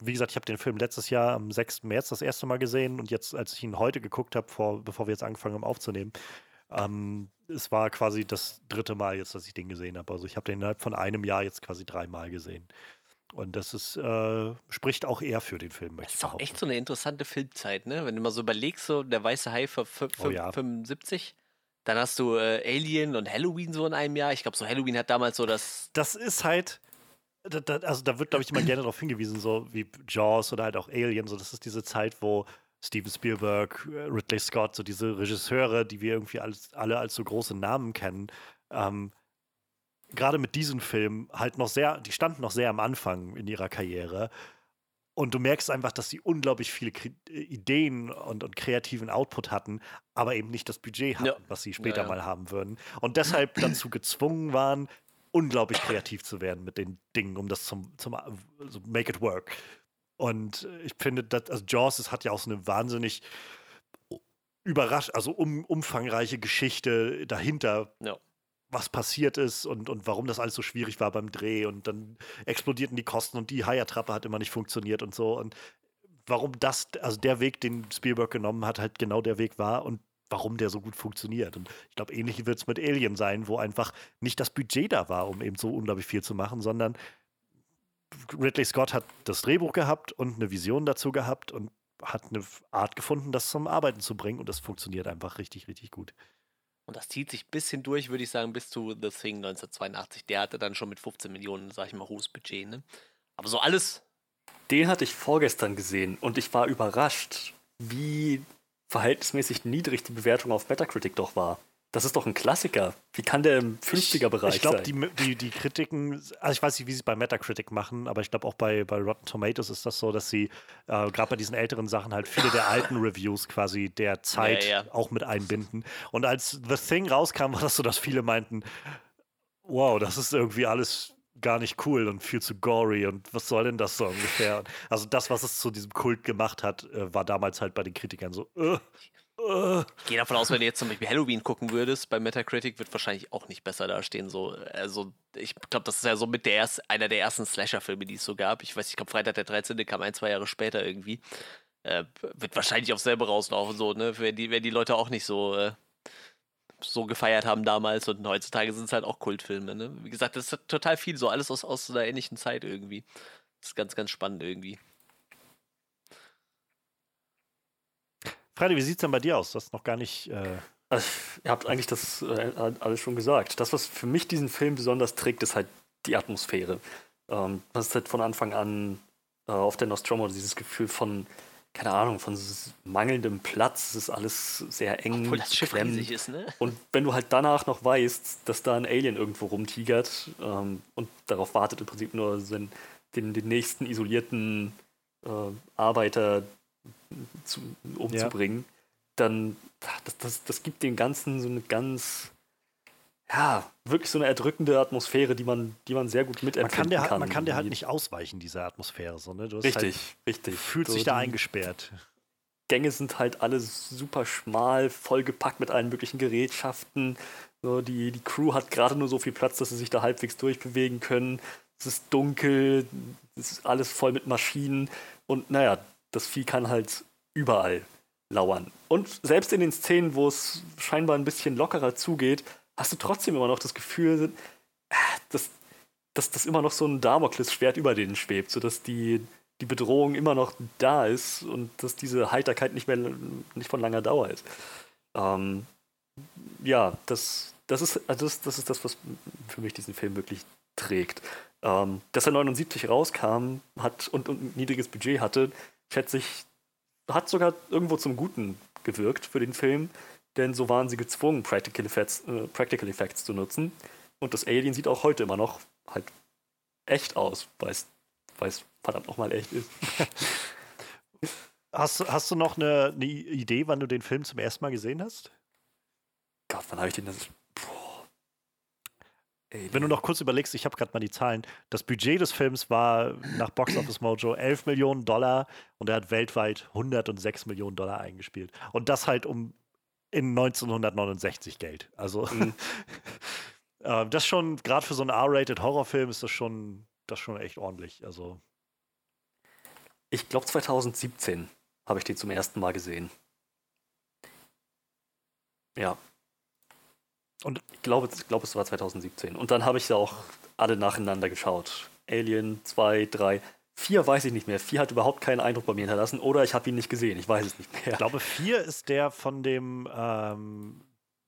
wie gesagt, ich habe den Film letztes Jahr am 6. März das erste Mal gesehen und jetzt, als ich ihn heute geguckt habe, bevor wir jetzt angefangen haben aufzunehmen, ähm, es war quasi das dritte Mal jetzt, dass ich den gesehen habe. Also ich habe den innerhalb von einem Jahr jetzt quasi dreimal gesehen. Und das ist, äh, spricht auch eher für den Film. Das ist auch echt so eine interessante Filmzeit, ne? Wenn du mal so überlegst, so der weiße Hai für oh, ja. 75, dann hast du äh, Alien und Halloween so in einem Jahr. Ich glaube, so Halloween hat damals so das. Das ist halt, da, da, also da wird, glaube ich, immer gerne darauf hingewiesen, so wie Jaws oder halt auch Alien. So, das ist diese Zeit, wo Steven Spielberg, äh, Ridley Scott, so diese Regisseure, die wir irgendwie als, alle als so große Namen kennen, ähm, gerade mit diesem Film halt noch sehr, die standen noch sehr am Anfang in ihrer Karriere. Und du merkst einfach, dass sie unglaublich viele K äh, Ideen und, und, kreativen Output hatten, aber eben nicht das Budget hatten, ja. was sie später ja, ja. mal haben würden. Und deshalb dazu gezwungen waren, unglaublich kreativ zu werden mit den Dingen, um das zum, zum so Make it work. Und ich finde, dass, also Jaws, es hat ja auch so eine wahnsinnig überrascht, also um, umfangreiche Geschichte dahinter, ja. was passiert ist und, und warum das alles so schwierig war beim Dreh. Und dann explodierten die Kosten und die Haier-Trappe hat immer nicht funktioniert und so. Und warum das, also der Weg, den Spielberg genommen hat, halt genau der Weg war und warum der so gut funktioniert. Und ich glaube, ähnlich wird es mit Alien sein, wo einfach nicht das Budget da war, um eben so unglaublich viel zu machen, sondern Ridley Scott hat das Drehbuch gehabt und eine Vision dazu gehabt und hat eine Art gefunden, das zum Arbeiten zu bringen und das funktioniert einfach richtig, richtig gut. Und das zieht sich ein bisschen durch, würde ich sagen, bis zu The Thing 1982. Der hatte dann schon mit 15 Millionen, sag ich mal, hohes Budget. Ne? Aber so alles. Den hatte ich vorgestern gesehen und ich war überrascht, wie verhältnismäßig niedrig die Bewertung auf Metacritic doch war. Das ist doch ein Klassiker. Wie kann der im 50er-Bereich ich, ich sein? Ich glaube, die, die, die Kritiken, also ich weiß nicht, wie sie es bei Metacritic machen, aber ich glaube auch bei, bei Rotten Tomatoes ist das so, dass sie äh, gerade bei diesen älteren Sachen halt viele der alten Reviews quasi der Zeit ja, ja. auch mit einbinden. Und als The Thing rauskam, war das so, dass viele meinten, wow, das ist irgendwie alles gar nicht cool und viel zu gory und was soll denn das so ungefähr? Also das, was es zu diesem Kult gemacht hat, äh, war damals halt bei den Kritikern so, uh, ich gehe davon aus, wenn du jetzt zum Beispiel Halloween gucken würdest, bei Metacritic wird wahrscheinlich auch nicht besser dastehen. So, also ich glaube, das ist ja so mit der erst, einer der ersten Slasher-Filme, die es so gab. Ich weiß, ich glaube, Freitag der 13. kam ein, zwei Jahre später irgendwie. Äh, wird wahrscheinlich auch selber rauslaufen, so, ne? Wenn die, wenn die Leute auch nicht so, äh, so gefeiert haben damals und heutzutage sind es halt auch Kultfilme, ne? Wie gesagt, das ist total viel, so alles aus, aus einer ähnlichen Zeit irgendwie. Das ist ganz, ganz spannend irgendwie. Freddy, wie sieht es denn bei dir aus? Du hast noch gar nicht. Äh also, ihr habt eigentlich das äh, alles schon gesagt. Das, was für mich diesen Film besonders trägt, ist halt die Atmosphäre. Ähm, das ist halt von Anfang an äh, auf der Nostromo dieses Gefühl von, keine Ahnung, von mangelndem Platz. Es ist alles sehr eng. Obwohl das Schiff riesig ist, ne? Und wenn du halt danach noch weißt, dass da ein Alien irgendwo rumtigert ähm, und darauf wartet, im Prinzip nur den, den, den nächsten isolierten äh, Arbeiter zu, umzubringen, ja. dann das, das, das gibt dem Ganzen so eine ganz ja, wirklich so eine erdrückende Atmosphäre, die man, die man sehr gut mitempfinden man kann. Der, kann. Man kann der halt nicht ausweichen, dieser Atmosphäre. So, ne? richtig, halt, richtig. Du fühlst so, sich da eingesperrt. Gänge sind halt alle super schmal, vollgepackt mit allen möglichen Gerätschaften. So, die, die Crew hat gerade nur so viel Platz, dass sie sich da halbwegs durchbewegen können. Es ist dunkel, es ist alles voll mit Maschinen. Und naja, das Vieh kann halt überall lauern. Und selbst in den Szenen, wo es scheinbar ein bisschen lockerer zugeht, hast du trotzdem immer noch das Gefühl, äh, dass, dass das immer noch so ein Damoklesschwert über denen schwebt, sodass die, die Bedrohung immer noch da ist und dass diese Heiterkeit nicht mehr nicht von langer Dauer ist. Ähm, ja, das, das, ist, also das, das ist das, was für mich diesen Film wirklich trägt. Ähm, dass er 79 rauskam hat und, und ein niedriges Budget hatte, schätze ich, hat sogar irgendwo zum Guten gewirkt für den Film denn so waren sie gezwungen, Practical Effects, äh, Practical Effects zu nutzen. Und das Alien sieht auch heute immer noch halt echt aus, weil es verdammt nochmal echt ist. hast, hast du noch eine, eine, Idee, wann du den Film zum ersten Mal gesehen hast? Gott, wann habe ich den das? Wenn du noch kurz überlegst, ich habe gerade mal die Zahlen. Das Budget des Films war nach Box Office Mojo 11 Millionen Dollar und er hat weltweit 106 Millionen Dollar eingespielt. Und das halt um in 1969 Geld. Also mhm. äh, das schon, gerade für so einen R-rated Horrorfilm ist das schon, das schon echt ordentlich. Also ich glaube 2017 habe ich den zum ersten Mal gesehen. Ja. Und ich glaube, ich glaube, es war 2017. Und dann habe ich ja auch alle nacheinander geschaut. Alien 2, 3. Vier weiß ich nicht mehr. Vier hat überhaupt keinen Eindruck bei mir hinterlassen oder ich habe ihn nicht gesehen. Ich weiß es nicht mehr. Ich glaube, vier ist der von dem, ähm,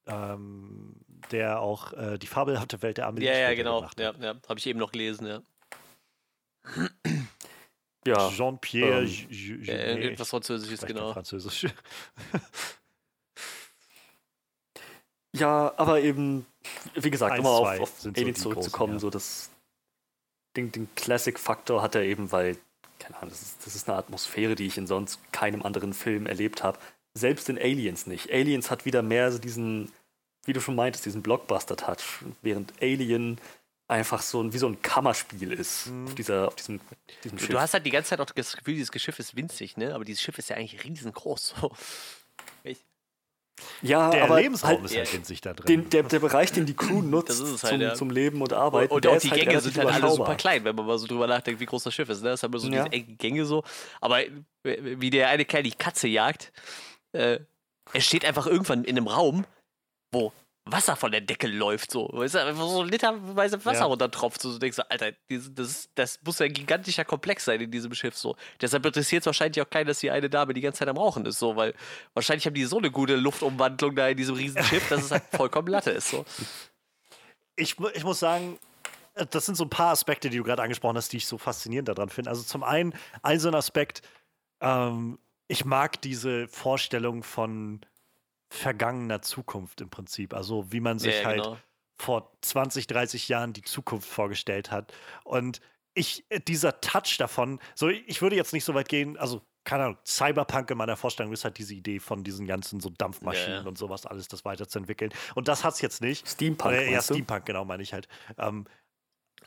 ähm, der auch äh, die fabelhafte Welt der Amelie Ja, ja, genau. Ja, ja. Habe ich eben noch gelesen, ja. ja. Jean-Pierre ähm, äh, Irgendwas Französisches, genau. Französisch. ja, aber eben, wie gesagt, um auf, auf Alien so zurückzukommen, ja. so das den, den Classic-Faktor hat er eben, weil, keine Ahnung, das ist, das ist eine Atmosphäre, die ich in sonst keinem anderen Film erlebt habe. Selbst in Aliens nicht. Aliens hat wieder mehr so diesen, wie du schon meintest, diesen Blockbuster-Touch, während Alien einfach so ein, wie so ein Kammerspiel ist mhm. auf, dieser, auf diesem, diesem Schiff. Du hast halt die ganze Zeit auch das Gefühl, dieses Schiff ist winzig, ne? Aber dieses Schiff ist ja eigentlich riesengroß. So. Ja, der aber Lebensraum halt, ist halt in sich da drin. Den, der, der Bereich, den die Crew nutzt halt, zum, ja. zum, Leben und Arbeiten. Und, und auch die halt Gänge sind halt alle super klein, wenn man mal so drüber nachdenkt, wie groß das Schiff ist. Ne? Das haben wir so ja. diese engen Gänge so. Aber wie der eine Kerl die Katze jagt, äh, er steht einfach irgendwann in einem Raum, wo Wasser von der Decke läuft, so. Weißt du, einfach so literweise Wasser ja. runtertropft. So, du denkst, Alter, das, das muss ja ein gigantischer Komplex sein in diesem Schiff, so. Deshalb interessiert es wahrscheinlich auch keinen, dass die eine Dame die ganze Zeit am Rauchen ist, so, weil wahrscheinlich haben die so eine gute Luftumwandlung da in diesem riesen Schiff, dass es halt vollkommen Latte ist, so. Ich, ich muss sagen, äh, das sind so ein paar Aspekte, die du gerade angesprochen hast, die ich so faszinierend daran finde. Also zum einen, ein so ein Aspekt, ähm, ich mag diese Vorstellung von vergangener Zukunft im Prinzip. Also wie man sich ja, halt genau. vor 20, 30 Jahren die Zukunft vorgestellt hat. Und ich, dieser Touch davon, so ich würde jetzt nicht so weit gehen, also keine Ahnung, Cyberpunk in meiner Vorstellung ist halt diese Idee von diesen ganzen so Dampfmaschinen ja, ja. und sowas, alles das weiterzuentwickeln. Und das hat es jetzt nicht. Steampunk. Äh, ja, Steampunk, genau, meine ich halt. Ähm,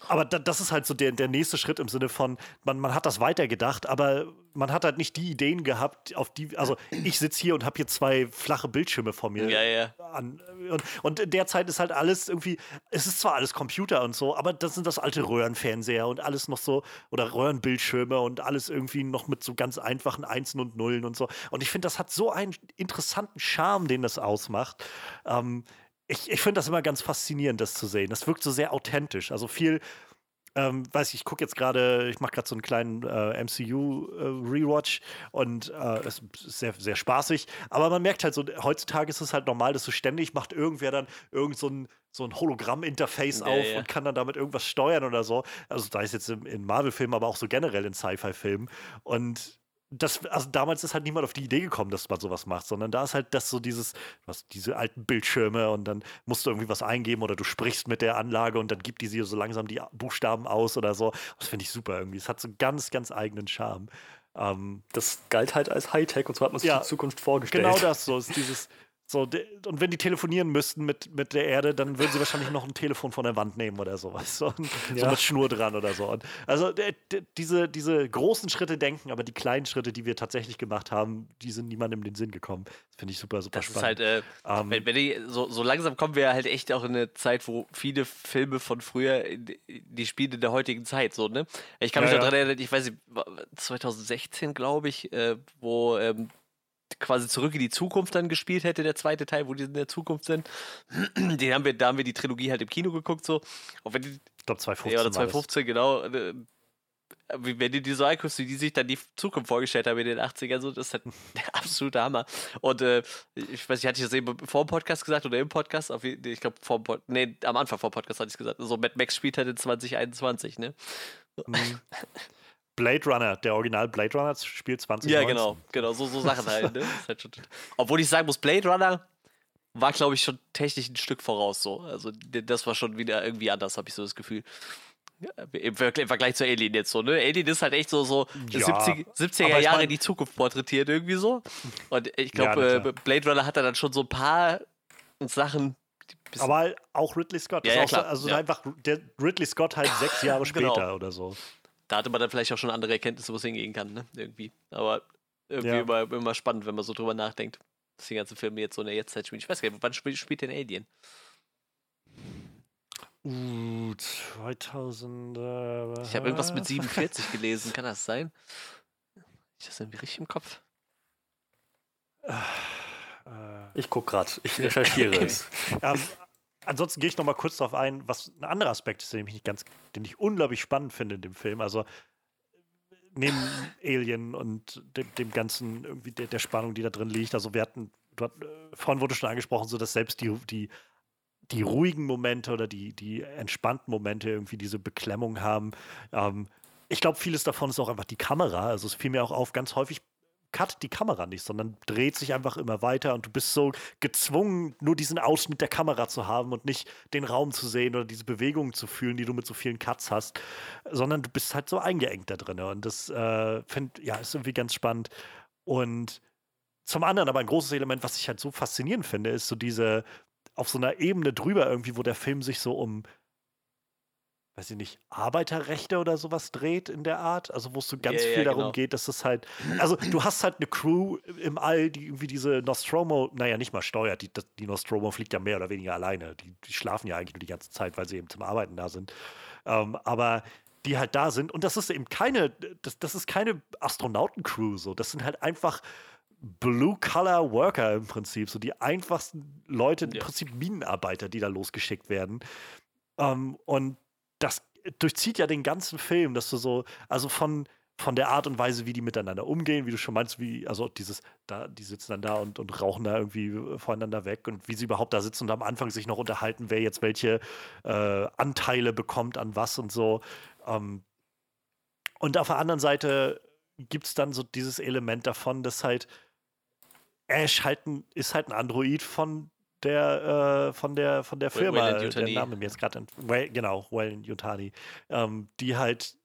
aber da, das ist halt so der, der nächste Schritt im Sinne von, man, man hat das weitergedacht, aber man hat halt nicht die Ideen gehabt, auf die, also ich sitze hier und habe hier zwei flache Bildschirme vor mir. Ja, ja. An, und, und in der Zeit ist halt alles irgendwie, es ist zwar alles Computer und so, aber das sind das alte Röhrenfernseher und alles noch so, oder Röhrenbildschirme und alles irgendwie noch mit so ganz einfachen Einsen und Nullen und so. Und ich finde, das hat so einen interessanten Charme, den das ausmacht. Ähm, ich, ich finde das immer ganz faszinierend, das zu sehen. Das wirkt so sehr authentisch. Also viel, ähm, weiß ich, ich gucke jetzt gerade, ich mache gerade so einen kleinen äh, MCU-Rewatch äh, und äh, es ist sehr, sehr spaßig. Aber man merkt halt so, heutzutage ist es halt normal, dass so ständig macht irgendwer dann irgend so ein, so ein Hologramm-Interface Ja, auf ja. und kann dann damit irgendwas steuern oder so. Also da ist jetzt im, in Marvel-Filmen, aber auch so generell in Sci-Fi-Filmen. Und das, also damals ist halt niemand auf die Idee gekommen, dass man sowas macht, sondern da ist halt das so dieses, hast diese alten Bildschirme und dann musst du irgendwie was eingeben oder du sprichst mit der Anlage und dann gibt die sie so langsam die Buchstaben aus oder so. Das finde ich super irgendwie. Es hat so ganz, ganz eigenen Charme. Ähm, Das galt halt als Hightech und so hat man sich Ja, die Zukunft vorgestellt. genau das so ist dieses. So, und wenn die telefonieren müssten mit, mit der Erde, dann würden sie wahrscheinlich noch ein Telefon von der Wand nehmen oder sowas. So, und, so Ja. mit Schnur dran oder so. Und also de, de, diese, diese großen Schritte denken, aber die kleinen Schritte, die wir tatsächlich gemacht haben, die sind niemandem in den Sinn gekommen. Das finde ich super, super Das ist spannend. halt, äh, Ähm, wenn, wenn die, so, so langsam kommen wir halt echt auch in eine Zeit, wo viele Filme von früher, in- die spielen in der heutigen Zeit, so, ne? Ich kann mich Ja, ja. daran erinnern, ich weiß nicht, wa- 2016, glaube ich, äh, wo ähm, quasi zurück in die Zukunft dann gespielt hätte, der zweite Teil, wo die in der Zukunft sind. Den haben wir, da haben wir die Trilogie halt im Kino geguckt, so. Und wenn die, ich glaube, 2015. ja, oder war das. 2015, genau. äh, Wenn du dir so anguckst, wie die sich dann die Zukunft vorgestellt haben in den 80ern, so, das ist halt der absolute Hammer. Und äh, ich weiß nicht, hatte ich das eben vor dem Podcast gesagt oder im Podcast? Auf, ich glaube, vor dem Pod nee, am Anfang vor dem Podcast hatte ich es gesagt. So, Mad Max spielt halt in 2021, ne? Mhm. Blade Runner, der Original Blade Runner spielt 2019. Ja, genau, genau, so, so Sachen halt, ne? Halt schon, obwohl ich sagen muss, Blade Runner war, glaube ich, schon technisch ein Stück voraus so. Also das war schon wieder irgendwie anders, habe ich so das Gefühl. Ja, Im, Ver im Vergleich zu Alien jetzt so, ne? Alien ist halt echt so, so Ja, 70, 70er aber ich Jahre mein- in die Zukunft porträtiert irgendwie so. Und ich Ja, glaube, klar. äh, Blade Runner hat da dann schon so ein paar Sachen. Aber auch Ridley Scott. Ja, ja, klar, Also ja. einfach der Ridley Scott halt sechs Jahre Genau. später oder so. Da hatte man dann vielleicht auch schon andere Erkenntnisse, wo es hingehen kann, ne? Irgendwie. Aber irgendwie Ja. immer, immer spannend, wenn man so drüber nachdenkt. Dass die ganzen Filme jetzt so in der Jetztzeit spielen. Ich weiß gar nicht, wann spielt, spielt denn Alien? Uh, 2000. Äh, Ich habe irgendwas mit 47 gelesen, kann das sein? Ist das irgendwie richtig im Kopf? Äh, Ich gucke gerade, ich recherchiere es. ähm, ansonsten gehe ich noch mal kurz darauf ein, was ein anderer Aspekt ist, den ich, nicht ganz, den ich unglaublich spannend finde in dem Film. Also neben Alien und dem, dem ganzen, irgendwie der, der Spannung, die da drin liegt. Also wir hatten, du hat, äh, vorhin wurde schon angesprochen, so dass selbst die, die, die ruhigen Momente oder die, die entspannten Momente irgendwie diese Beklemmung haben. Ähm, ich glaube, vieles davon ist auch einfach die Kamera. Also es fiel mir auch auf, ganz häufig cut die Kamera nicht, sondern dreht sich einfach immer weiter und du bist so gezwungen, nur diesen Ausschnitt der Kamera zu haben und nicht den Raum zu sehen oder diese Bewegungen zu fühlen, die du mit so vielen Cuts hast, sondern du bist halt so eingeengt da drin. Und das äh, find, ja, ist irgendwie ganz spannend. Und zum anderen aber ein großes Element, was ich halt so faszinierend finde, ist so diese auf so einer Ebene drüber irgendwie, wo der Film sich so um weiß ich nicht, Arbeiterrechte oder sowas dreht in der Art. Also wo es so ganz ja, viel darum genau. geht, dass es halt, also du hast halt eine Crew im All, die irgendwie diese Nostromo, naja, nicht mal steuert. Die, die Nostromo fliegt ja mehr oder weniger alleine. Die, die schlafen ja eigentlich nur die ganze Zeit, weil sie eben zum Arbeiten da sind. Ähm, aber die halt da sind. Und das ist eben keine, das, das ist keine Astronautencrew so. Das sind halt einfach Blue-Collar-Worker im Prinzip. So die einfachsten Leute, im Ja. Prinzip Minenarbeiter, die da losgeschickt werden. Ähm, und das durchzieht ja den ganzen Film, dass du so, also von, von der Art und Weise, wie die miteinander umgehen, wie du schon meinst, wie, also dieses, da, die sitzen dann da und, und rauchen da irgendwie voneinander weg und wie sie überhaupt da sitzen und am Anfang sich noch unterhalten, wer jetzt welche äh, Anteile bekommt an was und so. Ähm, und auf der anderen Seite gibt es dann so dieses Element davon, dass halt Ash halt ein, ist halt ein Android von der, äh, von der, von der Firma, Weyland der Yutani. Name mir jetzt gerade, well, genau, Wayland Yutani, ähm, die halt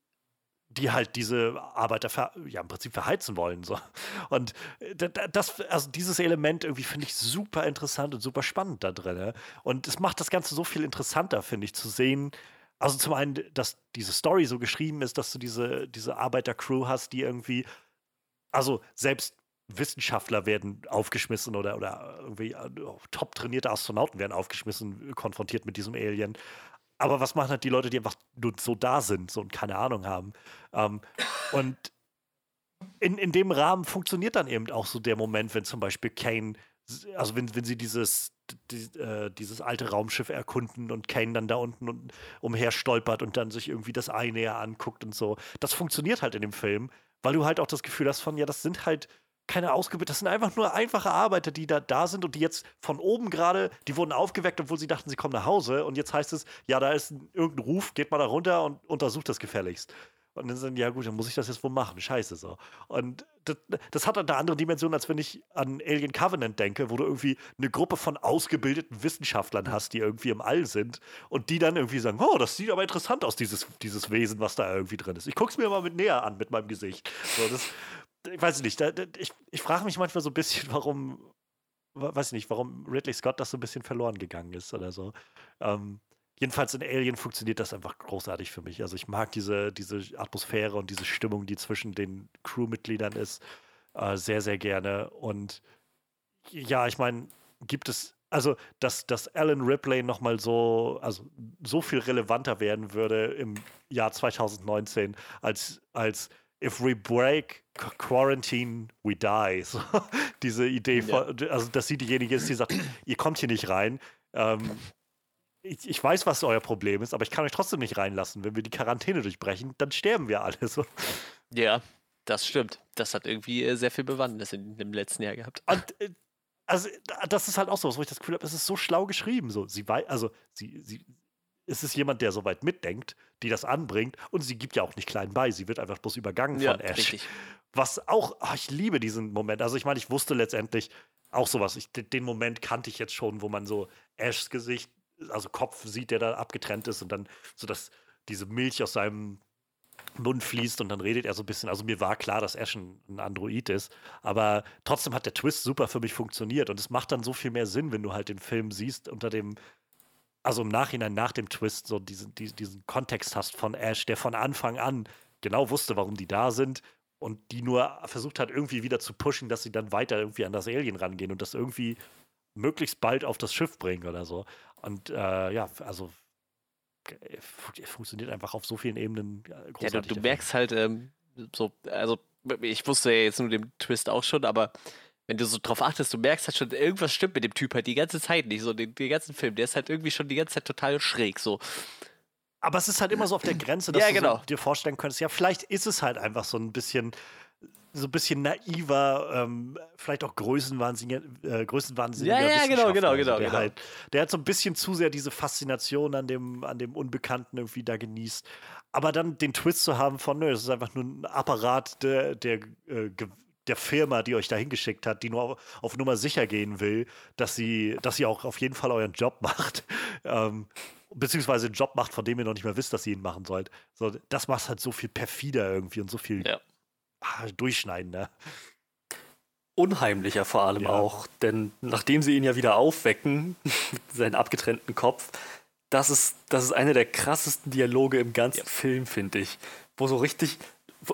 die halt diese Arbeiter ver ja, im Prinzip verheizen wollen. So. Und äh, da- da- das, also dieses Element irgendwie finde ich super interessant und super spannend da drin. ne? Und es macht das Ganze so viel interessanter, finde ich, zu sehen. Also zum einen, dass diese Story so geschrieben ist, dass du diese, diese Arbeitercrew hast, die irgendwie, also selbst Wissenschaftler werden aufgeschmissen oder, oder irgendwie äh, top trainierte Astronauten werden aufgeschmissen, konfrontiert mit diesem Alien. Aber was machen halt die Leute, die einfach nur so da sind so und keine Ahnung haben? Ähm, und in, in dem Rahmen funktioniert dann eben auch so der Moment, wenn zum Beispiel Kane, also wenn, wenn sie dieses, die, äh, dieses alte Raumschiff erkunden und Kane dann da unten und, umher stolpert und dann sich irgendwie das Ei näher anguckt und so. Das funktioniert halt in dem Film, weil du halt auch das Gefühl hast von, ja, das sind halt keine ausgebildeten, das sind einfach nur einfache Arbeiter, die da da sind und die jetzt von oben gerade, die wurden aufgeweckt, obwohl sie dachten, sie kommen nach Hause und jetzt heißt es, ja, da ist ein, irgendein Ruf, geht mal da runter und untersucht das gefälligst. Und dann sind, ja gut, dann muss ich das jetzt wohl machen. Scheiße so. Und das, das hat eine andere Dimension, als wenn ich an Alien Covenant denke, wo du irgendwie eine Gruppe von ausgebildeten Wissenschaftlern hast, die irgendwie im All sind und die dann irgendwie sagen, oh, das sieht aber interessant aus, dieses, dieses Wesen, was da irgendwie drin ist. Ich gucke es mir mal mit näher an mit meinem Gesicht. So, das, ich weiß nicht, da, ich, ich frage mich manchmal so ein bisschen, warum, weiß ich nicht, warum Ridley Scott das so ein bisschen verloren gegangen ist oder so. Ähm, jedenfalls in Alien funktioniert das einfach großartig für mich. Also ich mag diese, diese Atmosphäre und diese Stimmung, die zwischen den Crewmitgliedern ist, äh, sehr, sehr gerne. Und ja, ich meine, gibt es, also dass, dass Alan Ripley nochmal so, also so viel relevanter werden würde im Jahr 2019 als, als if we break quarantine, we die. So, diese Idee, von, also dass sie diejenige ist, die sagt, ihr kommt hier nicht rein. Ähm, ich, ich, weiß, was euer Problem ist, aber ich kann euch trotzdem nicht reinlassen. Wenn wir die Quarantäne durchbrechen, dann sterben wir alle. So. Ja, das stimmt. Das hat irgendwie äh, sehr viel Bewandtnis in dem letzten Jahr gehabt. Und äh, also das ist halt auch so, wo ich das Gefühl habe, es ist so schlau geschrieben. So, sie also sie, sie, es ist jemand, der so weit mitdenkt, die das anbringt und sie gibt ja auch nicht klein bei. Sie wird einfach bloß übergangen ja, von Ash. Richtig. Was auch, ach, ich liebe diesen Moment. Also ich meine, ich wusste letztendlich auch sowas. Ich, den Moment kannte ich jetzt schon, wo man so Ashs Gesicht also Kopf sieht, der da abgetrennt ist und dann so, dass diese Milch aus seinem Mund fließt und dann redet er so ein bisschen. Also mir war klar, dass Ash ein Android ist, aber trotzdem hat der Twist super für mich funktioniert und es macht dann so viel mehr Sinn, wenn du halt den Film siehst unter dem, also im Nachhinein nach dem Twist so diesen, diesen Kontext hast von Ash, der von Anfang an genau wusste, warum die da sind und die nur versucht hat, irgendwie wieder zu pushen, dass sie dann weiter irgendwie an das Alien rangehen und das irgendwie möglichst bald auf das Schiff bringen oder so. Und äh, ja, also funktioniert einfach auf so vielen Ebenen großartig. Ja, du, du merkst halt ähm, so, also ich wusste ja jetzt nur den Twist auch schon, aber wenn du so drauf achtest, du merkst halt schon, irgendwas stimmt mit dem Typ halt die ganze Zeit nicht, so den, den ganzen Film, der ist halt irgendwie schon die ganze Zeit total schräg, so. Aber es ist halt immer so auf der Grenze, dass ja, genau. du so dir vorstellen könntest, ja, vielleicht ist es halt einfach so ein bisschen so ein bisschen naiver, ähm, vielleicht auch größenwahnsinniger, äh, größenwahnsinniger Ja, ja, genau, genau, genau. Der, genau. Halt, der hat so ein bisschen zu sehr diese Faszination an dem, an dem Unbekannten irgendwie da genießt. Aber dann den Twist zu haben von, nö, das ist einfach nur ein Apparat der, der, äh, der Firma, die euch da hingeschickt hat, die nur auf, auf, Nummer sicher gehen will, dass sie, dass sie auch auf jeden Fall euren Job macht. Ähm, beziehungsweise einen Job macht, von dem ihr noch nicht mehr wisst, dass ihr ihn machen sollt. So, das macht halt so viel perfider irgendwie und so viel ja ah, durchschneidender. Unheimlicher vor allem ja. auch, denn nachdem sie ihn ja wieder aufwecken, seinen abgetrennten Kopf, das ist, das ist einer der krassesten Dialoge im ganzen ja. Film, finde ich. Wo so richtig.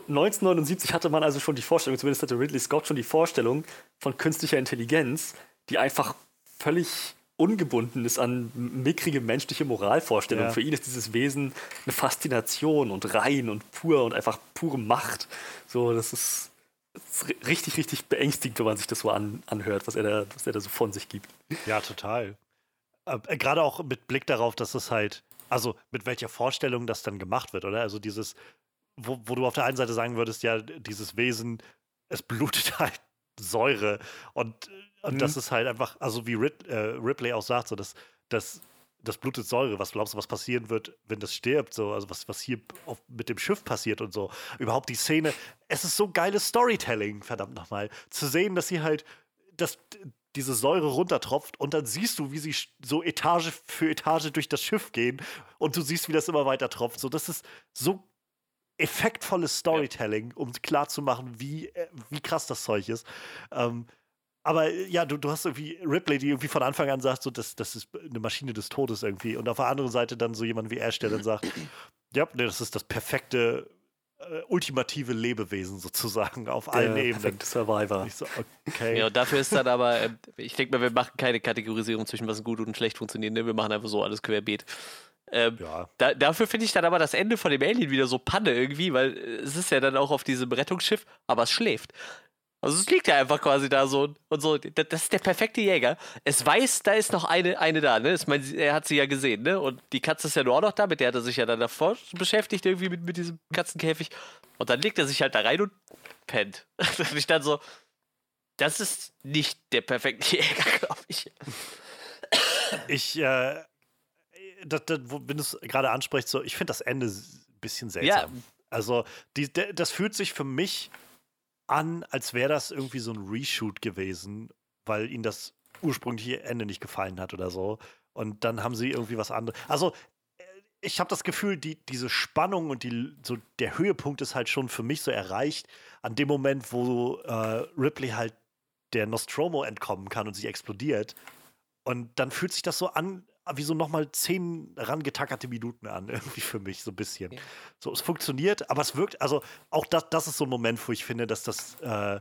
1979 hatte man also schon die Vorstellung, zumindest hatte Ridley Scott schon die Vorstellung von künstlicher Intelligenz, die einfach völlig ungebunden ist an mickrige menschliche Moralvorstellungen. Ja. Für ihn ist dieses Wesen eine Faszination und rein und pur und einfach pure Macht. So, das ist, das ist richtig, richtig beängstigend, wenn man sich das so an, anhört, was er, da, was er da so von sich gibt. Ja, total. Äh, Gerade auch mit Blick darauf, dass es halt, also mit welcher Vorstellung das dann gemacht wird, oder? Also dieses, wo, wo du auf der einen Seite sagen würdest, ja, dieses Wesen, es blutet halt Säure und und mhm. das ist halt einfach, also wie Rid, äh, Ripley auch sagt, so, dass, dass das blutet Säure. Was glaubst du, was passieren wird, wenn das stirbt? So, also was, was hier auf, mit dem Schiff passiert und so. Überhaupt die Szene. Es ist so geiles Storytelling, verdammt nochmal. Zu sehen, dass sie halt, dass diese Säure runtertropft und dann siehst du, wie sie so Etage für Etage durch das Schiff gehen und du siehst, wie das immer weiter tropft. So, das ist so effektvolles Storytelling, ja. um klarzumachen, wie, äh, wie krass das Zeug ist. Ähm, aber äh, ja, du, du hast irgendwie Ripley, die irgendwie von Anfang an sagt, so, das, das ist eine Maschine des Todes irgendwie. Und auf der anderen Seite dann so jemand wie Ash, der dann sagt, ja, nee, das ist das perfekte, äh, ultimative Lebewesen sozusagen auf der allen Ebenen. Perfekte Survivor. So, okay. Ja, und dafür ist dann aber, äh, ich denke mal, wir machen keine Kategorisierung zwischen was gut und schlecht funktioniert. Ne? Wir machen einfach so alles querbeet. Ähm, ja. da, dafür finde ich dann aber das Ende von dem Alien wieder so Panne irgendwie, weil es ist ja dann auch auf diesem Rettungsschiff, aber es schläft. Also es liegt ja einfach quasi da so und so. Das ist der perfekte Jäger. Es weiß, da ist noch eine, eine da, ne? Ich meine, er hat sie ja gesehen, ne? Und die Katze ist ja nur auch noch da, mit der hat er sich ja dann davor beschäftigt, irgendwie mit, mit diesem Katzenkäfig. Und dann legt er sich halt da rein und pennt. Und ich dann so, das ist nicht der perfekte Jäger, glaube ich. Ich, äh, das, das, wenn du es gerade ansprichst, so, ich finde das Ende ein bisschen seltsam. Ja. Also, die, das fühlt sich für mich an, als wäre das irgendwie so ein Reshoot gewesen, weil ihnen das ursprüngliche Ende nicht gefallen hat oder so. Und dann haben sie irgendwie was anderes. Also, äh, ich habe das Gefühl, die, diese Spannung und die, so der Höhepunkt ist halt schon für mich so erreicht, an dem Moment, wo äh, Ripley halt der Nostromo entkommen kann und sie explodiert. Und dann fühlt sich das so an, wie so nochmal zehn rangetackerte Minuten an, irgendwie für mich, so ein bisschen. Ja. So, es funktioniert, aber es wirkt, also auch das, das ist so ein Moment, wo ich finde, dass das, äh,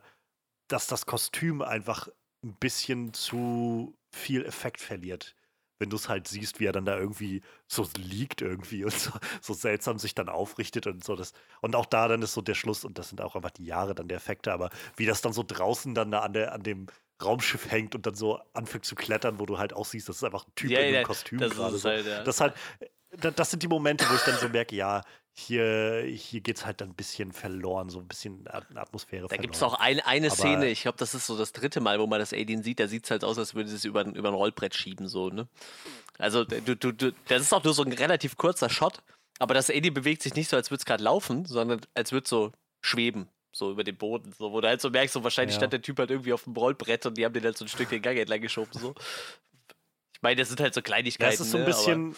dass das Kostüm einfach ein bisschen zu viel Effekt verliert. Wenn du es halt siehst, wie er dann da irgendwie so liegt irgendwie und so, so, seltsam sich dann aufrichtet und so. Das, und auch da dann ist so der Schluss, und das sind auch einfach die Jahre dann der Effekte, aber wie das dann so draußen dann da an, der, an dem Raumschiff hängt und dann so anfängt zu klettern, wo du halt auch siehst, das ist einfach ein Typ ja, in einem ja, Kostüm das gerade. So. Halt, ja. Das halt, das sind die Momente, wo ich dann so merke, ja, hier, hier geht es halt dann ein bisschen verloren, so ein bisschen Atmosphäre Da gibt es auch ein, eine Aber Szene, ich glaube, das ist so das dritte Mal, wo man das Alien sieht, da sieht es halt aus, als würde es über, über ein Rollbrett schieben, so, ne? Also, du, du, du, das ist auch nur so ein relativ kurzer Shot, aber das Alien bewegt sich nicht so, als würde es gerade laufen, sondern als würde es so schweben so über den Boden, so, wo du halt so merkst, so wahrscheinlich ja. stand der Typ halt irgendwie auf dem Rollbrett und die haben den halt so ein Stück den Gang entlang geschoben, so. Ich meine, das sind halt so Kleinigkeiten. Ja, es ist so ein ne, bisschen,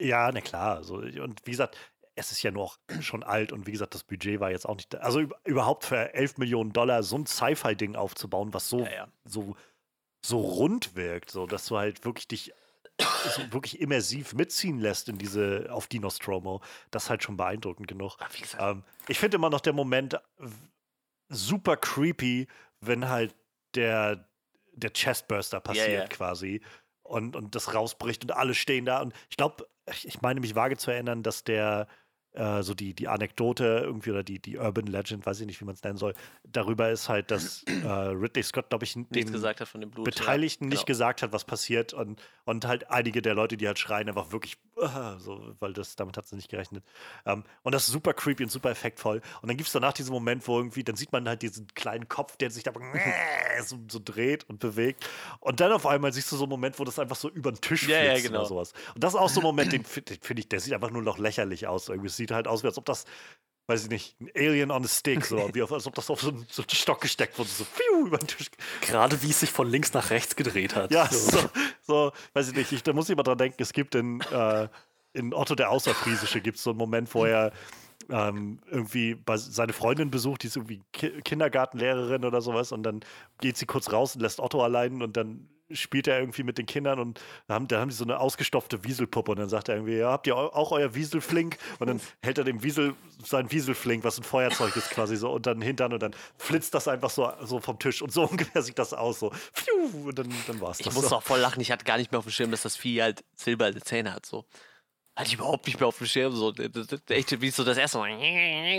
ja, na klar, so, und wie gesagt, es ist ja nur auch schon alt und wie gesagt, das Budget war jetzt auch nicht, also überhaupt für 11 Millionen Dollar so ein Sci-Fi-Ding aufzubauen, was so, ja, ja. so, so rund wirkt, so, dass du halt wirklich dich wirklich immersiv mitziehen lässt in diese, auf die Nostromo, das ist halt schon beeindruckend genug. Ähm, ich finde immer noch der Moment super creepy, wenn halt der, der Chestburster passiert yeah, yeah. quasi und, und das rausbricht und alle stehen da. Und ich glaube, ich meine mich vage zu erinnern, dass der äh, so die, die Anekdote irgendwie oder die, die Urban Legend, weiß ich nicht, wie man es nennen soll, darüber ist halt, dass äh, Ridley Scott, glaube ich, den Blut, Beteiligten ja. nicht genau. gesagt hat, was passiert und, und halt einige der Leute, die halt schreien, einfach wirklich so, weil das, damit hat sie nicht gerechnet. Um, ähm, und das ist super creepy und super effektvoll. Und dann gibt es danach diesen Moment, wo irgendwie, dann sieht man halt diesen kleinen Kopf, der sich da so, so, dreht und bewegt. Und dann auf einmal siehst du so einen Moment, wo das einfach so über den Tisch ja, ja, genau. oder sowas. Und das ist auch so ein Moment, den finde ich, der sieht einfach nur noch lächerlich aus. Irgendwie. Es sieht halt aus, als ob das weiß ich nicht, ein Alien on a Stick, so, wie auf, als ob das auf so einen, so einen Stock gesteckt wurde, so pfiuh, über den Tisch. Gerade wie es sich von links nach rechts gedreht hat. Ja, so, so weiß ich nicht, ich, da muss ich mal dran denken, es gibt in, äh, in Otto der Außerfriesische gibt es so einen Moment, wo er ähm, irgendwie seine Freundin besucht, die ist irgendwie Ki Kindergartenlehrerin oder sowas und dann geht sie kurz raus und lässt Otto allein und dann spielt er irgendwie mit den Kindern und da haben, da haben die so eine ausgestopfte Wieselpuppe und dann sagt er irgendwie, ja, habt ihr auch euer Wieselflink? Und dann hält er dem Wiesel sein Wieselflink, was ein Feuerzeug ist quasi so, unter den Hintern und dann flitzt das einfach so, so vom Tisch und so ungefähr sieht das aus, so, pfiuh, und dann, dann war's das. Ich muss so. auch voll lachen, ich hatte gar nicht mehr auf dem Schirm, dass das Vieh halt silberne Zähne hat, so. Hatte ich überhaupt nicht mehr auf dem Schirm, so, echt, wie so das erste Mal,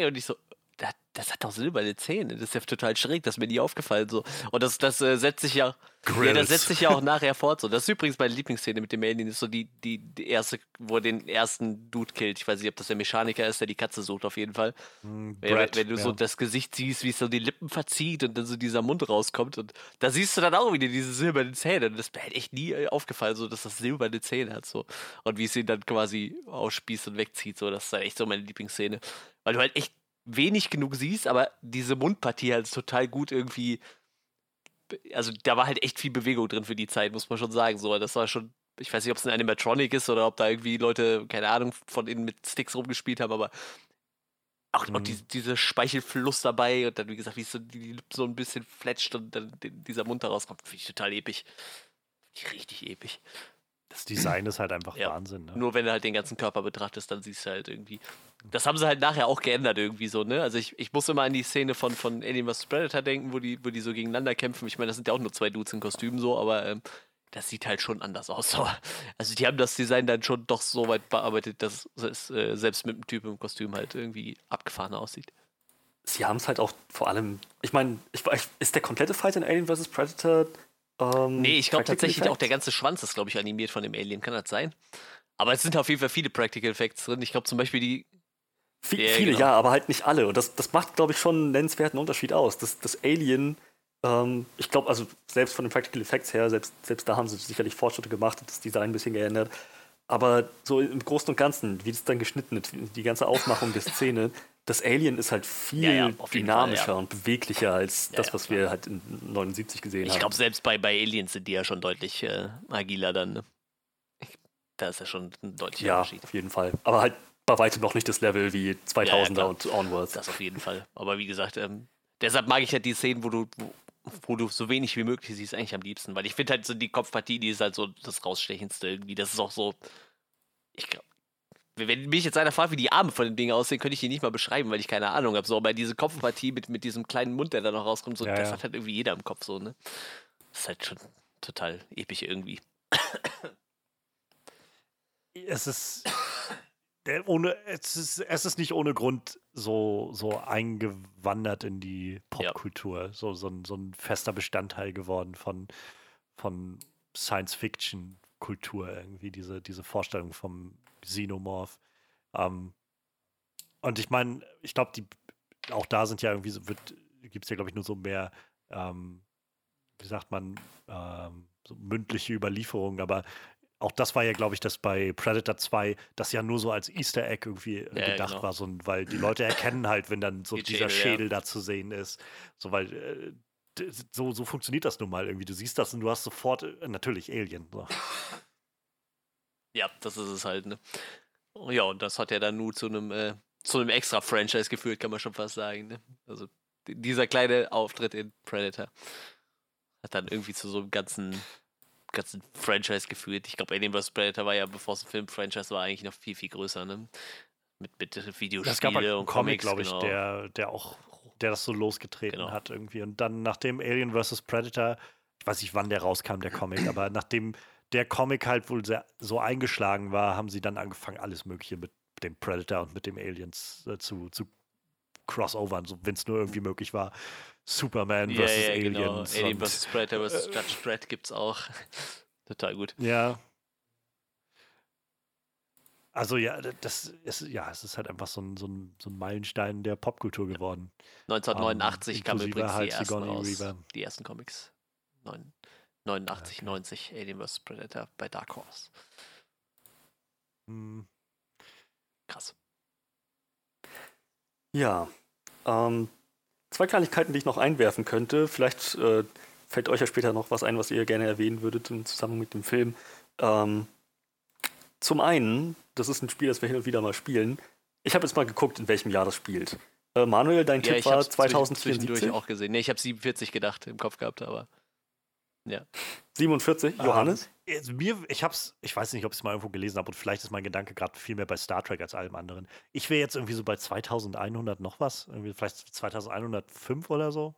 und ich so, das, das, hat doch silberne Zähne. Das ist ja total schräg, das ist mir nie aufgefallen. So. Und das, das äh, setzt sich ja. Ja, das setzt sich ja auch nachher fort. So. Das ist übrigens meine Lieblingsszene mit dem Alien, ist so die, die, die erste, wo er den ersten Dude killt. Ich weiß nicht, ob das der Mechaniker ist, der die Katze sucht, auf jeden Fall. Mm, Brad, wenn, wenn, du ja. so das Gesicht siehst, wie es so die Lippen verzieht und dann so dieser Mund rauskommt. Und da siehst du dann auch wieder diese silbernen Zähne. Und das ist mir halt echt nie äh, aufgefallen, so, dass das silberne Zähne hat. So. Und wie es ihn dann quasi ausspießt und wegzieht. So. Das ist halt echt so meine Lieblingsszene. Weil du halt echt wenig genug siehst, aber diese Mundpartie halt total gut irgendwie. Also da war halt echt viel Bewegung drin für die Zeit, muss man schon sagen. So, das war schon, ich weiß nicht, ob es ein Animatronic ist oder ob da irgendwie Leute, keine Ahnung, von innen mit Sticks rumgespielt haben, aber auch, mhm. auch die, diese Speichelfluss dabei und dann, wie gesagt, wie es so, die so ein bisschen fletscht und dann dieser Mund da rauskommt, finde ich total episch. Richtig episch. Das Design ist halt einfach ja. Wahnsinn. Ne? Nur wenn du halt den ganzen Körper betrachtest, dann siehst du halt irgendwie. Das haben sie halt nachher auch geändert irgendwie so, ne? Also ich, ich muss immer an die Szene von, von Alien vs. Predator denken, wo die, wo die so gegeneinander kämpfen. Ich meine, das sind ja auch nur zwei Dudes in Kostümen so, aber ähm, das sieht halt schon anders aus. So. Also die haben das Design dann schon doch so weit bearbeitet, dass es äh, selbst mit einem Typ im Kostüm halt irgendwie abgefahren aussieht. sie haben es halt auch vor allem, ich meine, ich, ist der komplette Fight in Alien vs. Predator? Ähm, nee, ich glaube tatsächlich Effects? auch der ganze Schwanz ist, glaube ich, animiert von dem Alien. Kann das sein? Aber es sind auf jeden Fall viele Practical Effects drin. Ich glaube zum Beispiel die. V ja, viele, genau. ja, aber halt nicht alle. Und das, das macht, glaube ich, schon einen nennenswerten Unterschied aus. Das, das Alien, ähm, ich glaube, also selbst von den Practical Effects her, selbst, selbst da haben sie sicherlich Fortschritte gemacht und das Design ein bisschen geändert. Aber so im Großen und Ganzen, wie das dann geschnitten ist, die ganze Aufmachung der Szene, das Alien ist halt viel ja, ja, dynamischer Fall, ja. und beweglicher als das, was wir halt in 79 gesehen ich haben. Ich glaube, selbst bei, bei Aliens sind die ja schon deutlich äh, agiler dann. Ne? da ist ja schon ein deutlicher ja, Unterschied. auf jeden Fall. Aber halt bei weitem noch nicht das Level wie 2000er und Onwards. Das auf jeden Fall. Aber wie gesagt, ähm, deshalb mag ich halt die Szenen, wo du, wo, wo, du so wenig wie möglich siehst, eigentlich am liebsten. Weil ich finde halt so die Kopfpartie, die ist halt so das rausstechendste irgendwie. Das ist auch so, ich glaube, wenn mich jetzt einer fragt, wie die Arme von den Dingen aussehen, könnte ich die nicht mal beschreiben, weil ich keine Ahnung habe. So, aber diese Kopfpartie mit, mit diesem kleinen Mund, der da noch rauskommt, so, ja, das ja. hat halt irgendwie jeder im Kopf so, ne? Das ist halt schon total episch irgendwie. Es ist, ohne, es ist, es ist nicht ohne Grund so, so eingewandert in die Popkultur, ja. so, so, ein, so ein fester Bestandteil geworden von, von Science-Fiction-Kultur, irgendwie, diese, diese Vorstellung vom Xenomorph. Ähm, und ich meine, ich glaube, die auch da sind ja irgendwie so, gibt es ja, glaube ich, nur so mehr, ähm, wie sagt man, ähm, so mündliche Überlieferungen, aber auch das war ja, glaube ich, das bei Predator 2, das ja nur so als Easter Egg irgendwie ja, gedacht genau. war, so, weil die Leute erkennen halt, wenn dann so die dieser Schädel, Schädel ja. da zu sehen ist. So, weil äh, so, so funktioniert das nun mal irgendwie. Du siehst das und du hast sofort äh, natürlich Alien. So. Ja, das ist es halt, ne? Ja, und das hat ja dann nur zu einem, äh, zu einem extra Franchise geführt, kann man schon fast sagen, ne? Also dieser kleine Auftritt in Predator hat dann irgendwie zu so einem ganzen, ganzen Franchise geführt. Ich glaube, Alien vs. Predator war ja, bevor es ein Film-Franchise war, eigentlich noch viel, viel größer, ne? Mit, mit Videospiele es gab einen und Comic, glaube ich, genau. der, der auch, der das so losgetreten genau. hat irgendwie. Und dann nachdem Alien vs. Predator, ich weiß nicht, wann der rauskam, der Comic, aber nachdem der Comic halt wohl sehr, so eingeschlagen war, haben sie dann angefangen, alles Mögliche mit dem Predator und mit dem Aliens äh, zu, zu crossovern, so, wenn es nur irgendwie möglich war. Superman yeah, vs. Yeah, genau. Aliens. Genau. Alien vs. Predator vs. Äh, Judge Dredd gibt's auch. Total gut. Ja. Also ja, das ist, ja, es ist halt einfach so ein, so ein, so ein Meilenstein der Popkultur geworden. 1989 um, kamen übrigens halt die ersten raus, die ersten Comics. 9, 89, okay. 90 Alien vs. Predator bei Dark Horse. Hm. Krass. Ja. Ähm, zwei Kleinigkeiten, die ich noch einwerfen könnte. Vielleicht äh, fällt euch ja später noch was ein, was ihr gerne erwähnen würdet im Zusammenhang mit dem Film. Ähm, zum einen, das ist ein Spiel, das wir hin und wieder mal spielen. Ich habe jetzt mal geguckt, in welchem Jahr das spielt. Äh, Manuel, dein ja, Tipp war 2074. Ich auch gesehen. Nee, ich habe 47 gedacht im Kopf gehabt, aber. Ja. 47, Johannes? Ähm, mir, ich hab's, ich weiß nicht, ob ich es mal irgendwo gelesen habe und vielleicht ist mein Gedanke gerade viel mehr bei Star Trek als allem anderen. Ich wäre jetzt irgendwie so bei 2100 noch was, irgendwie vielleicht 2105 oder so.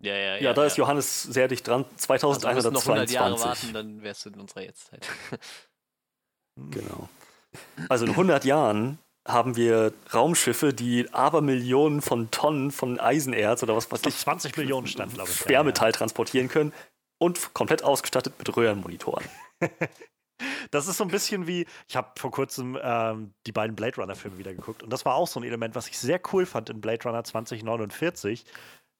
Ja, ja, ja. Ja, da ja. ist Johannes sehr dicht dran. 2122. Also noch 100 Jahre warten, dann wärst du in unserer Jetztzeit. genau. Also in 100 Jahren haben wir Raumschiffe, die Abermillionen von Tonnen von Eisenerz oder was weiß ich. 20 Millionen stand, glaube ich. Schwermetall ja, ja. transportieren können und komplett ausgestattet mit Röhrenmonitoren. Das ist so ein bisschen wie, ich habe vor kurzem ähm, die beiden Blade Runner-Filme wieder geguckt und das war auch so ein Element, was ich sehr cool fand in Blade Runner 2049.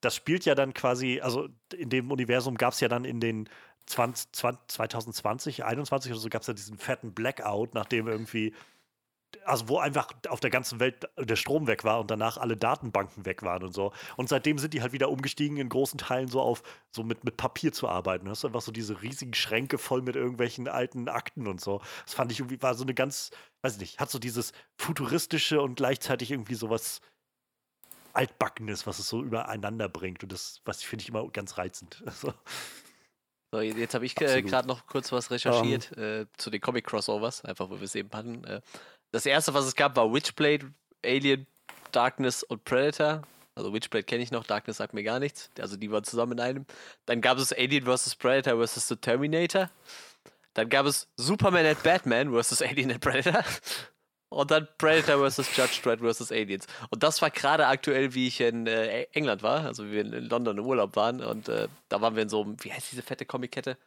Das spielt ja dann quasi, also in dem Universum gab es ja dann in den 20, 20, 2020, 21 oder so gab es ja diesen fetten Blackout, nachdem irgendwie also wo einfach auf der ganzen Welt der Strom weg war und danach alle Datenbanken weg waren und so. Und seitdem sind die halt wieder umgestiegen, in großen Teilen so auf, so mit, mit Papier zu arbeiten. Du hast einfach so diese riesigen Schränke voll mit irgendwelchen alten Akten und so. Das fand ich irgendwie, war so eine ganz, weiß ich nicht, hat so dieses futuristische und gleichzeitig irgendwie sowas Altbackenes, was es so übereinander bringt. Und das, was finde ich immer ganz reizend. Also. So, jetzt habe ich äh, gerade noch kurz was recherchiert um. Ähm. äh, zu den Comic-Crossovers, einfach wo wir es eben hatten. Äh, das erste, was es gab, war Witchblade, Alien, Darkness und Predator. Also Witchblade kenne ich noch, Darkness sagt mir gar nichts. Also die waren zusammen in einem. Dann gab es Alien vs. Predator vs. The Terminator. Dann gab es Superman and Batman vs. Alien and Predator. Und dann Predator vs. Judge Dredd vs. Aliens. Und das war gerade aktuell, wie ich in äh, England war, also wie wir in London im Urlaub waren. Und äh, da waren wir in so einem, wie heißt diese fette Comic-Kette?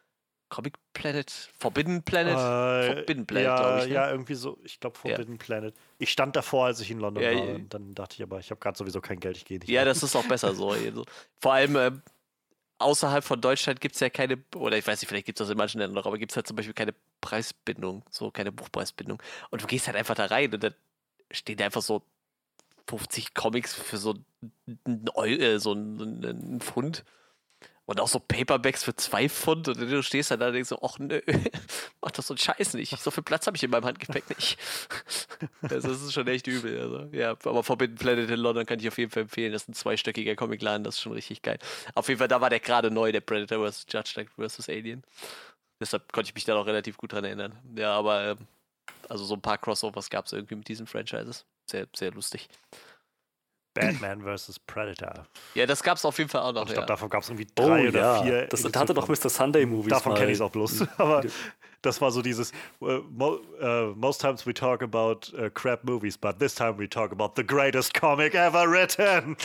Comic Planet? Forbidden Planet? Äh, Forbidden Planet, ja, glaube ich. Ne? Ja, irgendwie so. Ich glaube Forbidden Planet. Ich stand davor, als ich in London Ja, war. ja. Und dann dachte ich aber, ich habe gerade sowieso kein Geld, ich gehe nicht. Ja, mehr. das ist auch besser so. Also, Vor allem äh, außerhalb von Deutschland gibt es ja keine, oder ich weiß nicht, vielleicht gibt es das in manchen Ländern noch, aber gibt es halt zum Beispiel keine Preisbindung, so keine Buchpreisbindung. Und du gehst halt einfach da rein und dann stehen da einfach so 50 Comics für so ein, Eu äh, so ein, ein Pfund. Und auch so Paperbacks für zwei Pfund. Und du stehst dann da und denkst so, ach nö, mach das so einen Scheiß nicht. So viel Platz habe ich in meinem Handgepäck nicht. Also, das ist schon echt übel. Also, ja, aber Forbidden Planet in London kann ich auf jeden Fall empfehlen. Das ist ein zweistöckiger Comicladen, das ist schon richtig geil. Auf jeden Fall, da war der gerade neu, der Predator vs. Judge vs. Alien. Deshalb konnte ich mich da noch relativ gut dran erinnern. Ja, aber ähm, also so ein paar Crossovers gab es irgendwie mit diesen Franchises. Sehr, sehr lustig. Batman vs. Predator. Ja, das gab es auf jeden Fall auch noch. Und ich ja. glaube, davon gab es irgendwie Oh drei oder ja, vier. das hatte doch. Mr. Sunday Movies Davon kenne ich es auch bloß. Aber das war so dieses, uh, mo uh, most times we talk about uh, crap movies, but this time we talk about the greatest comic ever written.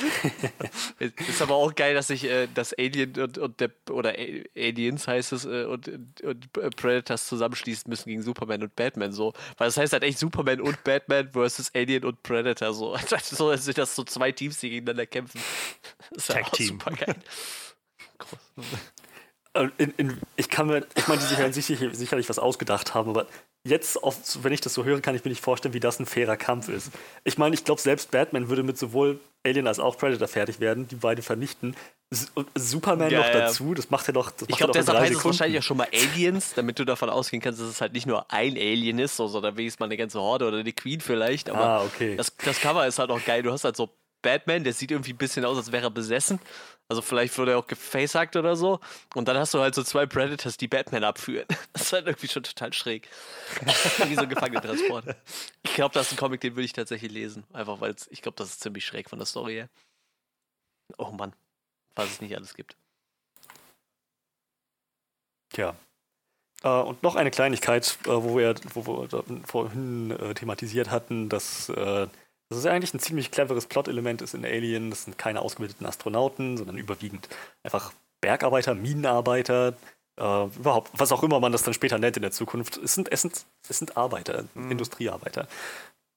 Ist aber auch geil, dass sich äh, das Alien und, und der, oder Aliens heißt es äh, und, und Predators zusammenschließen müssen gegen Superman und Batman so. Weil das heißt halt echt Superman und Batman versus Alien und Predator so. So als sind das so zwei Teams, die gegeneinander kämpfen. Das ist Tag Team. super geil. Äh, In, in, ich kann mir, ich meine, die sich werden sicher, sicherlich was ausgedacht haben, aber jetzt, oft, wenn ich das so höre, kann ich mir nicht vorstellen, wie das ein fairer Kampf ist. Ich meine, ich glaube, selbst Batman würde mit sowohl Alien als auch Predator fertig werden, die beide vernichten. Und Superman Ja, noch ja. dazu, das macht er doch. Das Ich glaube, deshalb heißt es wahrscheinlich auch schon mal Aliens, damit du davon ausgehen kannst, dass es halt nicht nur ein Alien ist, so, sondern wenigstens mal eine ganze Horde oder eine Queen vielleicht. Aber Ah, okay. Das, das Cover ist halt auch geil. Du hast halt so Batman, der sieht irgendwie ein bisschen aus, als wäre er besessen. Also vielleicht wurde er auch gefacehackt oder so. Und dann hast du halt so zwei Predators, die Batman abführen. Das ist halt irgendwie schon total schräg. Wie so ein Gefangenentransport. Ich glaube, das ist ein Comic, den würde ich tatsächlich lesen. Einfach weil ich glaube, das ist ziemlich schräg von der Story her. Oh Mann. Was es nicht alles gibt. Tja. Äh, und noch eine Kleinigkeit, äh, wo wir, wo wir vorhin äh, thematisiert hatten, dass äh, das ist ja eigentlich ein ziemlich cleveres Plot-Element ist in Alien. Das sind keine ausgebildeten Astronauten, sondern überwiegend einfach Bergarbeiter, Minenarbeiter, äh, überhaupt, was auch immer man das dann später nennt in der Zukunft. Es sind, es sind, es sind Arbeiter, Industriearbeiter,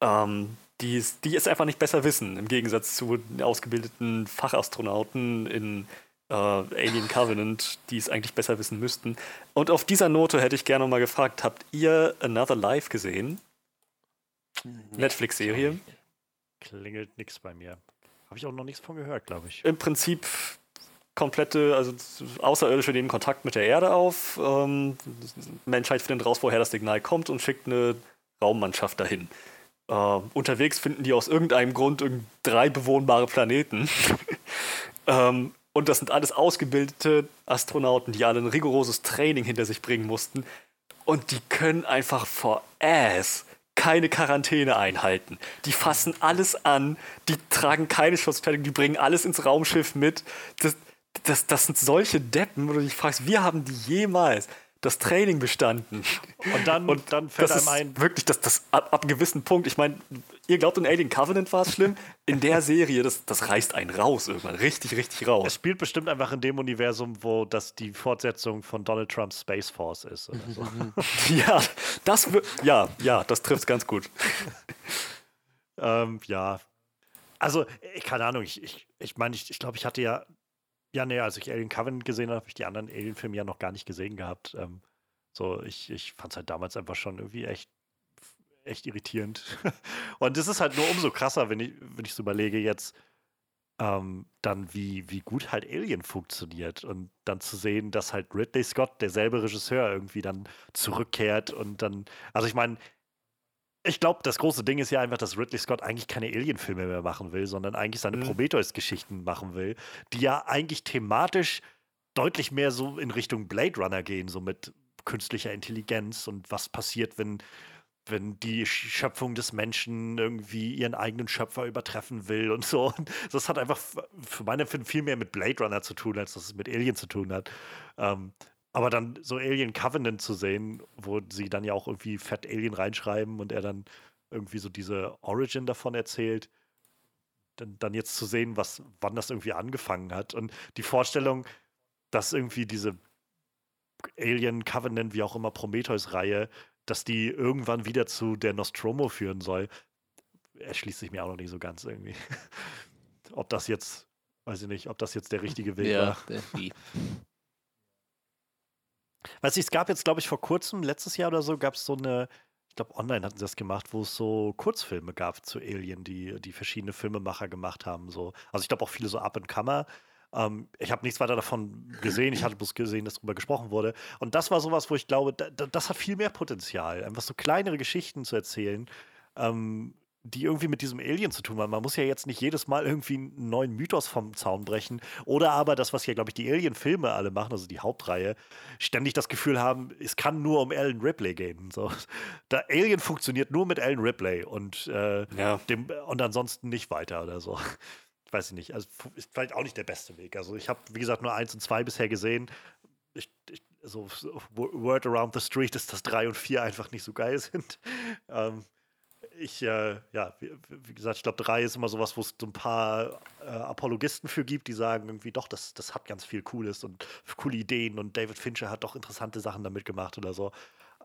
ähm, die, es- die es einfach nicht besser wissen, im Gegensatz zu ausgebildeten Fachastronauten in äh, Alien Covenant, die es eigentlich besser wissen müssten. Und auf dieser Note hätte ich gerne mal gefragt, habt ihr Another Life gesehen? Netflix-Serie? Klingelt nichts bei mir. Habe ich auch noch nichts von gehört, glaube ich. Im Prinzip komplette, also Außerirdische nehmen Kontakt mit der Erde auf. Ähm, Menschheit findet raus, woher das Signal kommt und schickt eine Raummannschaft dahin. Äh, unterwegs finden die aus irgendeinem Grund drei bewohnbare Planeten. ähm, und das sind alles ausgebildete Astronauten, die alle ein rigoroses Training hinter sich bringen mussten. Und die können einfach vor Ass keine Quarantäne einhalten. Die fassen alles an, die tragen keine Schutzkleidung, die bringen alles ins Raumschiff mit. Das, das, das sind solche Deppen, wo du dich fragst, wie haben die jemals das Training bestanden? Und dann, Und dann fällt das einem ein, wirklich, das, das ab, ab einem gewissen Punkt, ich meine, ihr glaubt, in Alien Covenant war es schlimm. In der Serie, das, das reißt einen raus irgendwann. Richtig, richtig es raus. spielt bestimmt einfach in dem Universum, wo das die Fortsetzung von Donald Trumps Space Force ist oder so. Ja, das ja, ja, das trifft ganz gut. ähm, ja. Also, keine Ahnung, ich, ich, ich meine, ich, ich glaube, ich hatte ja, ja, nee, als ich Alien Covenant gesehen habe, habe ich die anderen Alien-Filme ja noch gar nicht gesehen gehabt. Ähm, so, ich, ich fand es halt damals einfach schon irgendwie echt, echt irritierend. Und es ist halt nur umso krasser, wenn ich, wenn ich so überlege jetzt, ähm, dann wie, wie gut halt Alien funktioniert und dann zu sehen, dass halt Ridley Scott, derselbe Regisseur, irgendwie dann zurückkehrt und dann, also ich meine, ich glaube, das große Ding ist ja einfach, dass Ridley Scott eigentlich keine Alien-Filme mehr machen will, sondern eigentlich seine Mhm. Prometheus-Geschichten machen will, die ja eigentlich thematisch deutlich mehr so in Richtung Blade Runner gehen, so mit künstlicher Intelligenz und was passiert, wenn, wenn die Sch- Schöpfung des Menschen irgendwie ihren eigenen Schöpfer übertreffen will und so. Und das hat einfach für meine Empfinden viel mehr mit Blade Runner zu tun, als dass es mit Alien zu tun hat. Ähm, aber dann so Alien Covenant zu sehen, wo sie dann ja auch irgendwie fett Alien reinschreiben und er dann irgendwie so diese Origin davon erzählt. Dann, dann jetzt zu sehen, was, wann das irgendwie angefangen hat. Und die Vorstellung, dass irgendwie diese Alien Covenant, wie auch immer, Prometheus-Reihe, dass die irgendwann wieder zu der Nostromo führen soll, erschließt sich mir auch noch nicht so ganz irgendwie. ob das jetzt, weiß ich nicht, ob das jetzt der richtige Weg Ja, war. die. Weiß ich, es gab jetzt, glaube ich, vor kurzem, letztes Jahr oder so, gab es so eine, ich glaube, online hatten sie das gemacht, wo es so Kurzfilme gab zu Alien, die, die verschiedene Filmemacher gemacht haben. So. Also ich glaube auch viele so Up and Comer. Ähm, ich habe nichts weiter davon gesehen, ich hatte bloß gesehen, dass darüber gesprochen wurde. Und das war sowas, wo ich glaube, da, das hat viel mehr Potenzial, einfach so kleinere Geschichten zu erzählen, ähm, die irgendwie mit diesem Alien zu tun haben. Man muss ja jetzt nicht jedes Mal irgendwie einen neuen Mythos vom Zaun brechen. Oder aber das, was ja, glaube ich, die Alien-Filme alle machen, also die Hauptreihe, ständig das Gefühl haben, es kann nur um Alan Ripley gehen. So. Da Alien funktioniert nur mit Alan Ripley und, äh, Ja. dem, und ansonsten nicht weiter oder so. Ich weiß nicht. Also ist vielleicht auch nicht der beste Weg. Also ich habe, wie gesagt, nur eins und zwei bisher gesehen. Ich, ich, so, so Word around the street ist, dass drei und vier einfach nicht so geil sind. Ähm, ich, äh, ja, wie, wie gesagt, ich glaube, drei ist immer sowas, wo es so ein paar äh, Apologisten für gibt, die sagen irgendwie, doch, das, das hat ganz viel Cooles und coole Ideen und David Fincher hat doch interessante Sachen damit gemacht oder so.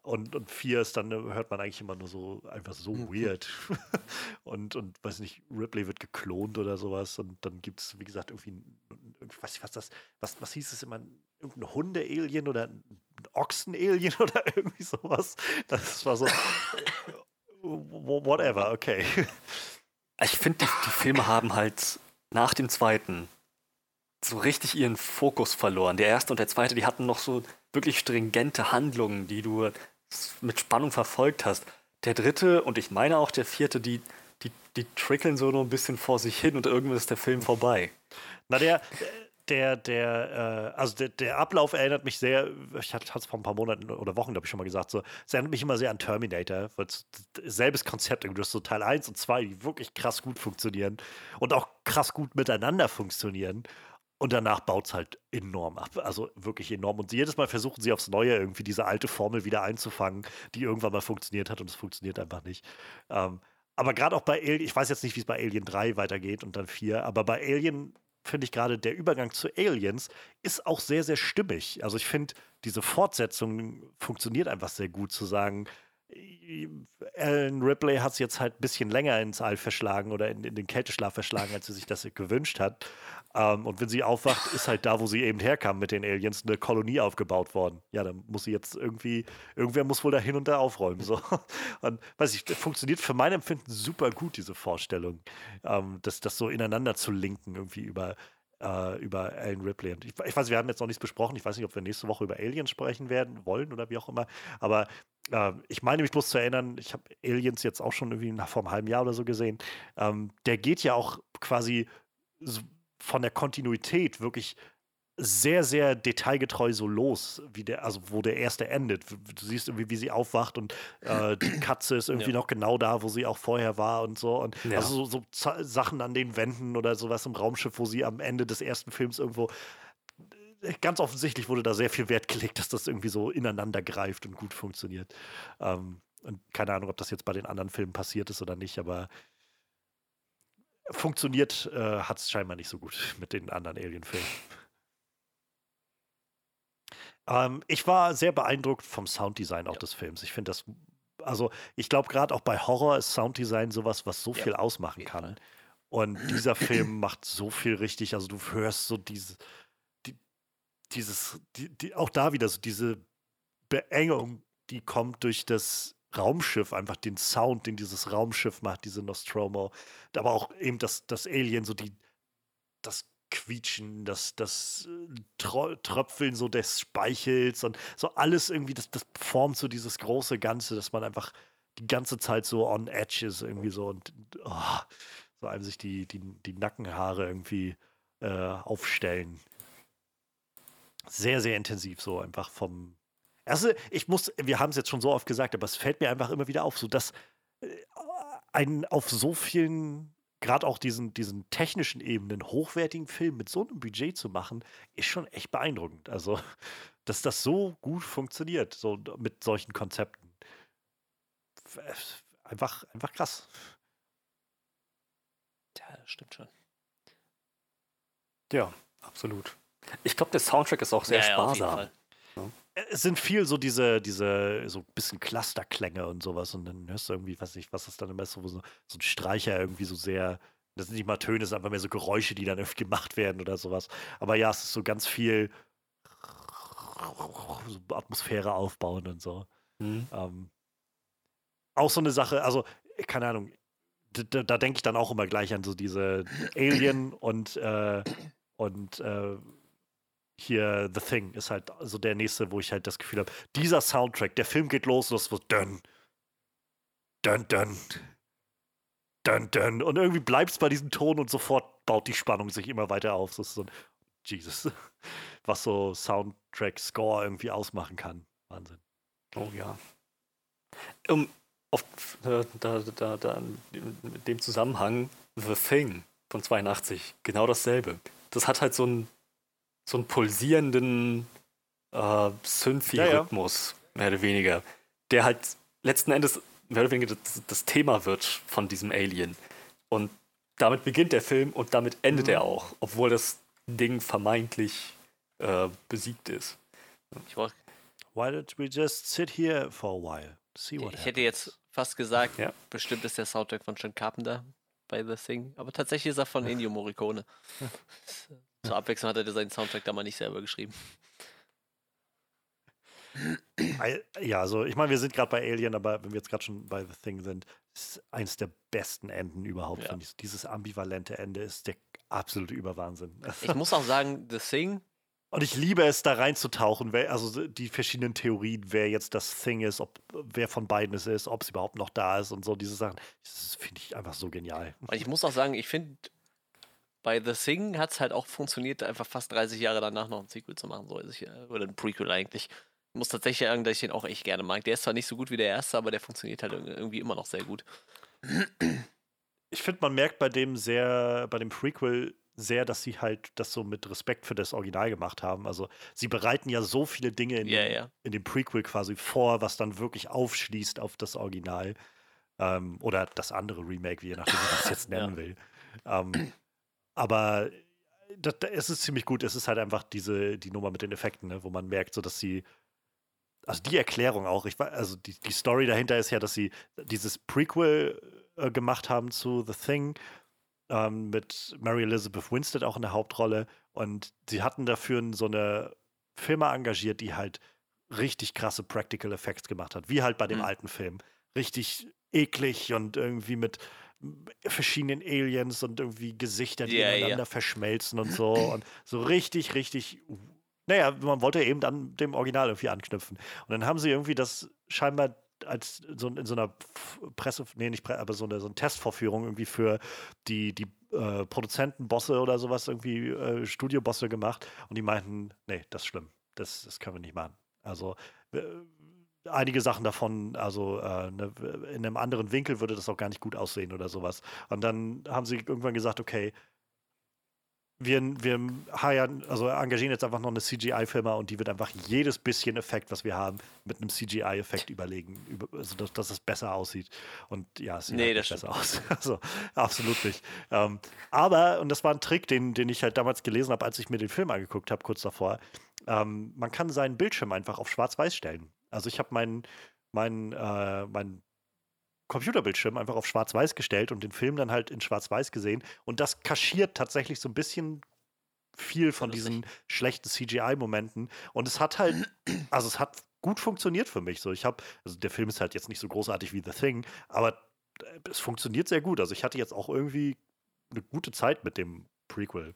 Und, und vier ist dann, äh, hört man eigentlich immer nur so, einfach so weird. und, und, weiß nicht, Ripley wird geklont oder sowas und dann gibt es, wie gesagt, irgendwie, weiß ich was das, was, was hieß es immer, irgendein Hunde-Alien oder ein Ochsen-Alien oder irgendwie sowas. Das war so, whatever, okay. Ich finde, die, die Filme haben halt nach dem zweiten so richtig ihren Fokus verloren. Der erste und der zweite, die hatten noch so wirklich stringente Handlungen, die du mit Spannung verfolgt hast. Der dritte und ich meine auch der vierte, die, die, die trickeln so nur ein bisschen vor sich hin und irgendwann ist der Film vorbei. Na, der, der, der, äh, also der, der Ablauf erinnert mich sehr, ich hatte es vor ein paar Monaten oder Wochen, glaube ich, schon mal gesagt, so, es erinnert mich immer sehr an Terminator, selbes Konzept, du hast so Teil 1 und 2, die wirklich krass gut funktionieren und auch krass gut miteinander funktionieren. Und danach baut es halt enorm ab. Also wirklich enorm. Und jedes Mal versuchen sie aufs Neue irgendwie diese alte Formel wieder einzufangen, die irgendwann mal funktioniert hat und es funktioniert einfach nicht. Ähm, aber gerade auch bei Alien, ich weiß jetzt nicht, wie es bei Alien 3 weitergeht und dann 4, aber bei Alien finde ich gerade der Übergang zu Aliens ist auch sehr, sehr stimmig. Also ich finde, diese Fortsetzung funktioniert einfach sehr gut zu sagen, Alan Ripley hat es jetzt halt ein bisschen länger ins All verschlagen oder in, in den Kälteschlaf verschlagen, als sie sich das gewünscht hat. Ähm, und wenn sie aufwacht, ist halt da, wo sie eben herkam mit den Aliens, eine Kolonie aufgebaut worden. Ja, dann muss sie jetzt irgendwie, irgendwer muss wohl da hin und da aufräumen. So. Und weiß ich, funktioniert für mein Empfinden super gut, diese Vorstellung, ähm, das, das so ineinander zu linken, irgendwie über, äh, über Alan Ripley. Und ich, ich weiß, wir haben jetzt noch nichts besprochen. Ich weiß nicht, ob wir nächste Woche über Aliens sprechen werden, wollen oder wie auch immer. Aber äh, ich meine mich bloß zu erinnern, ich habe Aliens jetzt auch schon irgendwie nach, vor einem halben Jahr oder so gesehen. Ähm, der geht ja auch quasi so von der Kontinuität wirklich sehr, sehr detailgetreu so los, wie der, also wo der erste endet. Du siehst irgendwie, wie sie aufwacht und äh, die Katze ist irgendwie Ja. noch genau da, wo sie auch vorher war und so. Und Ja. also so, so Sachen an den Wänden oder sowas im Raumschiff, wo sie am Ende des ersten Films irgendwo ganz offensichtlich wurde da sehr viel Wert gelegt, dass das irgendwie so ineinander greift und gut funktioniert. Ähm, und keine Ahnung, ob das jetzt bei den anderen Filmen passiert ist oder nicht, aber funktioniert äh, hat es scheinbar nicht so gut mit den anderen Alien-Filmen. Ähm, ich war sehr beeindruckt vom Sounddesign auch Ja. des Films. Ich finde das, also ich glaube gerade auch bei Horror ist Sounddesign sowas, was so Ja, viel ausmachen kann. Und dieser Film macht so viel richtig. Also du hörst so diese, die, dieses, die, die, auch da wieder so diese Beengung, die kommt durch das Raumschiff, einfach den Sound, den dieses Raumschiff macht, diese Nostromo. Aber auch eben das, das Alien, so die, das Quietschen, das, das äh, Tro- Tröpfeln so des Speichels und so alles irgendwie, das, das formt so dieses große Ganze, dass man einfach die ganze Zeit so on edge ist, irgendwie so und oh, so einem sich die, die, die Nackenhaare irgendwie äh, aufstellen. Sehr, sehr intensiv, so einfach vom. Also, ich muss, wir haben es jetzt schon so oft gesagt, aber es fällt mir einfach immer wieder auf, so dass äh, ein auf so vielen, gerade auch diesen, diesen technischen Ebenen, hochwertigen Film mit so einem Budget zu machen, ist schon echt beeindruckend. Also, dass das so gut funktioniert, so mit solchen Konzepten. F- einfach, einfach krass. Ja, das stimmt schon. Ja, absolut. Ich glaube, der Soundtrack ist auch sehr ja, ja, auf jeden sparsam. Fall. Es sind viel so diese, diese, so ein bisschen Clusterklänge und sowas. Und dann hörst du irgendwie, weiß nicht, was ist dann immer so, so, so ein Streicher irgendwie so sehr. Das sind nicht mal Töne, es sind einfach mehr so Geräusche, die dann irgendwie gemacht werden oder sowas. Aber ja, es ist so ganz viel so Atmosphäre aufbauen und so. Mhm. Ähm, auch so eine Sache, also, keine Ahnung, da, da denke ich dann auch immer gleich an so diese Alien und, äh, und äh, hier The Thing ist halt so der nächste, wo ich halt das Gefühl habe, dieser Soundtrack, der Film geht los und das wird dünn, dünn, dünn, dünn, dünn. Und irgendwie bleibt es bei diesem Ton und sofort baut die Spannung sich immer weiter auf. Das ist so ein, Jesus, was so Soundtrack, Score irgendwie ausmachen kann. Wahnsinn. Oh ja. Um, auf, da, da, da, in dem Zusammenhang The Thing von 82, genau dasselbe. Das hat halt so einen, so einen pulsierenden äh, Synthy-Rhythmus, mehr oder weniger, der halt letzten Endes mehr oder weniger das, das Thema wird von diesem Alien. Und damit beginnt der Film und damit endet Mhm. er auch, obwohl das Ding vermeintlich äh, besiegt ist. Ich, wollt- Why don't we just sit here for a while? See what ich hätte jetzt fast gesagt, Ja. bestimmt ist der Soundtrack von John Carpenter bei The Thing. Aber tatsächlich ist er von Ennio Morricone. Zur Abwechslung hat er seinen Soundtrack da mal nicht selber geschrieben. Ja, also ich meine, wir sind gerade bei Alien, aber wenn wir jetzt gerade schon bei The Thing sind, ist eins der besten Enden überhaupt. Ja. finde ich. Dieses ambivalente Ende ist der absolute Überwahnsinn. Ich muss auch sagen, The Thing, Und ich liebe es, da reinzutauchen, also die verschiedenen Theorien, wer jetzt das Thing ist, ob wer von beiden es ist, ob es überhaupt noch da ist und so diese Sachen. Das finde ich einfach so genial. und ich muss auch sagen, ich finde, bei The Thing hat es halt auch funktioniert, einfach fast 30 Jahre danach noch ein Sequel zu machen, so ist ich, oder ein Prequel eigentlich. Ich muss tatsächlich sagen, dass ich den auch echt gerne mag. Der ist zwar nicht so gut wie der erste, aber der funktioniert halt irg- irgendwie immer noch sehr gut. Ich finde, man merkt bei dem sehr, bei dem Prequel sehr, dass sie halt das so mit Respekt für das Original gemacht haben. Also sie bereiten ja so viele Dinge in, Ja, dem, ja. in dem Prequel quasi vor, was dann wirklich aufschließt auf das Original. Ähm, oder das andere Remake, wie je nachdem, wie man es jetzt nennen Ja. will. Ähm, aber das, das, es ist ziemlich gut. Es ist halt einfach diese, die Nummer mit den Effekten, ne, wo man merkt, so dass sie. Also die Erklärung auch, ich, also die, die Story dahinter ist ja, dass sie dieses Prequel äh, gemacht haben zu The Thing ähm, mit Mary Elizabeth Winstead auch in der Hauptrolle und sie hatten dafür so eine Firma engagiert, die halt richtig krasse Practical Effects gemacht hat, wie halt bei dem Mhm. alten Film. Richtig eklig und irgendwie mit verschiedenen Aliens und irgendwie Gesichter, die ja. ineinander verschmelzen und so. Und so richtig, richtig. Naja, man wollte eben an dem Original irgendwie anknüpfen. Und dann haben sie irgendwie das scheinbar als so in so einer Presse, nee, nicht Presse, aber so eine, so eine Testvorführung irgendwie für die, die äh, Produzentenbosse oder sowas, irgendwie äh, Studiobosse gemacht. Und die meinten, nee, das ist schlimm. Das, das können wir nicht machen. Also einige Sachen davon, also äh, ne, in einem anderen Winkel würde das auch gar nicht gut aussehen oder sowas. Und dann haben sie irgendwann gesagt, okay, wir, wir hiren, also engagieren jetzt einfach noch eine CGI-Firma und die wird einfach jedes bisschen Effekt, was wir haben, mit einem CGI-Effekt überlegen, über, also dass, dass es besser aussieht. Und ja, es sieht Nee, halt besser aus. Also absolut nicht. Ähm, aber, und das war ein Trick, den, den ich halt damals gelesen habe, als ich mir den Film angeguckt habe, kurz davor, ähm, man kann seinen Bildschirm einfach auf schwarz-weiß stellen. Also ich habe meinen mein, äh, mein Computerbildschirm einfach auf schwarz-weiß gestellt und den Film dann halt in schwarz-weiß gesehen. Und das kaschiert tatsächlich so ein bisschen viel von diesen schlechten CGI-Momenten. Und es hat halt, also es hat gut funktioniert für mich. So, ich habe, also der Film ist halt jetzt nicht so großartig wie The Thing, aber äh, es funktioniert sehr gut. Also ich hatte jetzt auch irgendwie eine gute Zeit mit dem Prequel.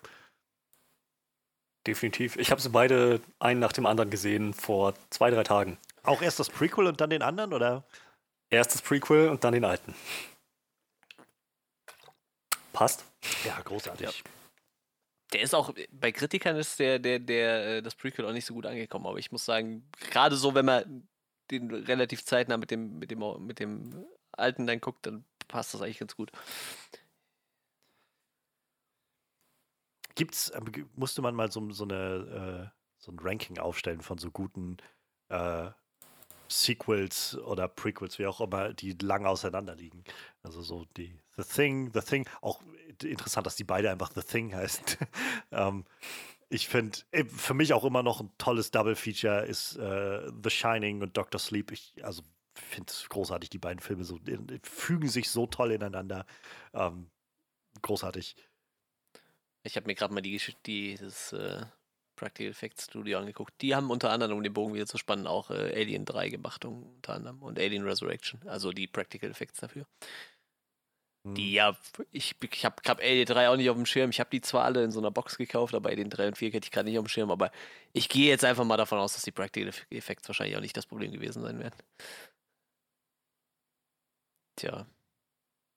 Definitiv. Ich habe sie beide einen nach dem anderen gesehen vor zwei, drei Tagen. Auch erst das Prequel und dann den anderen, oder? Erst das Prequel und dann den alten. Passt. Ja, großartig. Der ist auch, bei Kritikern ist der, der, der, äh, das Prequel auch nicht so gut angekommen, aber ich muss sagen, gerade so, wenn man den relativ zeitnah mit dem, mit dem, mit dem alten dann guckt, dann passt das eigentlich ganz gut. Gibt's, ge- musste man mal so, so, eine, äh, so ein Ranking aufstellen von so guten äh, Sequels oder Prequels, wie auch immer, die lange auseinander liegen. Also so die The Thing, The Thing, auch interessant, dass die beide einfach The Thing heißen. ähm, ich finde, äh, für mich auch immer noch ein tolles Double-Feature ist äh, The Shining und Doctor Sleep. Ich, also finde es großartig, die beiden Filme so, fügen sich so toll ineinander. Ähm, großartig. Ich habe mir gerade mal die, die das äh, Practical Effects Studio angeguckt. Die haben unter anderem, um den Bogen wieder zu spannen, auch äh, Alien 3 gemacht, unter anderem. Und Alien Resurrection, also die Practical Effects dafür. Die hm. ja, ich, ich habe hab Alien 3 auch nicht auf dem Schirm. Ich habe die zwar alle in so einer Box gekauft, aber Alien 3 und 4 hätte ich gerade nicht auf dem Schirm. Aber ich gehe jetzt einfach mal davon aus, dass die Practical Effects wahrscheinlich auch nicht das Problem gewesen sein werden. Tja.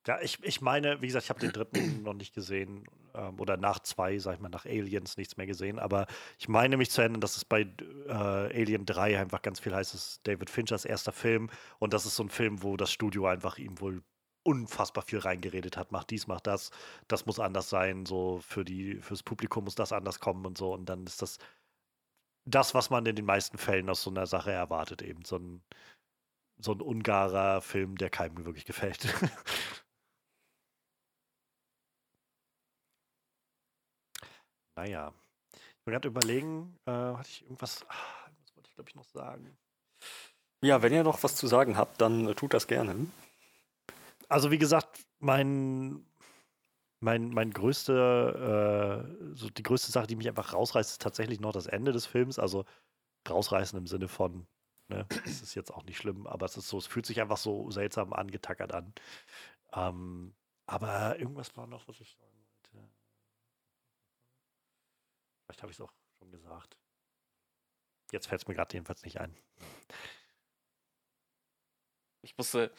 Ja, ich, ich meine, wie gesagt, ich habe den dritten noch nicht gesehen ähm, oder nach zwei, sag ich mal, nach Aliens nichts mehr gesehen, aber ich meine mich zu erinnern, dass es bei äh, Alien 3 einfach ganz viel heißt, es ist David Finchers erster Film. Und das ist so ein Film, wo das Studio einfach ihm wohl unfassbar viel reingeredet hat, macht dies, macht das, das muss anders sein, so für die, fürs Publikum muss das anders kommen und so. Und dann ist das das, was man in den meisten Fällen aus so einer Sache erwartet, eben. So ein so ein ungarer Film, der keinem wirklich gefällt. naja. Ich bin gerade überlegen, äh, hatte ich irgendwas, ach, was wollte ich glaube ich noch sagen. Ja, wenn ihr noch was zu sagen habt, dann äh, tut das gerne. Also wie gesagt, mein, mein, mein größte, äh, so die größte Sache, die mich einfach rausreißt, ist tatsächlich noch das Ende des Films. Also rausreißen im Sinne von, Ne? Das ist jetzt auch nicht schlimm, aber es ist so, es fühlt sich einfach so seltsam angetackert an. Ähm, aber irgendwas war noch, was ich sagen wollte. Vielleicht habe ich es auch schon gesagt. Jetzt fällt es mir gerade jedenfalls nicht ein. Ich musste.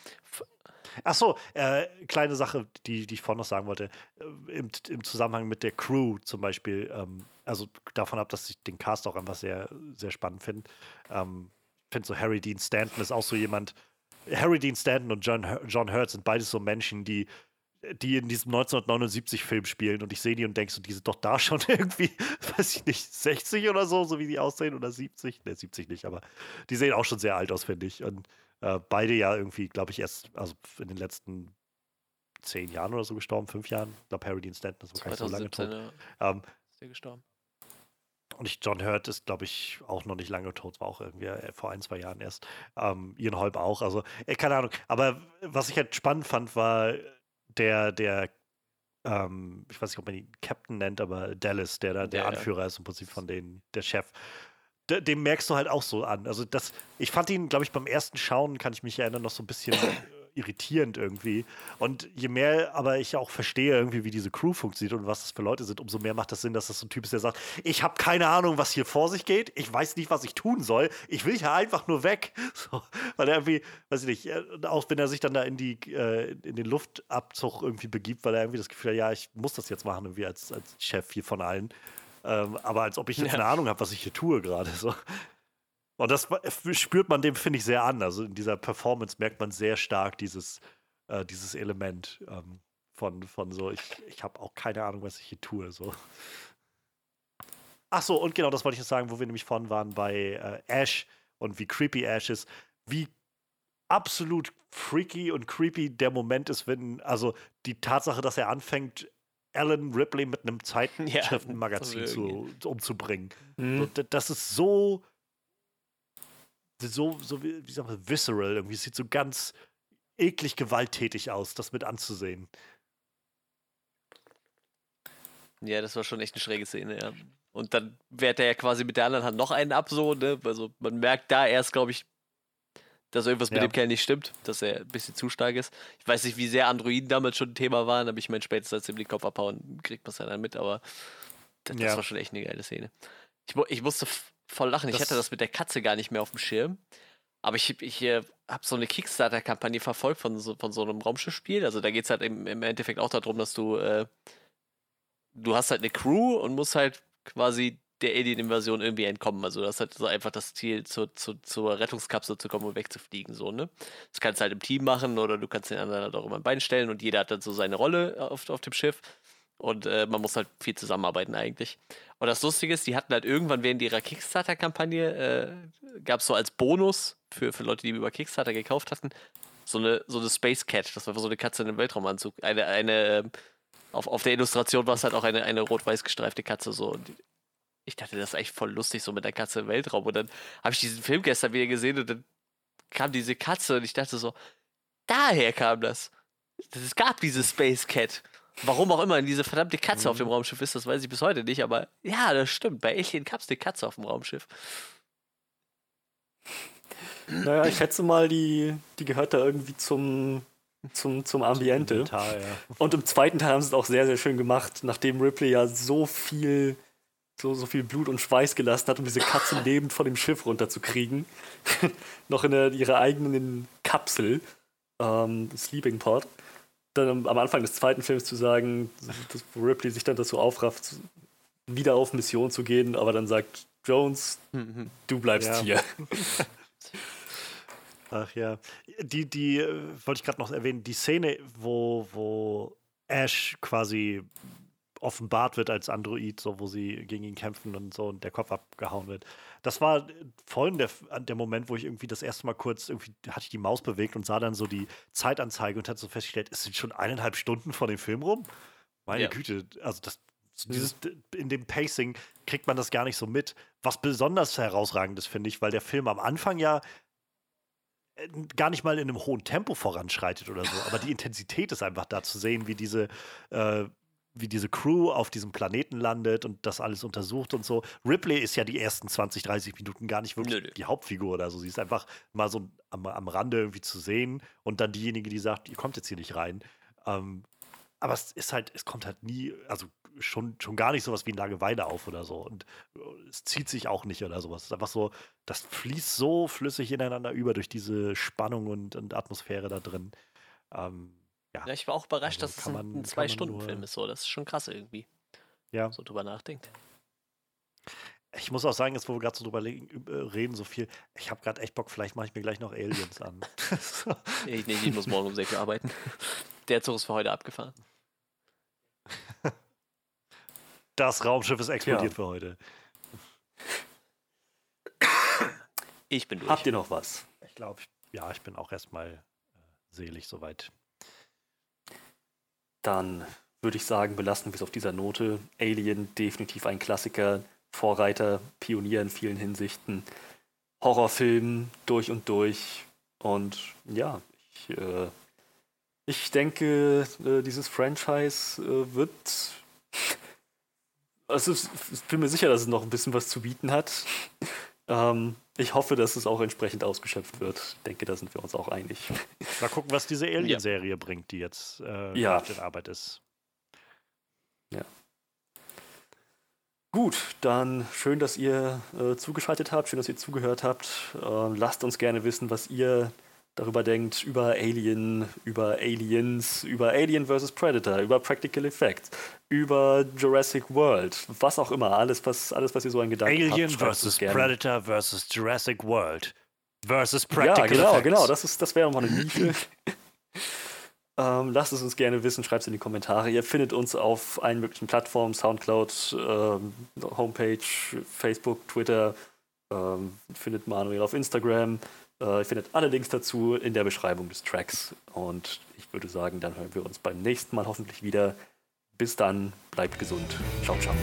Ach so, äh, kleine Sache, die, die ich vorhin noch sagen wollte. Äh, Im, Im Zusammenhang mit der Crew zum Beispiel, ähm, also davon ab, dass ich den Cast auch einfach sehr, sehr spannend finde. Ähm, finde so Harry Dean Stanton ist auch so jemand. Harry Dean Stanton und John, John Hurt sind beides so Menschen, die, die in diesem 1979-Film spielen und ich sehe die und denke so, die sind doch da schon irgendwie, weiß ich nicht, 60 oder so, so wie die aussehen oder 70. Ne, 70 nicht, aber die sehen auch schon sehr alt aus, finde ich. Und äh, beide ja irgendwie, glaube ich, erst, also in den letzten zehn Jahren oder so gestorben, fünf Jahren. Ich glaube, Harry Dean Stanton ist gar nicht so lange tot. Ja. Ähm, ist der gestorben. Und ich, John Hurt ist, glaube ich, auch noch nicht lange tot, war auch irgendwie äh, vor ein, zwei Jahren erst. Ähm, Ian Holb auch. Also, äh, keine Ahnung. Aber was ich halt spannend fand, war der, der, ähm, ich weiß nicht, ob man ihn Captain nennt, aber Dallas, der da der ja, Anführer ja. ist im Prinzip von denen, der Chef. dem merkst du halt auch so an. Also, das, ich fand ihn, glaube ich, beim ersten Schauen, kann ich mich erinnern, noch so ein bisschen irritierend irgendwie. Und je mehr aber ich auch verstehe irgendwie, wie diese Crew funktioniert und was das für Leute sind, umso mehr macht das Sinn, dass das so ein Typ ist, der sagt, ich habe keine Ahnung, was hier vor sich geht, ich weiß nicht, was ich tun soll, ich will hier einfach nur weg. So, weil er irgendwie, weiß ich nicht, äh, auch wenn er sich dann da in die, äh, in den Luftabzug irgendwie begibt, weil er irgendwie das Gefühl hat, ja, ich muss das jetzt machen, irgendwie als, als Chef hier von allen. Ähm, aber als ob ich jetzt ja. eine Ahnung habe, was ich hier tue gerade. So. Und das spürt man dem, finde ich, sehr an. Also in dieser Performance merkt man sehr stark dieses, äh, dieses Element ähm, von, von so, ich, ich habe auch keine Ahnung, was ich hier tue. So. Ach so, und genau, das wollte ich jetzt sagen, wo wir nämlich vorhin waren bei äh, Ash und wie creepy Ash ist, wie absolut freaky und creepy der Moment ist, wenn, also die Tatsache, dass er anfängt, Alan Ripley mit einem Zeitschriftenmagazin ja, zu, umzubringen. Mhm. So, das ist so so, so wie, wie sagt man, visceral, irgendwie es sieht so ganz eklig gewalttätig aus, das mit anzusehen. Ja, das war schon echt eine schräge Szene, ja. Und dann wehrt er ja quasi mit der anderen Hand noch einen ab, so, ne? Also man merkt da erst, glaube ich, dass irgendwas ja. mit dem Kerl nicht stimmt, dass er ein bisschen zu stark ist. Ich weiß nicht, wie sehr Androiden damals schon ein Thema waren, aber ich meine, spätestens als sie den Kopf abhauen, kriegt man es ja dann mit, aber das, das war schon echt eine geile Szene. Ich, ich musste voll lachen. Das ich hatte das mit der Katze gar nicht mehr auf dem Schirm. Aber ich, ich äh, habe so eine Kickstarter-Kampagne verfolgt von so, von so einem Raumschiffspiel. Also da geht es halt im, im, Endeffekt auch darum, dass du, äh, du hast halt eine Crew und musst halt quasi der Alien-Invasion irgendwie entkommen. Also das ist halt so einfach das Ziel, zu, zu, zur Rettungskapsel zu kommen und wegzufliegen. So, ne? Das kannst du halt im Team machen oder du kannst den anderen halt auch immer ein Bein stellen und jeder hat dann so seine Rolle auf, auf dem Schiff. Und äh, man muss halt viel zusammenarbeiten eigentlich. Und das Lustige ist, die hatten halt irgendwann während ihrer Kickstarter-Kampagne, äh, gab es so als Bonus für, für Leute, die über Kickstarter gekauft hatten, so eine, so eine Space Cat. Das war so eine Katze in einem Weltraumanzug. Eine, eine, ähm, auf, auf der Illustration war es halt auch eine, eine rot-weiß gestreifte Katze so. Und ich dachte, das ist echt voll lustig, so mit der Katze im Weltraum. Und dann habe ich diesen Film gestern wieder gesehen und dann kam diese Katze und ich dachte so, daher kam das. Es gab diese Space Cat. Warum auch immer diese verdammte Katze mhm. auf dem mhm. Raumschiff ist, das weiß ich bis heute nicht, aber ja, das stimmt. Bei Alien gab es eine Katze auf dem Raumschiff. Naja, ich schätze mal, die, die gehört da irgendwie zum, zum, zum Ambiente. Zum Inventar, ja. Und im zweiten Teil haben sie es auch sehr, sehr schön gemacht, nachdem Ripley ja so viel, so, so viel Blut und Schweiß gelassen hat, um diese Katze lebend von dem Schiff runterzukriegen. Noch in der, ihrer eigenen Kapsel, ähm, Sleeping Pod dann am Anfang des zweiten Films zu sagen, dass Ripley sich dann dazu aufrafft, wieder auf Mission zu gehen, aber dann sagt Jones, du bleibst ja. hier. Ach ja. Die, die, äh, wollte ich gerade noch erwähnen, die Szene, wo, wo Ash quasi offenbart wird als Android, so wo sie gegen ihn kämpfen und so und der Kopf abgehauen wird. Das war vorhin der, der Moment, wo ich irgendwie das erste Mal kurz, irgendwie hatte ich die Maus bewegt und sah dann so die Zeitanzeige und hat so festgestellt, es sind schon eineinhalb Stunden vor dem Film rum. Meine ja. Güte, also das, dieses, in dem Pacing kriegt man das gar nicht so mit. Was besonders herausragendes finde ich, weil der Film am Anfang ja äh, gar nicht mal in einem hohen Tempo voranschreitet oder so, aber die Intensität ist einfach da zu sehen, wie diese äh, wie diese Crew auf diesem Planeten landet und das alles untersucht und so. Ripley ist ja die ersten 20, 30 Minuten gar nicht wirklich Nö. die Hauptfigur oder so. Sie ist einfach mal so am, am Rande irgendwie zu sehen und dann diejenige, die sagt, ihr kommt jetzt hier nicht rein. Ähm, aber es ist halt, es kommt halt nie, also schon, schon gar nicht sowas wie ein Langeweile auf oder so. Und äh, es zieht sich auch nicht oder sowas. Es ist einfach so, das fließt so flüssig ineinander über durch diese Spannung und, und Atmosphäre da drin. Ähm, ja. ja. ich war auch überrascht, also dass es ein, ein Zwei-Stunden-Film ist. So. Das ist schon krass irgendwie. Ja. So drüber nachdenkt. Ich muss auch sagen, jetzt wo wir gerade so drüber reden, so viel, ich habe gerade echt Bock, vielleicht mache ich mir gleich noch Aliens an. ich, nee, ich muss morgen um 6 Uhr arbeiten. Der Zug ist für heute abgefahren. Das Raumschiff ist explodiert ja. für heute. Ich bin durch. Habt ihr noch was? Ich glaube, ja, ich bin auch erstmal äh, selig soweit dann würde ich sagen, belassen wir es auf dieser Note. Alien definitiv ein Klassiker, Vorreiter, Pionier in vielen Hinsichten. Horrorfilm durch und durch. Und ja, ich, äh, ich denke, äh, dieses Franchise äh, wird. Also, ich bin mir sicher, dass es noch ein bisschen was zu bieten hat. Ähm, ich hoffe, dass es auch entsprechend ausgeschöpft wird. Ich denke, da sind wir uns auch einig. Mal gucken, was diese Alien-Serie ja. bringt, die jetzt äh, ja. in Arbeit ist. Ja. Gut, dann schön, dass ihr äh, zugeschaltet habt, schön, dass ihr zugehört habt. Äh, lasst uns gerne wissen, was ihr darüber denkt, über Alien, über Aliens, über Alien vs. Predator, über Practical Effects, über Jurassic World, was auch immer, alles, was, alles, was ihr so an Gedanken Alien habt. Alien vs. Predator vs. Jurassic World versus Practical Ja, genau, Effects. genau, das, das wäre mal eine Nische. ähm, lasst es uns gerne wissen, schreibt es in die Kommentare. Ihr findet uns auf allen möglichen Plattformen, Soundcloud, ähm, Homepage, Facebook, Twitter, ähm, findet Manuel auf Instagram. Äh, ihr findet alle Links dazu in der Beschreibung des Tracks. Und ich würde sagen, dann hören wir uns beim nächsten Mal hoffentlich wieder. Bis dann, bleibt gesund. Ciao, ciao.